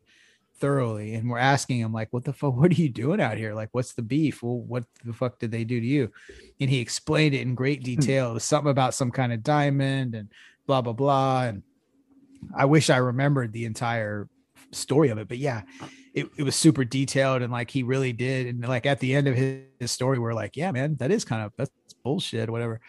Speaker 1: thoroughly, and we're asking him like, what the fuck? What are you doing out here? Like, what's the beef? Well, what the fuck did they do to you? And he explained it in great hmm. detail. It was something about some kind of diamond and blah blah blah. And I wish I remembered the entire story of it, but yeah, it, it was super detailed and like he really did. And like at the end of his, his story, we're like, yeah, man, that is kind of that's bullshit, whatever.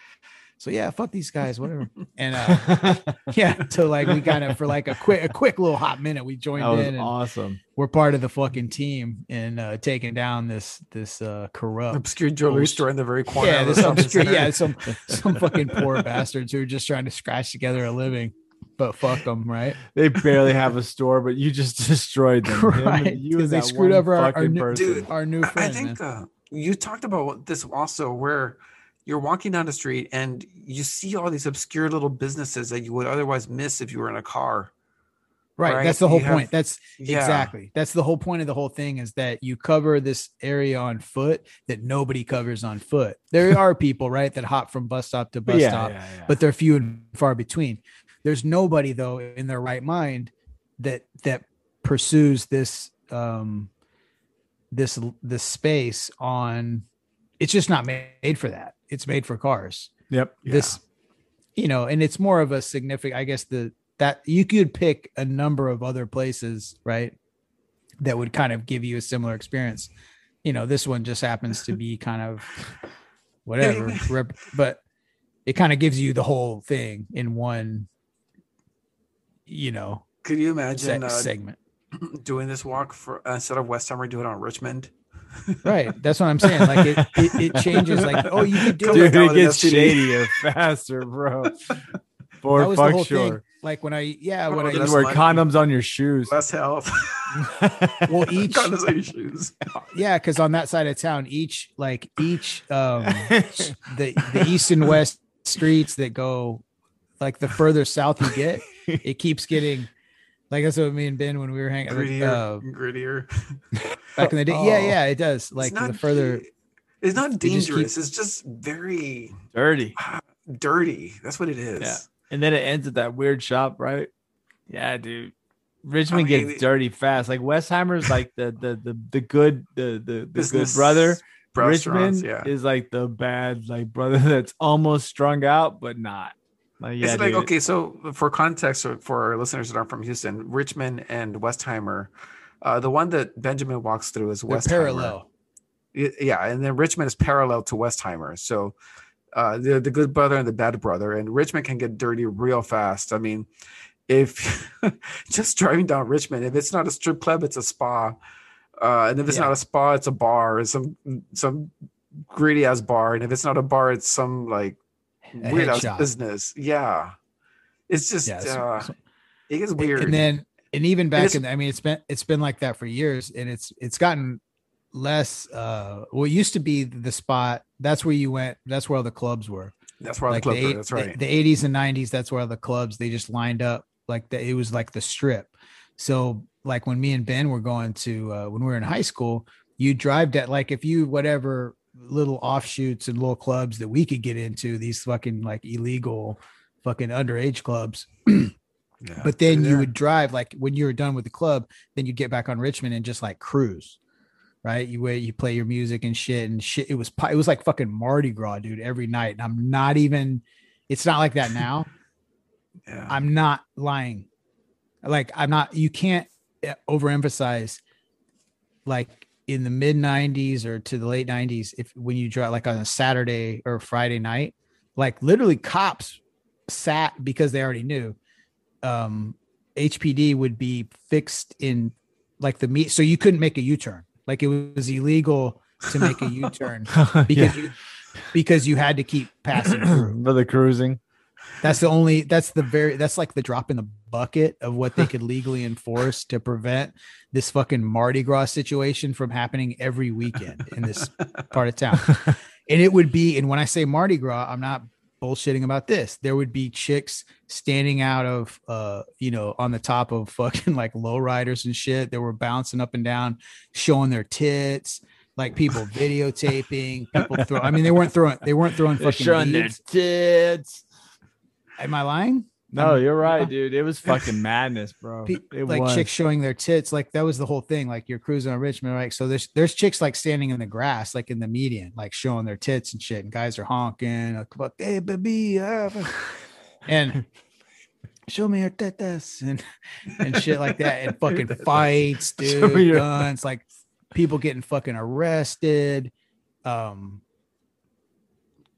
Speaker 1: So yeah, fuck these guys, whatever. And uh yeah, so like we kind of for like a quick a quick little hot minute, we joined
Speaker 3: that was
Speaker 1: in and
Speaker 3: awesome.
Speaker 1: we're part of the fucking team and uh taking down this this uh corrupt
Speaker 2: obscure jewelry store in the very corner.
Speaker 1: yeah,
Speaker 2: of the
Speaker 1: this obscure, yeah, some some fucking poor bastards who are just trying to scratch together a living, but fuck them, right?
Speaker 3: They barely have a store, but you just destroyed them.
Speaker 1: Right,
Speaker 3: You
Speaker 1: 'cause
Speaker 3: and
Speaker 1: they screwed
Speaker 3: one
Speaker 1: over our- our new-
Speaker 2: Dude,
Speaker 1: Our new
Speaker 2: I-
Speaker 1: friend,
Speaker 2: I think uh, you talked about this also, where you're walking down the street and you see all these obscure little businesses that you would otherwise miss if you were in a car.
Speaker 1: Right,
Speaker 2: right?
Speaker 1: that's the whole
Speaker 2: You
Speaker 1: point.
Speaker 2: have-
Speaker 1: That's
Speaker 2: Yeah.
Speaker 1: exactly that's the whole point of the whole thing is that you cover this area on foot that nobody covers on foot. There are people, right, that hop from bus stop to bus
Speaker 3: yeah,
Speaker 1: stop,
Speaker 3: yeah,
Speaker 1: but they're few and far between. There's nobody though in their right mind that that pursues this um this this space on it's just not made for that. It's made for cars.
Speaker 3: yep.
Speaker 1: This you know, and it's more of a significant I guess the that you could pick a number of other places, right? That would kind of give you a similar experience. You know, this one just happens to be kind of whatever, rep- but it kind of gives you the whole thing in one, you know,
Speaker 2: Could you
Speaker 1: se-
Speaker 2: imagine uh,
Speaker 1: segment.
Speaker 2: doing this walk for instead of Westheimer, do it on Richmond?
Speaker 1: Right. That's what I'm saying. Like it, it, it changes. Like, oh, you could do
Speaker 2: Come
Speaker 1: it.
Speaker 3: Dude, it gets shadier faster, bro.
Speaker 1: That
Speaker 3: For fuck sure.
Speaker 1: thing. Like when I, yeah, when
Speaker 2: Oh,
Speaker 1: I used,
Speaker 3: wear
Speaker 2: money.
Speaker 3: condoms on your shoes.
Speaker 2: Less health.
Speaker 1: well, each,
Speaker 2: Condoms on your shoes.
Speaker 1: yeah, because on that side of town, each like each um the the east and west streets that go like the further south you get, it keeps getting like that's what me and Ben when we were hanging
Speaker 2: Grittier,
Speaker 1: uh,
Speaker 2: grittier.
Speaker 1: back in the day. Yeah,
Speaker 2: Oh.
Speaker 1: yeah, it does. Like
Speaker 2: not
Speaker 1: the further
Speaker 2: It's not
Speaker 1: just keep-
Speaker 2: dangerous. It's just very
Speaker 3: Dirty.
Speaker 2: dirty. That's what it is.
Speaker 3: Yeah. And then it ends at that weird shop, right? Yeah, dude. Richmond
Speaker 2: I mean,
Speaker 3: gets dirty fast. Like Westheimer's like the the the the good the the, the good brother. Richmond
Speaker 2: yeah.
Speaker 3: is like the bad like brother that's almost strung out but not. Like yeah,
Speaker 2: it's like
Speaker 3: dude.
Speaker 2: okay, so for context for- for our listeners that aren't from Houston, Richmond and Westheimer, uh, the one that Benjamin walks through is
Speaker 1: They're
Speaker 2: Westheimer.
Speaker 1: parallel.
Speaker 2: Yeah, and then Richmond is parallel to Westheimer. So uh, the the good brother and the bad brother, and Richmond can get dirty real fast. I mean, if just driving down Richmond, if it's not a strip club, it's a spa, uh, and if it's
Speaker 1: Yeah.
Speaker 2: not a spa, it's a bar, it's some some greedy ass bar, and if it's not a bar, it's some like
Speaker 1: A
Speaker 2: weird business. Yeah, it's just
Speaker 1: Yeah,
Speaker 2: uh,
Speaker 1: so-
Speaker 2: it gets weird.
Speaker 1: And then and even back
Speaker 2: it's-
Speaker 1: in I mean it's been it's been like that for years and it's it's gotten less uh well it used to be the spot that's where you went that's where all the clubs were
Speaker 2: that's where
Speaker 1: like
Speaker 2: the
Speaker 1: the,
Speaker 2: club.
Speaker 1: eight-
Speaker 2: That's
Speaker 1: the-
Speaker 2: right.
Speaker 1: the, 80s and 90s that's where all the clubs they just lined up like the, it was like the strip so like when me and ben were going to uh when we were in high school you drive that like if you whatever little offshoots and little clubs that we could get into these fucking like illegal fucking underage clubs.
Speaker 2: Yeah.
Speaker 1: but then you would drive like when you were done with the club then you'd get back on richmond and just like cruise right? You wait you play your music and shit and shit it was it was like fucking mardi gras dude every night. And i'm not even it's not like that now.
Speaker 2: Yeah.
Speaker 1: i'm not lying. Like i'm not you can't uh, overemphasize like in the mid 90s or to the late 90s if when you drive like on a saturday or friday night like literally cops sat because they already knew um hpd would be fixed in like the meet so you couldn't make a u-turn. Like it was illegal to make a u-turn because you because you had to keep passing through.
Speaker 3: For the cruising.
Speaker 1: that's the only that's the very that's like the drop in the bucket of what they could legally enforce to prevent this fucking Mardi Gras situation from happening every weekend in this part of town. And it would be, and when I say Mardi Gras, I'm not bullshitting about this. There would be chicks standing out of uh, you know, on the top of fucking like lowriders and shit that were bouncing up and down, showing their tits. Like people videotaping, people throw. I mean, they weren't throwing. They weren't throwing fucking.
Speaker 3: showing their tits.
Speaker 1: Am I lying?
Speaker 3: No, you're right, dude. It was fucking madness, bro. It
Speaker 1: like
Speaker 3: was.
Speaker 1: chicks showing their tits like that was the whole thing like you're cruising on richmond right so there's there's chicks like standing in the grass like in the median like showing their tits and shit and guys are honking like hey baby fuck." and show me your tetas and and shit like that and fucking fights dude guns like people getting fucking arrested um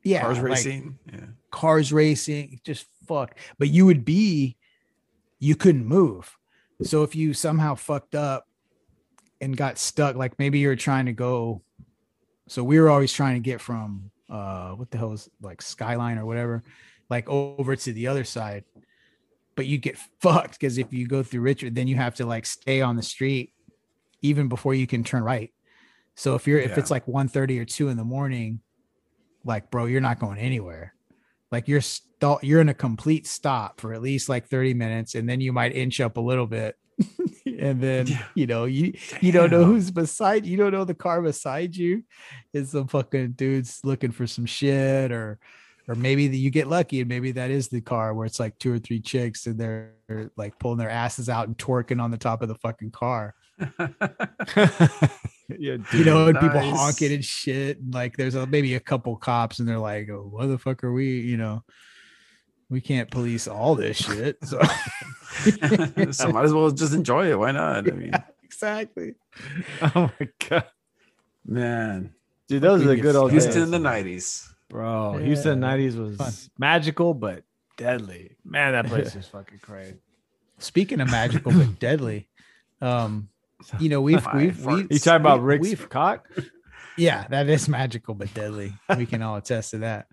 Speaker 1: yeah
Speaker 2: Cars
Speaker 1: like,
Speaker 2: racing. Yeah.
Speaker 1: Cars racing, just fuck. But you would be, you couldn't move. So if you somehow fucked up and got stuck, like maybe you're trying to go. So we were always trying to get from uh what the hell is like Skyline or whatever, like over to the other side. But you get fucked because if you go through Richmond, then you have to like stay on the street even before you can turn right. So if you're if it's like 1:30 or 2 in the morning, like bro, you're not going anywhere like you're st- you're in a complete stop for at least like 30 minutes and then you might inch up a little bit. And then
Speaker 2: Yeah.
Speaker 1: you know you you don't know who's beside you don't know the car beside you. Is some fucking dudes looking for some shit or or maybe that you get lucky and maybe that is the car where it's like two or three chicks and they're like pulling their asses out and twerking on the top of the fucking car
Speaker 3: yeah,
Speaker 1: you know, and people honking and shit. And like, there's a, maybe a couple cops, and they're like, oh, "What the fuck are we?" You know, we can't police all this shit. So
Speaker 2: so might as well just enjoy it. Why not? I mean,
Speaker 1: exactly.
Speaker 3: oh my god,
Speaker 2: man,
Speaker 3: dude, those are the good old
Speaker 2: Houston
Speaker 3: days,
Speaker 2: in the nineties.
Speaker 3: bro.
Speaker 1: Yeah.
Speaker 3: Houston '90s was
Speaker 1: Fun.
Speaker 3: magical but deadly. Man, that place is fucking crazy.
Speaker 1: Speaking of magical but deadly, um, you know, we've we've,
Speaker 2: farts.
Speaker 1: we've
Speaker 3: You talking about
Speaker 1: we-
Speaker 3: Rick's
Speaker 1: we've-
Speaker 3: cock?
Speaker 1: yeah, that is magical but deadly. We can all attest to that.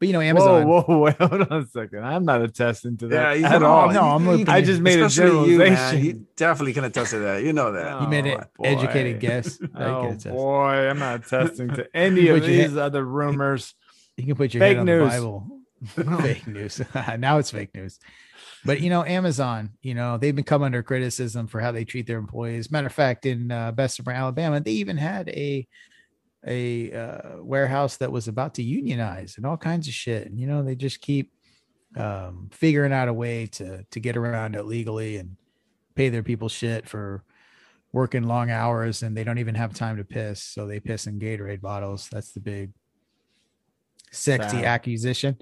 Speaker 1: But you know, Amazon.
Speaker 3: Whoa, whoa, wait, hold on a second. I'm not attesting to that
Speaker 2: you
Speaker 3: at
Speaker 2: can-
Speaker 3: all.
Speaker 1: no, I'm looking-
Speaker 3: I just made a
Speaker 2: especially you,
Speaker 3: generalization.
Speaker 2: You definitely can attest to that. You know that.
Speaker 1: You made
Speaker 3: Oh,
Speaker 1: an
Speaker 3: boy.
Speaker 1: educated guess. Now oh, you can
Speaker 3: Oh
Speaker 1: attest.
Speaker 3: boy, I'm not attesting to any of
Speaker 1: Put your
Speaker 3: these other rumors.
Speaker 1: You can put your
Speaker 3: Fake
Speaker 1: head on
Speaker 3: news.
Speaker 1: the Bible. fake news. now it's fake news. But you know, Amazon, you know, they've been come under criticism for how they treat their employees. Matter of fact, in uh, Bessemer, Alabama, they even had a a uh, warehouse that was about to unionize and all kinds of shit. And you know, they just keep um, figuring out a way to to get around it legally and pay their people shit for working long hours and they don't even have time to piss, so they piss in Gatorade bottles. That's the big sexy
Speaker 3: Sad.
Speaker 1: accusation.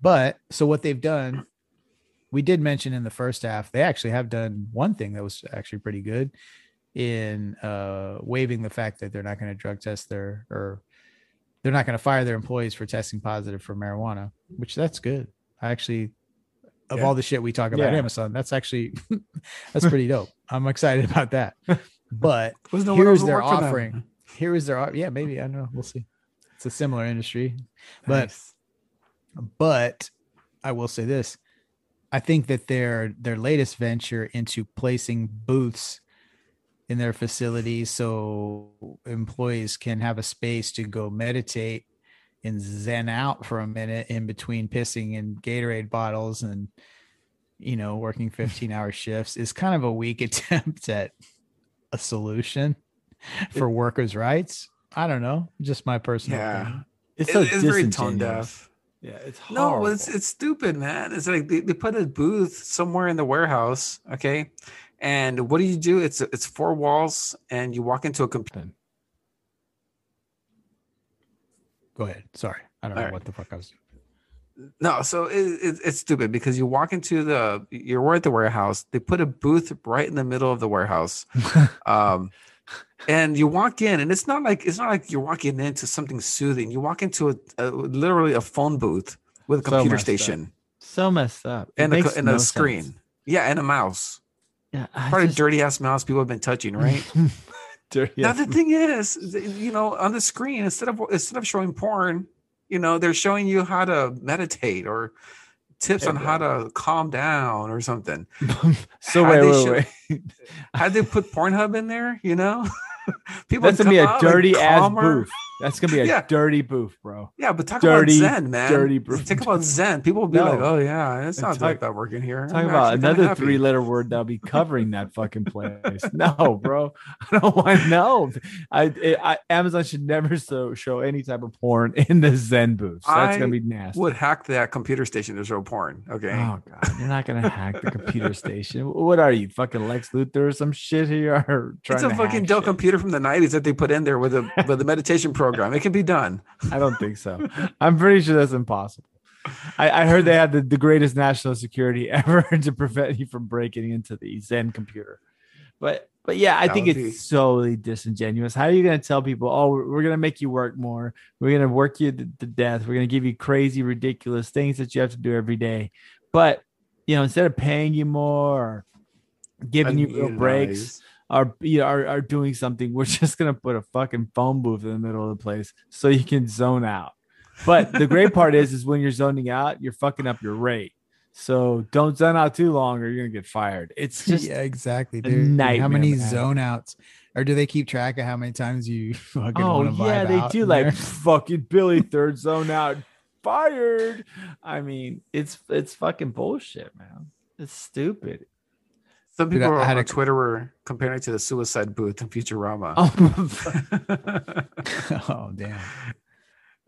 Speaker 1: But so what they've done, we did mention in the first half, they actually have done one thing that was actually pretty good in uh waiving the fact that they're not going to drug test their or they're not going to fire their employees for testing positive for marijuana, which that's good. I actually of
Speaker 2: Yeah.
Speaker 1: all the shit we talk about
Speaker 3: Yeah.
Speaker 1: Amazon, that's actually that's pretty dope. I'm excited about that. But
Speaker 2: Was no
Speaker 1: here's their
Speaker 2: worked for them.
Speaker 1: offering. Here is their yeah, maybe I don't know. We'll see. It's a similar industry, but
Speaker 2: Nice.
Speaker 1: but I will say this: I think that their their latest venture into placing booths in their facilities so employees can have a space to go meditate and zen out for a minute in between pissing in Gatorade bottles and you know working 15 hour shifts is kind of a weak attempt at a solution for workers' rights. I don't know, just my personal
Speaker 2: Yeah.
Speaker 1: opinion.
Speaker 3: It's
Speaker 2: It-
Speaker 3: so
Speaker 2: it's very tone deaf.
Speaker 3: Yeah, it's
Speaker 2: No,
Speaker 3: horrible.
Speaker 2: it's it's stupid, man. It's like they, they put a booth somewhere in the warehouse, okay? And what do you do? It's it's four walls, and you walk into a computer.
Speaker 1: Go ahead. Sorry, I don't
Speaker 2: All
Speaker 1: know
Speaker 2: right.
Speaker 1: what the fuck I was.
Speaker 2: No, so it, it, it's stupid because you walk into the you're at the warehouse. They put a booth right in the middle of the warehouse, um, and you walk in, and it's not like it's not like you're walking into something soothing. You walk into a, a literally a phone booth with a
Speaker 3: So
Speaker 2: computer
Speaker 3: messed up.
Speaker 2: station
Speaker 3: so messed up. It
Speaker 2: and a, and
Speaker 3: no
Speaker 2: a screen.
Speaker 3: sense.
Speaker 2: Yeah, and a mouse.
Speaker 3: Yeah, I
Speaker 2: Probably
Speaker 3: just-
Speaker 2: dirty ass mouse people have been touching, right?
Speaker 3: dirty.
Speaker 2: Now the thing is, you know, on the screen instead of instead of showing porn, you know, they're showing you how to meditate or tips on how to calm down or something.
Speaker 3: so
Speaker 2: How'd
Speaker 3: wait,
Speaker 2: they
Speaker 3: wait,
Speaker 2: show-
Speaker 3: wait.
Speaker 2: How'd they put Pornhub in there? You know, people
Speaker 3: That's gonna be a dirty ass booth. That's gonna be a
Speaker 2: Yeah.
Speaker 3: dirty booth, bro.
Speaker 2: Yeah, but talk
Speaker 3: Dirty,
Speaker 2: about Zen, man.
Speaker 3: dirty booth.
Speaker 2: Talk about Zen. People will be
Speaker 3: No.
Speaker 2: like, "Oh yeah, it's not
Speaker 3: talk-
Speaker 2: like that working here."
Speaker 3: Talk
Speaker 2: I'm
Speaker 3: about another
Speaker 2: happy."
Speaker 3: three-letter word that'll be covering that fucking place. No, bro, I don't want no. I, it, I Amazon should never so show any type of porn in the Zen booth. So that's
Speaker 2: I
Speaker 3: gonna be nasty.
Speaker 2: Would hack that computer station to show porn. Okay.
Speaker 3: Oh god, you're not gonna hack the computer station. What are you, fucking Lex Luthor or some shit here? Trying
Speaker 2: it's a fucking Dell computer from the '90s that they put in there with a with a meditation program. It can be done.
Speaker 3: I don't think so. I'm pretty sure that's impossible. I, I heard they had the, the greatest national security ever to prevent you from breaking into the Zen computer. But but yeah, I
Speaker 2: That
Speaker 3: think it's
Speaker 2: be-
Speaker 3: solely disingenuous. How are you going to tell people, oh, we're, we're going to make you work more. We're going to work you to, to death. We're going to give you crazy, ridiculous things that you have to do every day. But, you know, instead of paying you more or giving you real breaks. Are you know, are, are doing something, we're just gonna put a fucking phone booth in the middle of the place so you can zone out. But the great part is, is when you're zoning out, you're fucking up your rate. So don't zone out too long, or you're gonna get fired. It's just
Speaker 1: yeah, exactly. Dude. How many
Speaker 3: man.
Speaker 1: zone outs, or do they keep track of how many times you fucking?
Speaker 3: oh yeah, they do like
Speaker 1: there?
Speaker 3: fucking Billy third zone out, fired. I mean, it's it's fucking bullshit, man. It's stupid.
Speaker 2: Some
Speaker 1: Dude,
Speaker 2: people
Speaker 1: I had
Speaker 2: on
Speaker 1: a-
Speaker 2: Twitter were comparing it to the suicide booth in Futurama.
Speaker 3: Oh,
Speaker 1: oh damn.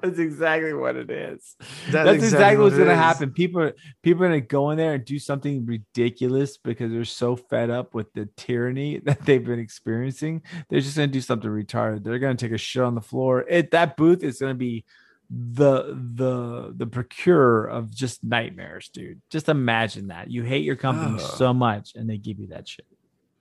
Speaker 3: That's exactly what it is.
Speaker 2: That's
Speaker 3: That's, exactly, what's
Speaker 2: what
Speaker 3: gonna
Speaker 2: is.
Speaker 3: happen. People, are, people are gonna go in there and do something ridiculous because they're so fed up with the tyranny that they've been experiencing. They're just gonna do something retarded. They're gonna take a shit on the floor. It that booth is gonna be the the the procurer of just nightmares, dude. Just imagine that you hate your company
Speaker 2: Ugh.
Speaker 3: so much, and they give you that shit.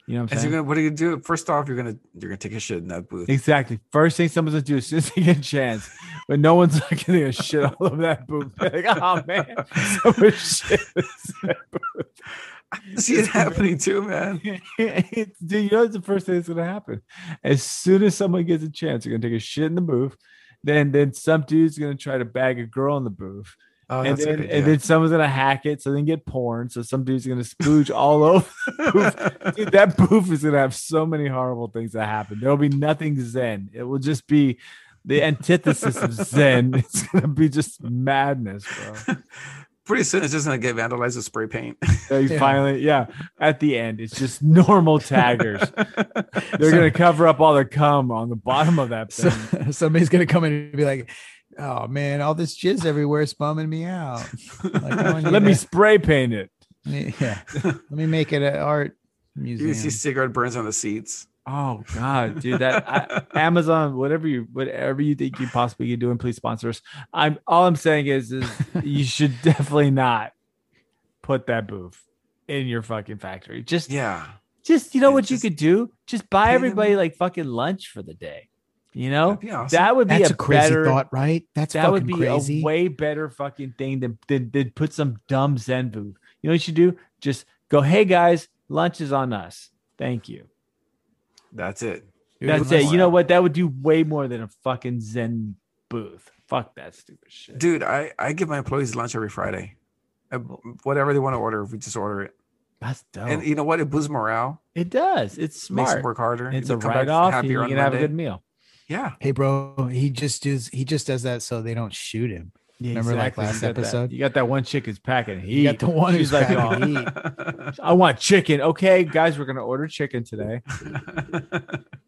Speaker 3: You know what I'm saying?
Speaker 2: gonna, what are you gonna do? First off, you're gonna you're gonna take a shit in that booth.
Speaker 3: Exactly. First thing someone's gonna do as soon as they get a chance, but no one's like gonna shit all over that booth. They're like, oh man, so much shit. booth."
Speaker 2: See it happening too, man.
Speaker 3: It's- Dude, you know what's the first thing that's gonna happen? As soon as someone gets a chance, they're gonna take a shit in the booth. Then then some dude's gonna try to bag a girl in the booth.
Speaker 2: Oh,
Speaker 3: and then
Speaker 2: good
Speaker 3: and then someone's gonna hack it, so then get porn. So some dude's gonna spooge all over the booth.
Speaker 2: idea.
Speaker 3: Dude, that booth is gonna have so many horrible things that happen. There'll be nothing Zen. It will just be the antithesis of Zen. It's gonna be just madness, bro.
Speaker 2: Pretty soon, it's just gonna get vandalized with spray paint.
Speaker 3: So
Speaker 1: Yeah.
Speaker 3: finally, yeah. At the end, it's just normal taggers. They're
Speaker 1: So-
Speaker 3: gonna cover up all the cum on the bottom of that
Speaker 1: So somebody's gonna come in and be like, oh man, all this jizz everywhere is bumming me out. Like, I want
Speaker 3: Let me
Speaker 1: to-
Speaker 3: spray paint it.
Speaker 1: yeah. Let me make it an art museum.
Speaker 2: You see cigarette burns on the seats.
Speaker 3: Oh God, dude, that I, Amazon, whatever you, whatever you think you possibly can do, and please sponsor us. I'm all I'm saying is, is you should definitely not put that booth in your fucking factory. Just,
Speaker 2: Yeah.
Speaker 3: just you know
Speaker 2: It
Speaker 3: what
Speaker 2: just-
Speaker 3: you could do? Just buy
Speaker 2: pay them-
Speaker 3: everybody like fucking lunch for the day. You know,
Speaker 2: That'd be awesome.
Speaker 3: that would be
Speaker 1: That's
Speaker 3: a,
Speaker 1: a crazy
Speaker 3: better,
Speaker 1: thought, right? That's
Speaker 3: that would be
Speaker 1: crazy.
Speaker 3: a way better fucking thing than, than than put some dumb Zen booth. You know what you should do? Just go, hey guys, lunch is on us. Thank you.
Speaker 2: That's it.
Speaker 1: Dude,
Speaker 3: That's
Speaker 1: let's-
Speaker 3: it. You know what? That would do way more than a fucking Zen booth. Fuck that stupid shit.
Speaker 2: Dude, I, I give my employees lunch every Friday. Uh, Whatever they want to order, we just order it.
Speaker 3: That's dope.
Speaker 2: And you know what? It boosts morale,
Speaker 3: it does. It's smart.
Speaker 2: makes them work harder.
Speaker 3: It's
Speaker 2: They
Speaker 3: a
Speaker 2: come back
Speaker 3: write off. You can have a good meal.
Speaker 2: Yeah.
Speaker 1: Hey, bro, he just does. He just does that so they don't shoot him.
Speaker 3: Yeah,
Speaker 1: Remember, like,
Speaker 3: exactly. You
Speaker 1: last
Speaker 3: that-
Speaker 1: episode?
Speaker 3: you got that one chick who's packing heat.
Speaker 1: You got the one who's
Speaker 3: like,
Speaker 1: packing
Speaker 3: "Oh,
Speaker 1: heat.
Speaker 3: I want chicken. Okay, guys, we're gonna order chicken today.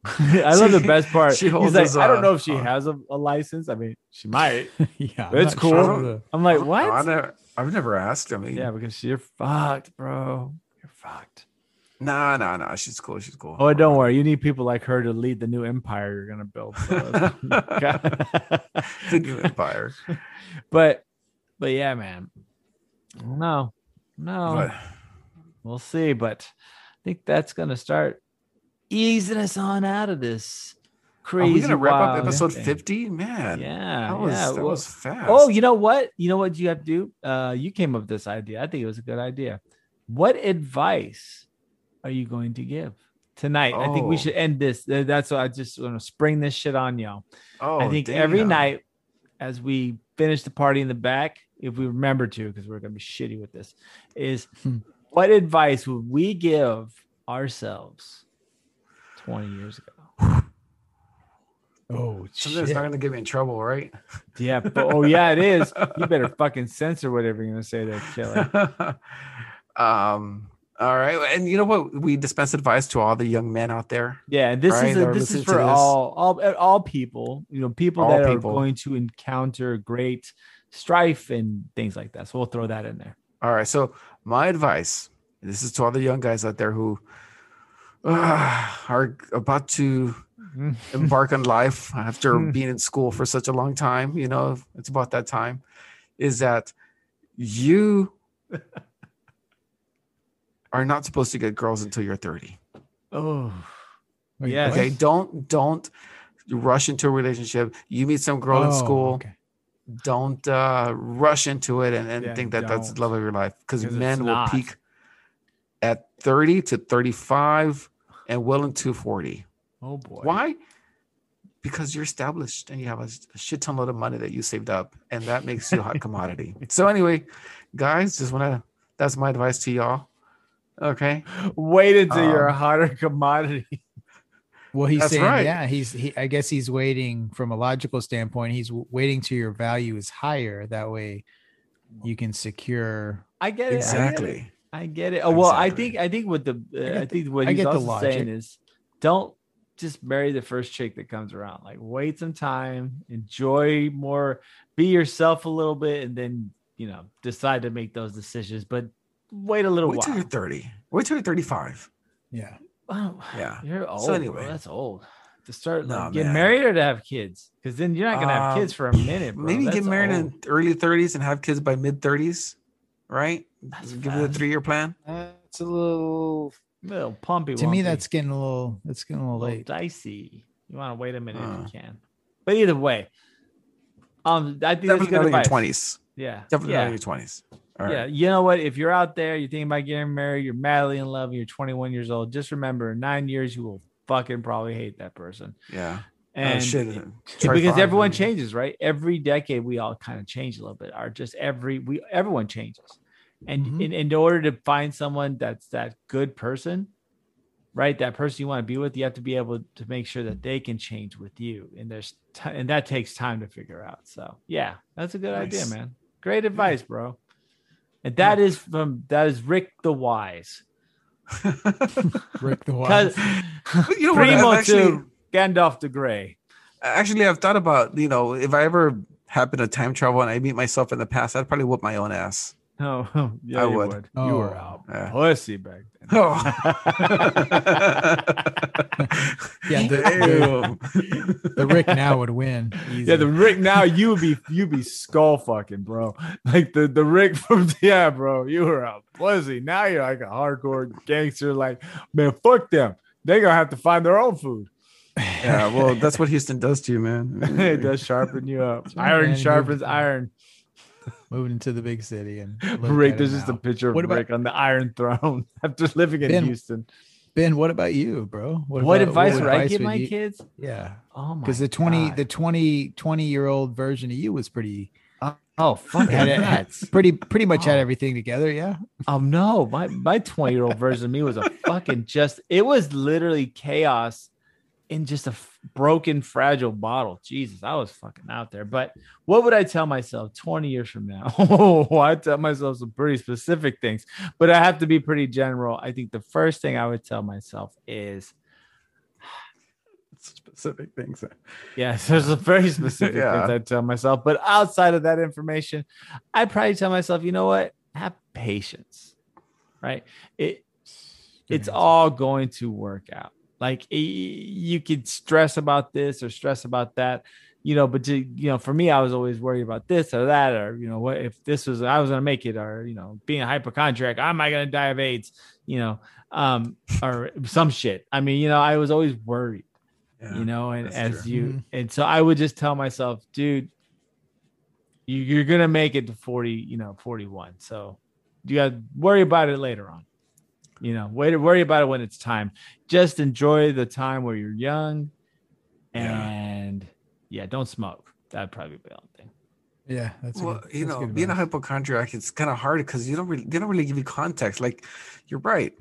Speaker 3: I love the best part.
Speaker 2: she
Speaker 3: He's
Speaker 2: holds
Speaker 3: like, I don't know if she
Speaker 2: uh,
Speaker 3: has a, a license. I mean, she might.
Speaker 1: yeah, I'm
Speaker 3: It's cool.
Speaker 1: sure.
Speaker 3: I'm like,
Speaker 2: I
Speaker 3: what?
Speaker 2: never, I've never asked. I mean,
Speaker 3: Yeah, because you're fucked, bro. You're fucked.
Speaker 2: Nah, nah, nah. She's cool. She's cool.
Speaker 3: Oh, don't worry. You need people like her to lead the new empire you're gonna build. So
Speaker 2: the new empire.
Speaker 3: but, but yeah, man. No, no,
Speaker 2: But
Speaker 3: we'll see. But I think that's gonna start easing us on out of this
Speaker 2: are
Speaker 3: crazy.
Speaker 2: we gonna wrap up episode 50? Man,
Speaker 3: Yeah,
Speaker 2: that was
Speaker 3: yeah.
Speaker 2: that
Speaker 3: well-
Speaker 2: was fast.
Speaker 3: Oh, you know what? You know what you have to do? Uh, you came up with this idea. I think it was a good idea. What advice are you going to give tonight? I think we
Speaker 2: Oh.
Speaker 3: should end this. That's what I just want to spring this shit on y'all.
Speaker 2: oh,
Speaker 3: I think every night as we finish the party in the back, if we remember to, because we're gonna be shitty with this, is
Speaker 1: Hmm.
Speaker 3: what advice would we give ourselves 20 years ago?
Speaker 1: Oh
Speaker 2: Something that's
Speaker 1: shit!
Speaker 2: not gonna get me in trouble, right?
Speaker 3: Yeah, but, oh yeah, it is. You better fucking censor whatever you're gonna say there, Kelly.
Speaker 2: um. All right, and you know what? We dispense advice to all the young men out there.
Speaker 3: Yeah, this
Speaker 2: Right,
Speaker 3: is a, this is for all all all people. You know, people
Speaker 2: All
Speaker 3: that
Speaker 2: people.
Speaker 3: are going to encounter great strife and things like that. So we'll throw that in there.
Speaker 2: All right. So my advice, this is to all the young guys out there who uh, are about to embark on life after
Speaker 3: Mm.
Speaker 2: being in school for such a long time. You know, it's about that time. Is that you are not supposed to get girls until you're 30.
Speaker 3: Oh,
Speaker 1: yeah.
Speaker 3: yes.
Speaker 2: Okay. Don't don't rush into a relationship. You meet some girl in
Speaker 1: Oh,
Speaker 2: school.
Speaker 1: okay.
Speaker 2: Don't uh, rush into it and, and
Speaker 3: Yeah,
Speaker 2: think that that's the love of your life because men will peak at 30 to 35 and well into 40.
Speaker 3: oh boy.
Speaker 2: Why? Because you're established and you have a, a shit ton load of money that you saved up, and that makes you a hot commodity. So anyway, guys, just want to. That's my advice to y'all. Okay.
Speaker 3: Wait until you're a
Speaker 2: Um,
Speaker 3: hotter commodity.
Speaker 1: Well, he's
Speaker 2: That's
Speaker 1: saying,
Speaker 2: right.
Speaker 1: yeah, he's he. I guess he's waiting from a logical standpoint. He's waiting till your value is higher. That way, you can secure.
Speaker 3: I get it. I get it.
Speaker 2: Exactly.
Speaker 3: I get it. Oh, well, I think I think what the uh, I,
Speaker 1: the-
Speaker 3: think what
Speaker 1: I
Speaker 3: he's also saying is don't just marry the first chick that comes around. Like wait some time, enjoy more, be yourself a little bit, and then you know decide to make those decisions. But wait a little
Speaker 2: Wait till you're 30. Wait till you're 35.
Speaker 1: Yeah.
Speaker 3: Oh,
Speaker 2: Yeah.
Speaker 3: you're old.
Speaker 2: So
Speaker 3: bro.
Speaker 2: anyway.
Speaker 3: that's old. To start
Speaker 2: No,
Speaker 3: like, get married or to have kids, because then you're not gonna have
Speaker 2: Um,
Speaker 3: kids for a minute. Bro.
Speaker 2: Maybe get married
Speaker 3: old.
Speaker 2: in early 30s and have kids by mid 30s, right?
Speaker 3: That's
Speaker 2: Give it a three year plan.
Speaker 1: That's a little.
Speaker 3: little pumpy.
Speaker 1: To me, that's getting a little. That's getting a little
Speaker 3: little
Speaker 1: late.
Speaker 3: dicey. You want to wait a minute
Speaker 2: Uh.
Speaker 3: if you can. But either way, um, I think that's
Speaker 2: Definitely
Speaker 3: good
Speaker 2: not in your 20s.
Speaker 3: Yeah,
Speaker 2: Definitely
Speaker 3: yeah,
Speaker 2: not in your 20s. All
Speaker 3: yeah.
Speaker 2: right.
Speaker 3: You know what? If you're out there, you're thinking about getting married, you're madly in love, and you're 21 years old. Just remember, in nine years, you will fucking probably hate that person.
Speaker 2: Yeah.
Speaker 3: And
Speaker 2: oh, shit.
Speaker 3: it- because everyone changes, right? Every decade, we all kind of change a little bit. Are just every we everyone changes, and
Speaker 2: Mm-hmm.
Speaker 1: Mhm.
Speaker 3: in, in order to find someone that's that good person, right? That person you want to be with, you have to be able to make sure that they can change with you, and there's t- and that takes time to figure out. So yeah, that's a good idea, man. Great advice, bro. And that is from that is Rick the Wise.
Speaker 1: Rick the
Speaker 3: Because
Speaker 1: Wise.
Speaker 2: you know what?
Speaker 3: Primo
Speaker 2: I've actually,
Speaker 3: to Gandalf the Gray.
Speaker 2: actually, I've thought about, you know, if I ever happen to time travel and I meet myself in the past, I'd probably whoop my own ass.
Speaker 3: Oh, oh, yeah,
Speaker 2: I
Speaker 3: you
Speaker 2: would.
Speaker 3: You were
Speaker 1: Oh.
Speaker 3: out
Speaker 2: Yeah.
Speaker 3: pussy back then.
Speaker 2: Oh.
Speaker 1: Yeah, the-
Speaker 2: Damn.
Speaker 1: The Rick now would win. Easy.
Speaker 3: Yeah, the Rick now you would be you be skull fucking, bro. Like the the Rick from yeah, bro. You were a pussy. Now you're like a hardcore gangster. Like, man, fuck them. They gonna have to find their own food.
Speaker 2: yeah, well, that's what Houston does to you, man.
Speaker 3: it does sharpen you up. Iron
Speaker 1: man.
Speaker 3: sharpens iron.
Speaker 1: Moving into the big city and
Speaker 3: Rick, there's just a picture of
Speaker 1: What about-
Speaker 3: Rick on the Iron Throne after living in
Speaker 1: Ben,
Speaker 3: Houston.
Speaker 1: Ben, what about you, bro?
Speaker 3: What,
Speaker 1: about-
Speaker 3: advice would I give my
Speaker 1: you-
Speaker 3: kids?
Speaker 1: Yeah,
Speaker 3: Oh my
Speaker 1: because the 20
Speaker 3: God.
Speaker 1: the 20 20 year old version of you was pretty
Speaker 3: oh fuck
Speaker 1: had it, had- pretty pretty much had
Speaker 3: Oh.
Speaker 1: everything together. Yeah,
Speaker 3: Oh no, my my 20 year old version of me was a fucking just it was literally chaos in just a f- broken fragile bottle. Jesus, I was fucking out there. But what would I tell myself 20 years from now? Oh, I tell myself some pretty specific things, but I have to be pretty general. I think the first thing I would tell myself is
Speaker 2: Specific things.
Speaker 3: Yes, there's a very specific
Speaker 2: Yeah.
Speaker 3: things I tell myself. But outside of that information, I probably tell myself, you know what? Have patience. Right? It
Speaker 1: Good
Speaker 3: it's
Speaker 1: answer.
Speaker 3: all going to work out. Like you could stress about this or stress about that, you know, but to, you know, for me, I was always worried about this or that, or you know, what if this was I was gonna make it, or you know, being a hypochondriac, am I gonna die of AIDS? You know, um, or some shit. I mean, you know, I was always worried
Speaker 2: Yeah.
Speaker 3: you know and as
Speaker 2: true.
Speaker 3: you
Speaker 1: Mhm.
Speaker 3: and so i would just tell myself dude you, you're gonna make it to 40 you know 41 so you got to worry about it later on you know wait to worry about it when it's time just enjoy the time where you're young and yeah, don't smoke that'd probably be the only thing
Speaker 1: yeah. That's a
Speaker 2: well,
Speaker 1: good-
Speaker 2: you
Speaker 1: that's
Speaker 2: know, being a hypochondriac, it's kind of hard because you don't really, they don't really give you context. Like, you're right,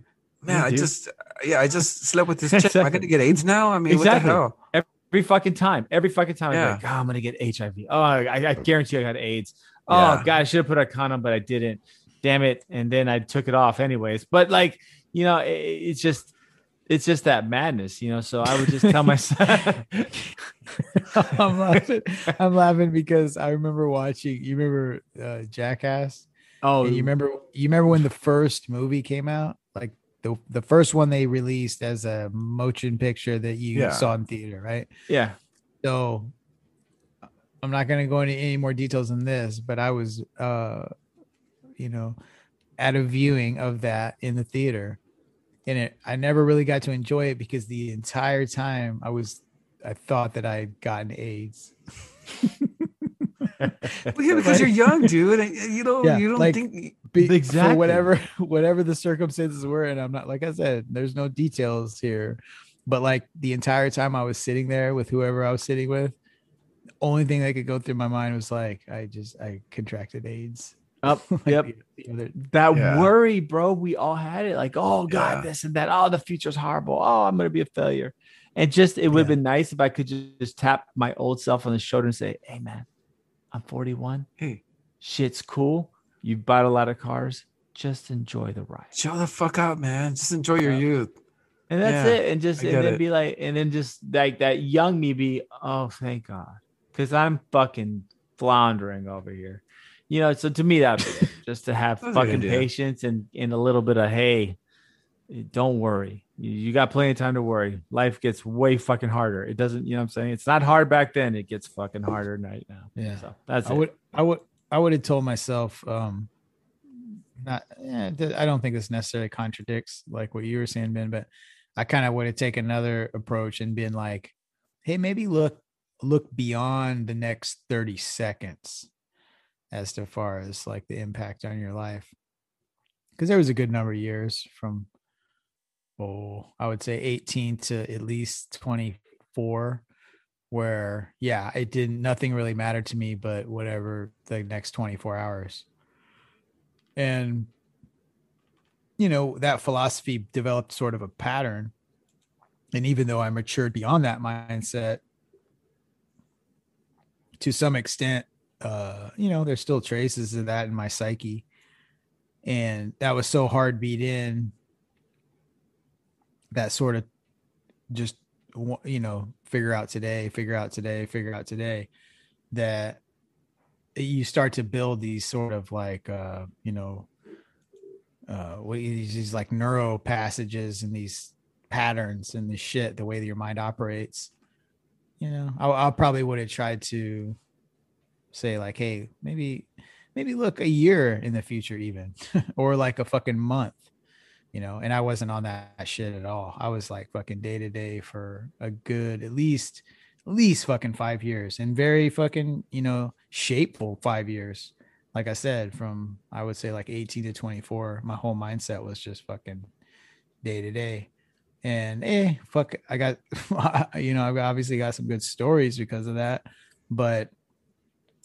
Speaker 2: man.
Speaker 3: Yeah,
Speaker 2: I
Speaker 3: dude.
Speaker 2: just, yeah, I just slept with this chick. Am I
Speaker 3: Exactly.
Speaker 2: gonna get AIDS now? I mean,
Speaker 3: Exactly.
Speaker 2: what the hell?
Speaker 3: every fucking time every fucking time
Speaker 2: Yeah.
Speaker 3: I'm like, oh, i'm gonna get hiv oh I, I guarantee i got aids oh
Speaker 2: Yeah.
Speaker 3: god i should have put a condom but i didn't damn it and then i took it off anyways but like you know it, it's just it's just that madness you know so i would just tell myself
Speaker 1: I'm laughing. I'm laughing because I remember watching. You remember uh, Jackass?
Speaker 3: oh
Speaker 1: And you remember? You remember when the first movie came out? Like the the first one they released as a motion picture that you
Speaker 2: Yeah.
Speaker 1: saw in theater, right?
Speaker 3: yeah
Speaker 1: So I'm not going to go into any more details than this, but I was, uh, you know, at a viewing of that in the theater, and it I never really got to enjoy it because the entire time I was I thought that I had gotten AIDS.
Speaker 2: Well, yeah, because you're young, dude. and uh, You know,
Speaker 1: Yeah,
Speaker 2: you don't
Speaker 1: like-
Speaker 2: think.
Speaker 1: Be-
Speaker 3: Exactly.
Speaker 1: for whatever whatever the circumstances were and i'm not like i said there's no details here but like the entire time i was sitting there with whoever i was sitting with the only thing that could go through my mind was like i just i contracted aids
Speaker 3: up
Speaker 1: Like
Speaker 3: yep.
Speaker 1: the- the
Speaker 3: that
Speaker 2: Yeah.
Speaker 3: worry bro we all had it like oh god
Speaker 2: Yeah.
Speaker 3: this and that. Oh the future's horrible. Oh i'm gonna be a failure. And just it would have
Speaker 1: Yeah.
Speaker 3: been nice if i could ju- just tap my old self on the shoulder and say hey man i'm 41
Speaker 2: Hey,
Speaker 3: shit's cool. You've bought a lot of cars. Just enjoy the ride.
Speaker 2: Chill the fuck out, man. Just enjoy your youth.
Speaker 3: and that's it. And just and then
Speaker 2: it.
Speaker 3: be like and then just like that young me be oh thank god. Because i'm fucking floundering over here you know so to me that just to have
Speaker 2: That's a good
Speaker 3: fucking patience and and a little bit of hey don't worry. You, you got plenty of time to worry. Life gets way fucking harder. It doesn't you know what i'm saying? It's not hard back then. It gets fucking harder right now.
Speaker 1: Yeah.
Speaker 3: So that's
Speaker 1: i
Speaker 3: it.
Speaker 1: would i would i would have told myself um not eh, i don't think this necessarily contradicts like what you were saying ben but i kind of would have taken another approach and been like hey maybe look look beyond the next 30 seconds as to far as like the impact on your life? Because there was a good number of years from oh i would say 18 to at least 24 where yeah it didn't nothing really mattered to me but whatever the next 24 hours. And you know that philosophy developed sort of a pattern. And even though i matured beyond that mindset to some extent uh you know there's still traces of that in my psyche. And that was so hard beat in that sort of just you know figure out today figure out today figure out today that you start to build these sort of like uh you know uh these these, like neuro passages and these patterns and the shit the way that your mind operates you know? I, I probably would have tried to say like hey maybe maybe look a year in the future even or like a fucking month you know and i wasn't on that shit at all. I was like fucking day to day for a good at least at least fucking five years and very fucking you know shapeful five years. Like i said from i would say like 18 to 24 my whole mindset was just fucking day to day. And eh fuck i got you know i've obviously got some good stories because of that but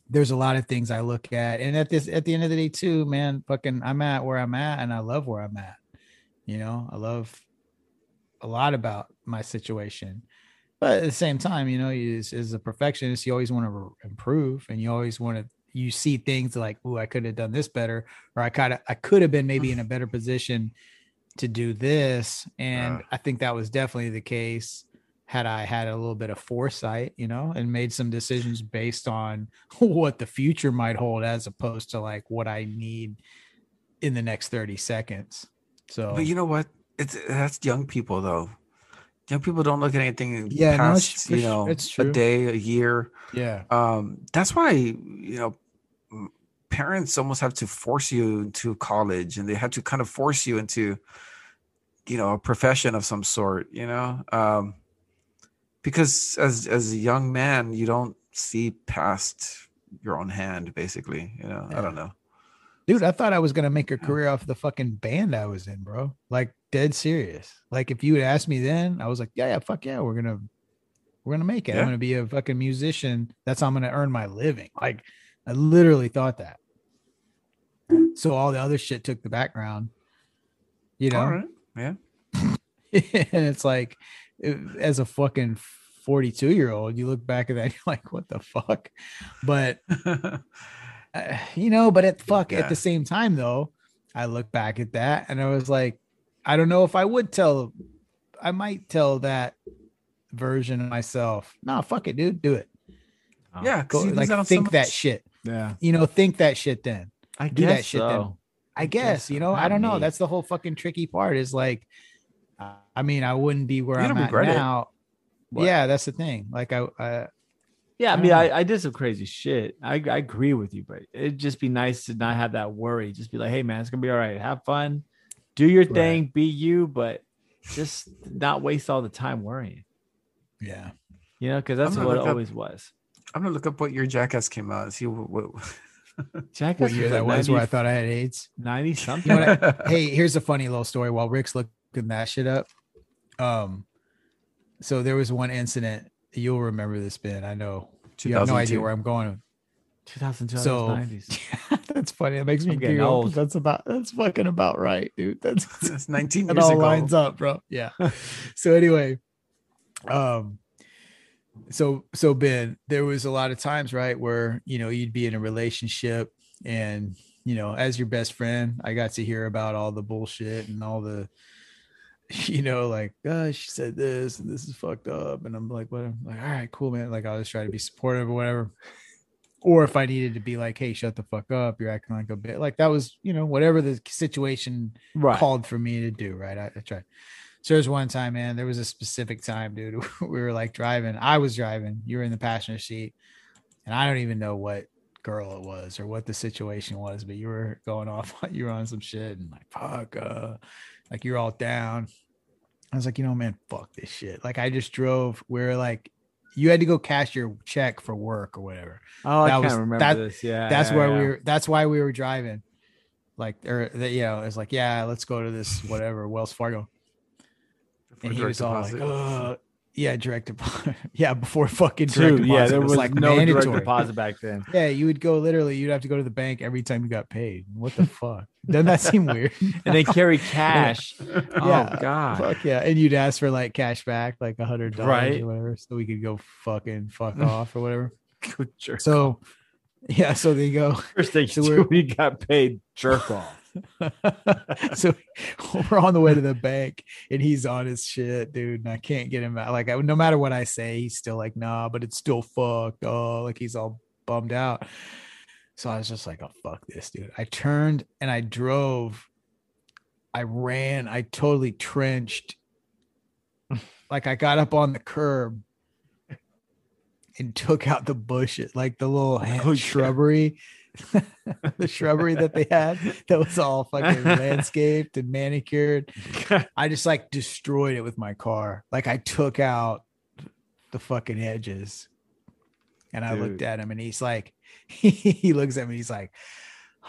Speaker 1: there's a lot of things i look at and at this at the end of the day too man fucking i'm at where i'm at and i love where i'm at. You know i love a lot about my situation. But at the same time you know you, as, as a perfectionist you always want to re- improve and you always want to you see things like oh i could have done this better or i kind of i could have been maybe in a better position to do this and
Speaker 2: Uh.
Speaker 1: i think that was definitely the case had i had a little bit of foresight you know and made some decisions based on what the future might hold as opposed to like what i need in the next 30 seconds so
Speaker 2: But you know what? It's that's young people though. Young people don't look at anything
Speaker 1: Yeah, no,
Speaker 2: past
Speaker 1: for
Speaker 2: you know
Speaker 1: it's
Speaker 2: a day, a year.
Speaker 1: yeah
Speaker 2: Um, that's why you know parents almost have to force you into college, and they have to kind of force you into you know a profession of some sort. You know, um, because as as a young man, you don't see past your own hand. Basically, you know, I don't know.
Speaker 1: Dude, I thought I was gonna make a career off the fucking band I was in, bro. Like dead serious. Like if you had asked me then, I was like, yeah, yeah, fuck yeah, we're gonna we're gonna make it.
Speaker 2: Yeah.
Speaker 1: I'm gonna be a fucking musician. That's how I'm gonna earn my living. Like I literally thought that. So all the other shit took the background, you know.
Speaker 2: All right, yeah.
Speaker 1: and it's like, it- as a fucking 42 year old, you look back at that, you're like, what the fuck? But uh, you know, but at fuck at the same time though, I look back at that and I was like, I don't know if I would tell. I might tell that version of myself. Nah, fuck it, dude, do it.
Speaker 2: yeah,
Speaker 1: Go,
Speaker 2: 'cause you lose
Speaker 1: like
Speaker 2: out on so
Speaker 1: think that shit.
Speaker 3: Yeah,
Speaker 1: You know, think that shit. Then
Speaker 3: I
Speaker 1: Do that
Speaker 3: guess
Speaker 1: shit then.
Speaker 3: so.
Speaker 1: I guess
Speaker 3: guess
Speaker 1: you know. I don't know.
Speaker 3: me.
Speaker 1: That's the whole fucking tricky part. Is like, uh, I mean, I wouldn't be where I'm
Speaker 2: don't
Speaker 1: at
Speaker 2: regret it.
Speaker 3: What?
Speaker 1: Yeah, that's the thing. Like I, I
Speaker 3: Yeah, I
Speaker 1: I
Speaker 3: mean, I, I did some crazy shit. I, I agree with you, but it'd just be nice to not have that worry. Just be like, hey, man, it's gonna be all right. Have fun, do your
Speaker 1: Right.
Speaker 3: thing, be you, but just not waste all the time worrying.
Speaker 1: yeah.
Speaker 3: You know, because that's what it
Speaker 2: up-
Speaker 3: always was.
Speaker 2: I'm gonna look up what your Jackass came out and see what. what
Speaker 3: Jack
Speaker 1: What year that was where I thought I had AIDS.
Speaker 3: ninety something.
Speaker 1: You know what hey, here's a funny little story while Rick's looking that shit up. Um, so there was one incident. You'll remember this, Ben. I know you have no idea where I'm going.
Speaker 3: 2000,
Speaker 1: So
Speaker 3: 90s.
Speaker 1: that's funny. it makes me
Speaker 3: I'm getting
Speaker 1: giggle. 'cause
Speaker 3: old.
Speaker 1: That's about that's fucking about right, dude. That's
Speaker 2: That's 19
Speaker 1: it
Speaker 2: years
Speaker 1: all
Speaker 2: ago.
Speaker 1: lines up, bro. Yeah. so anyway, um, so so Ben, there was a lot of times, right, where you know you'd be in a relationship, and you know, as your best friend, I got to hear about all the bullshit and all the, you know, like, oh, she said this and this is fucked up, and I'm like, what? I'm like, all right, cool, man. Like, I'll just try to be supportive or whatever. Or if I needed to be like, hey, shut the fuck up, you're acting like a bit like that was, you know, whatever the situation
Speaker 3: Right.
Speaker 1: called for me to do, right? I, I tried. So there's one time, man, there was a specific time, dude. We were like driving. I was driving. You were in the passenger seat. And I don't even know what girl it was or what the situation was, but you were going off, you were on some shit and like, fuck, uh, like you're all down. I was like, you know, man, fuck this shit. Like I just drove, we are like, you had to go cash your check for work or whatever
Speaker 3: Oh, I
Speaker 1: that
Speaker 3: can't
Speaker 1: was-
Speaker 3: remember
Speaker 1: that-
Speaker 3: this. Yeah.
Speaker 1: that's
Speaker 3: yeah,
Speaker 1: where
Speaker 3: yeah.
Speaker 1: we were that's why we were driving like or that you know it's like yeah let's go to this whatever wells fargo and he was all like
Speaker 2: deposit.
Speaker 1: oh yeah direct deposit yeah before fucking direct deposit
Speaker 3: Yeah, there
Speaker 1: it
Speaker 3: was,
Speaker 1: like
Speaker 3: no direct deposit back then.
Speaker 1: yeah you would go literally you'd have to go to the bank every time you got paid what the fuck doesn't that seem weird
Speaker 3: And they carry cash.
Speaker 1: Yeah.
Speaker 3: Oh God.
Speaker 1: fuck yeah and you'd ask for like cash back like a hundred dollars
Speaker 3: Right.
Speaker 1: or whatever so we could go fucking fuck off or whatever
Speaker 3: Good jerk.
Speaker 1: so yeah so they go
Speaker 3: First thing
Speaker 1: so
Speaker 3: we got paid jerk off.
Speaker 1: so we're on the way to the bank and he's on his shit, dude. And I can't get him out. Like, I, no matter what I say, he's still like, nah, but it's still fucked. Oh, like he's all bummed out. So I was just like, oh fuck this, dude. I turned and I drove. I ran. I totally trenched. like I got up on the curb and took out the bushes, like the little
Speaker 3: Oh,
Speaker 1: shrubbery, the shrubbery that they had that was all fucking landscaped and manicured. I just like destroyed it with my car. Like I took out the fucking edges. And I looked at him and he's like, he looks at me, he's like,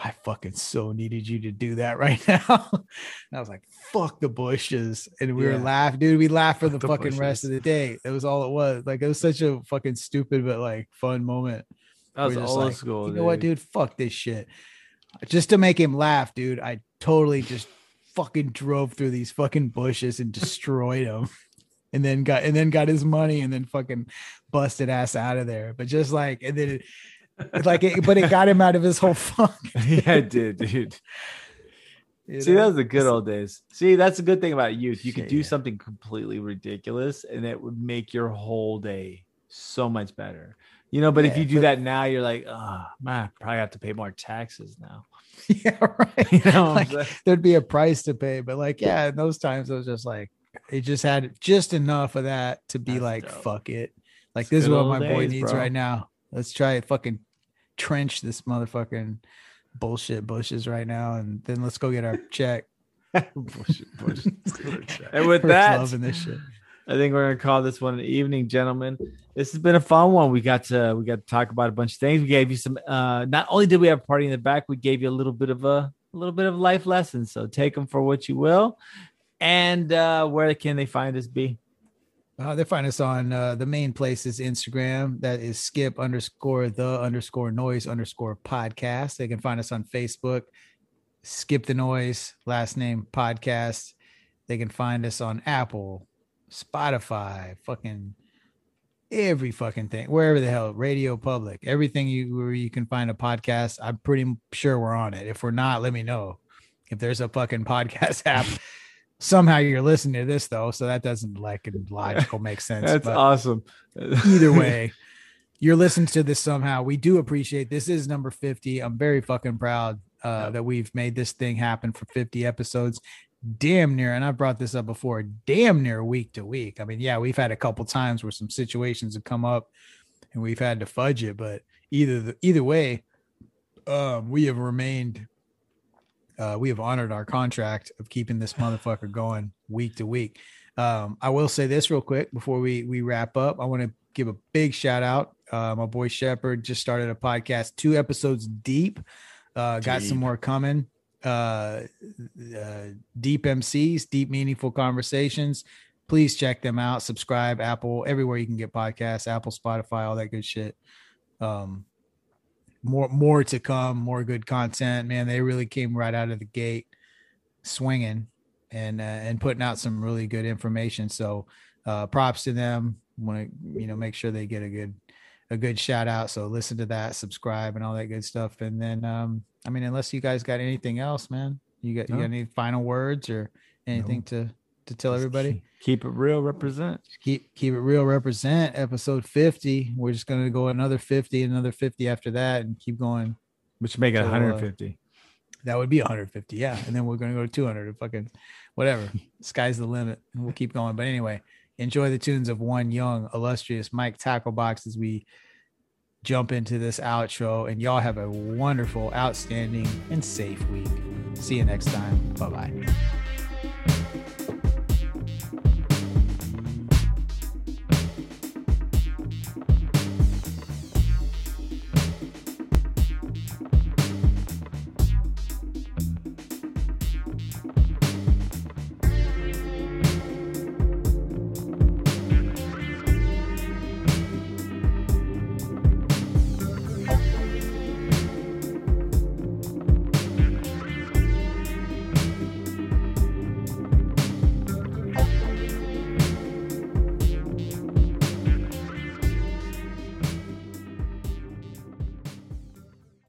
Speaker 1: I fucking so needed you to do that right now. and I was like, fuck the bushes. And we were laughing, dude. We laughed for the,
Speaker 2: the
Speaker 1: fucking rest of the day. It was all it was. Like it was such a fucking stupid but like fun moment.
Speaker 3: That was old
Speaker 1: like,
Speaker 3: school.
Speaker 1: You know what, dude? Fuck this shit. Just to make him laugh, dude. I totally just fucking drove through these fucking bushes and destroyed them. And then got and then got his money and then fucking busted ass out of there. But just like and then it, like it, but it got him out of his whole funk.
Speaker 3: yeah, it did, dude.
Speaker 1: you
Speaker 3: See,
Speaker 1: know?
Speaker 3: that was the good old days. See, that's the good thing about youth. You could do
Speaker 1: yeah.
Speaker 3: something completely ridiculous and it would make your whole day so much better. You know, but if you do
Speaker 1: but-
Speaker 3: that now, you're like, oh man, I probably have to pay more taxes now.
Speaker 1: yeah, right.
Speaker 3: You know
Speaker 1: Like, there'd be a price to pay, but like, yeah, in those times it was just like it just had just enough of that to be
Speaker 3: That's
Speaker 1: like,
Speaker 3: dope.
Speaker 1: fuck it. Like
Speaker 3: It's
Speaker 1: this is what my boy needs
Speaker 3: bro.
Speaker 1: right now. Let's try it fucking trench this motherfucking bullshit bushes right now, and then let's go get our check.
Speaker 3: Bullshit, and
Speaker 1: We're
Speaker 3: with that,
Speaker 1: loving this shit.
Speaker 3: I think we're gonna call this one an evening, gentlemen. This has been a fun one. We got to we got to talk about a bunch of things. We gave you some. Uh, not only did we have a party in the back, we gave you a little bit of a, a little bit of life lessons. So take them for what you will. And uh, where can they find us? Be
Speaker 1: Uh, they find us on uh, the main places Instagram. That is skip underscore the underscore noise underscore podcast. They can find us on Facebook, skip the noise, last name podcast. They can find us on Apple, Spotify, fucking every fucking thing, wherever the hell, Radio Public, everything you where you can find a podcast. I'm pretty sure we're on it. If we're not, let me know. If there's a fucking podcast app, somehow you're listening to this though, so that doesn't like it logical make sense.
Speaker 3: that's
Speaker 1: but
Speaker 3: awesome.
Speaker 1: either way, you're listening to this somehow. We do appreciate this is number 50. I'm very fucking proud uh, that we've made this thing happen for 50 episodes. Damn near, and I've brought this up before, damn near week to week. I mean, yeah, we've had a couple times where some situations have come up and we've had to fudge it, but either the, either way, um, we have remained uh, we have honored our contract of keeping this motherfucker going week to week. Um, I will say this real quick before we we wrap up. I want to give a big shout out. Uh, my boy Shepard just started a podcast, two episodes deep. Uh, got some more coming. Uh, uh, deep MCs, deep meaningful conversations. Please check them out. Subscribe, Apple, everywhere you can get podcasts, Apple, Spotify, all that good shit. Um, more more to come, more good content. Man, they really came right out of the gate swinging and uh, and putting out some really good information. So uh, props to them. Want to you know make sure they get a good a good shout out. So listen to that, subscribe, and all that good stuff. And then um, I mean, unless you guys got anything else, man, you got you got any final words or anything to to tell
Speaker 3: Just
Speaker 1: everybody?
Speaker 3: keep- it real. Represent.
Speaker 1: keep keep it real represent episode 50 we're just going to go another 50 another 50 after that and keep going
Speaker 3: Which make it
Speaker 1: So, uh,
Speaker 3: 150.
Speaker 1: that would be 150 yeah and then we're going to go to 200 and fucking whatever sky's the limit and we'll keep going but anyway enjoy the tunes of one young illustrious mike tacklebox as we jump into this outro. And y'all have a wonderful outstanding and safe week. See you next time. Bye bye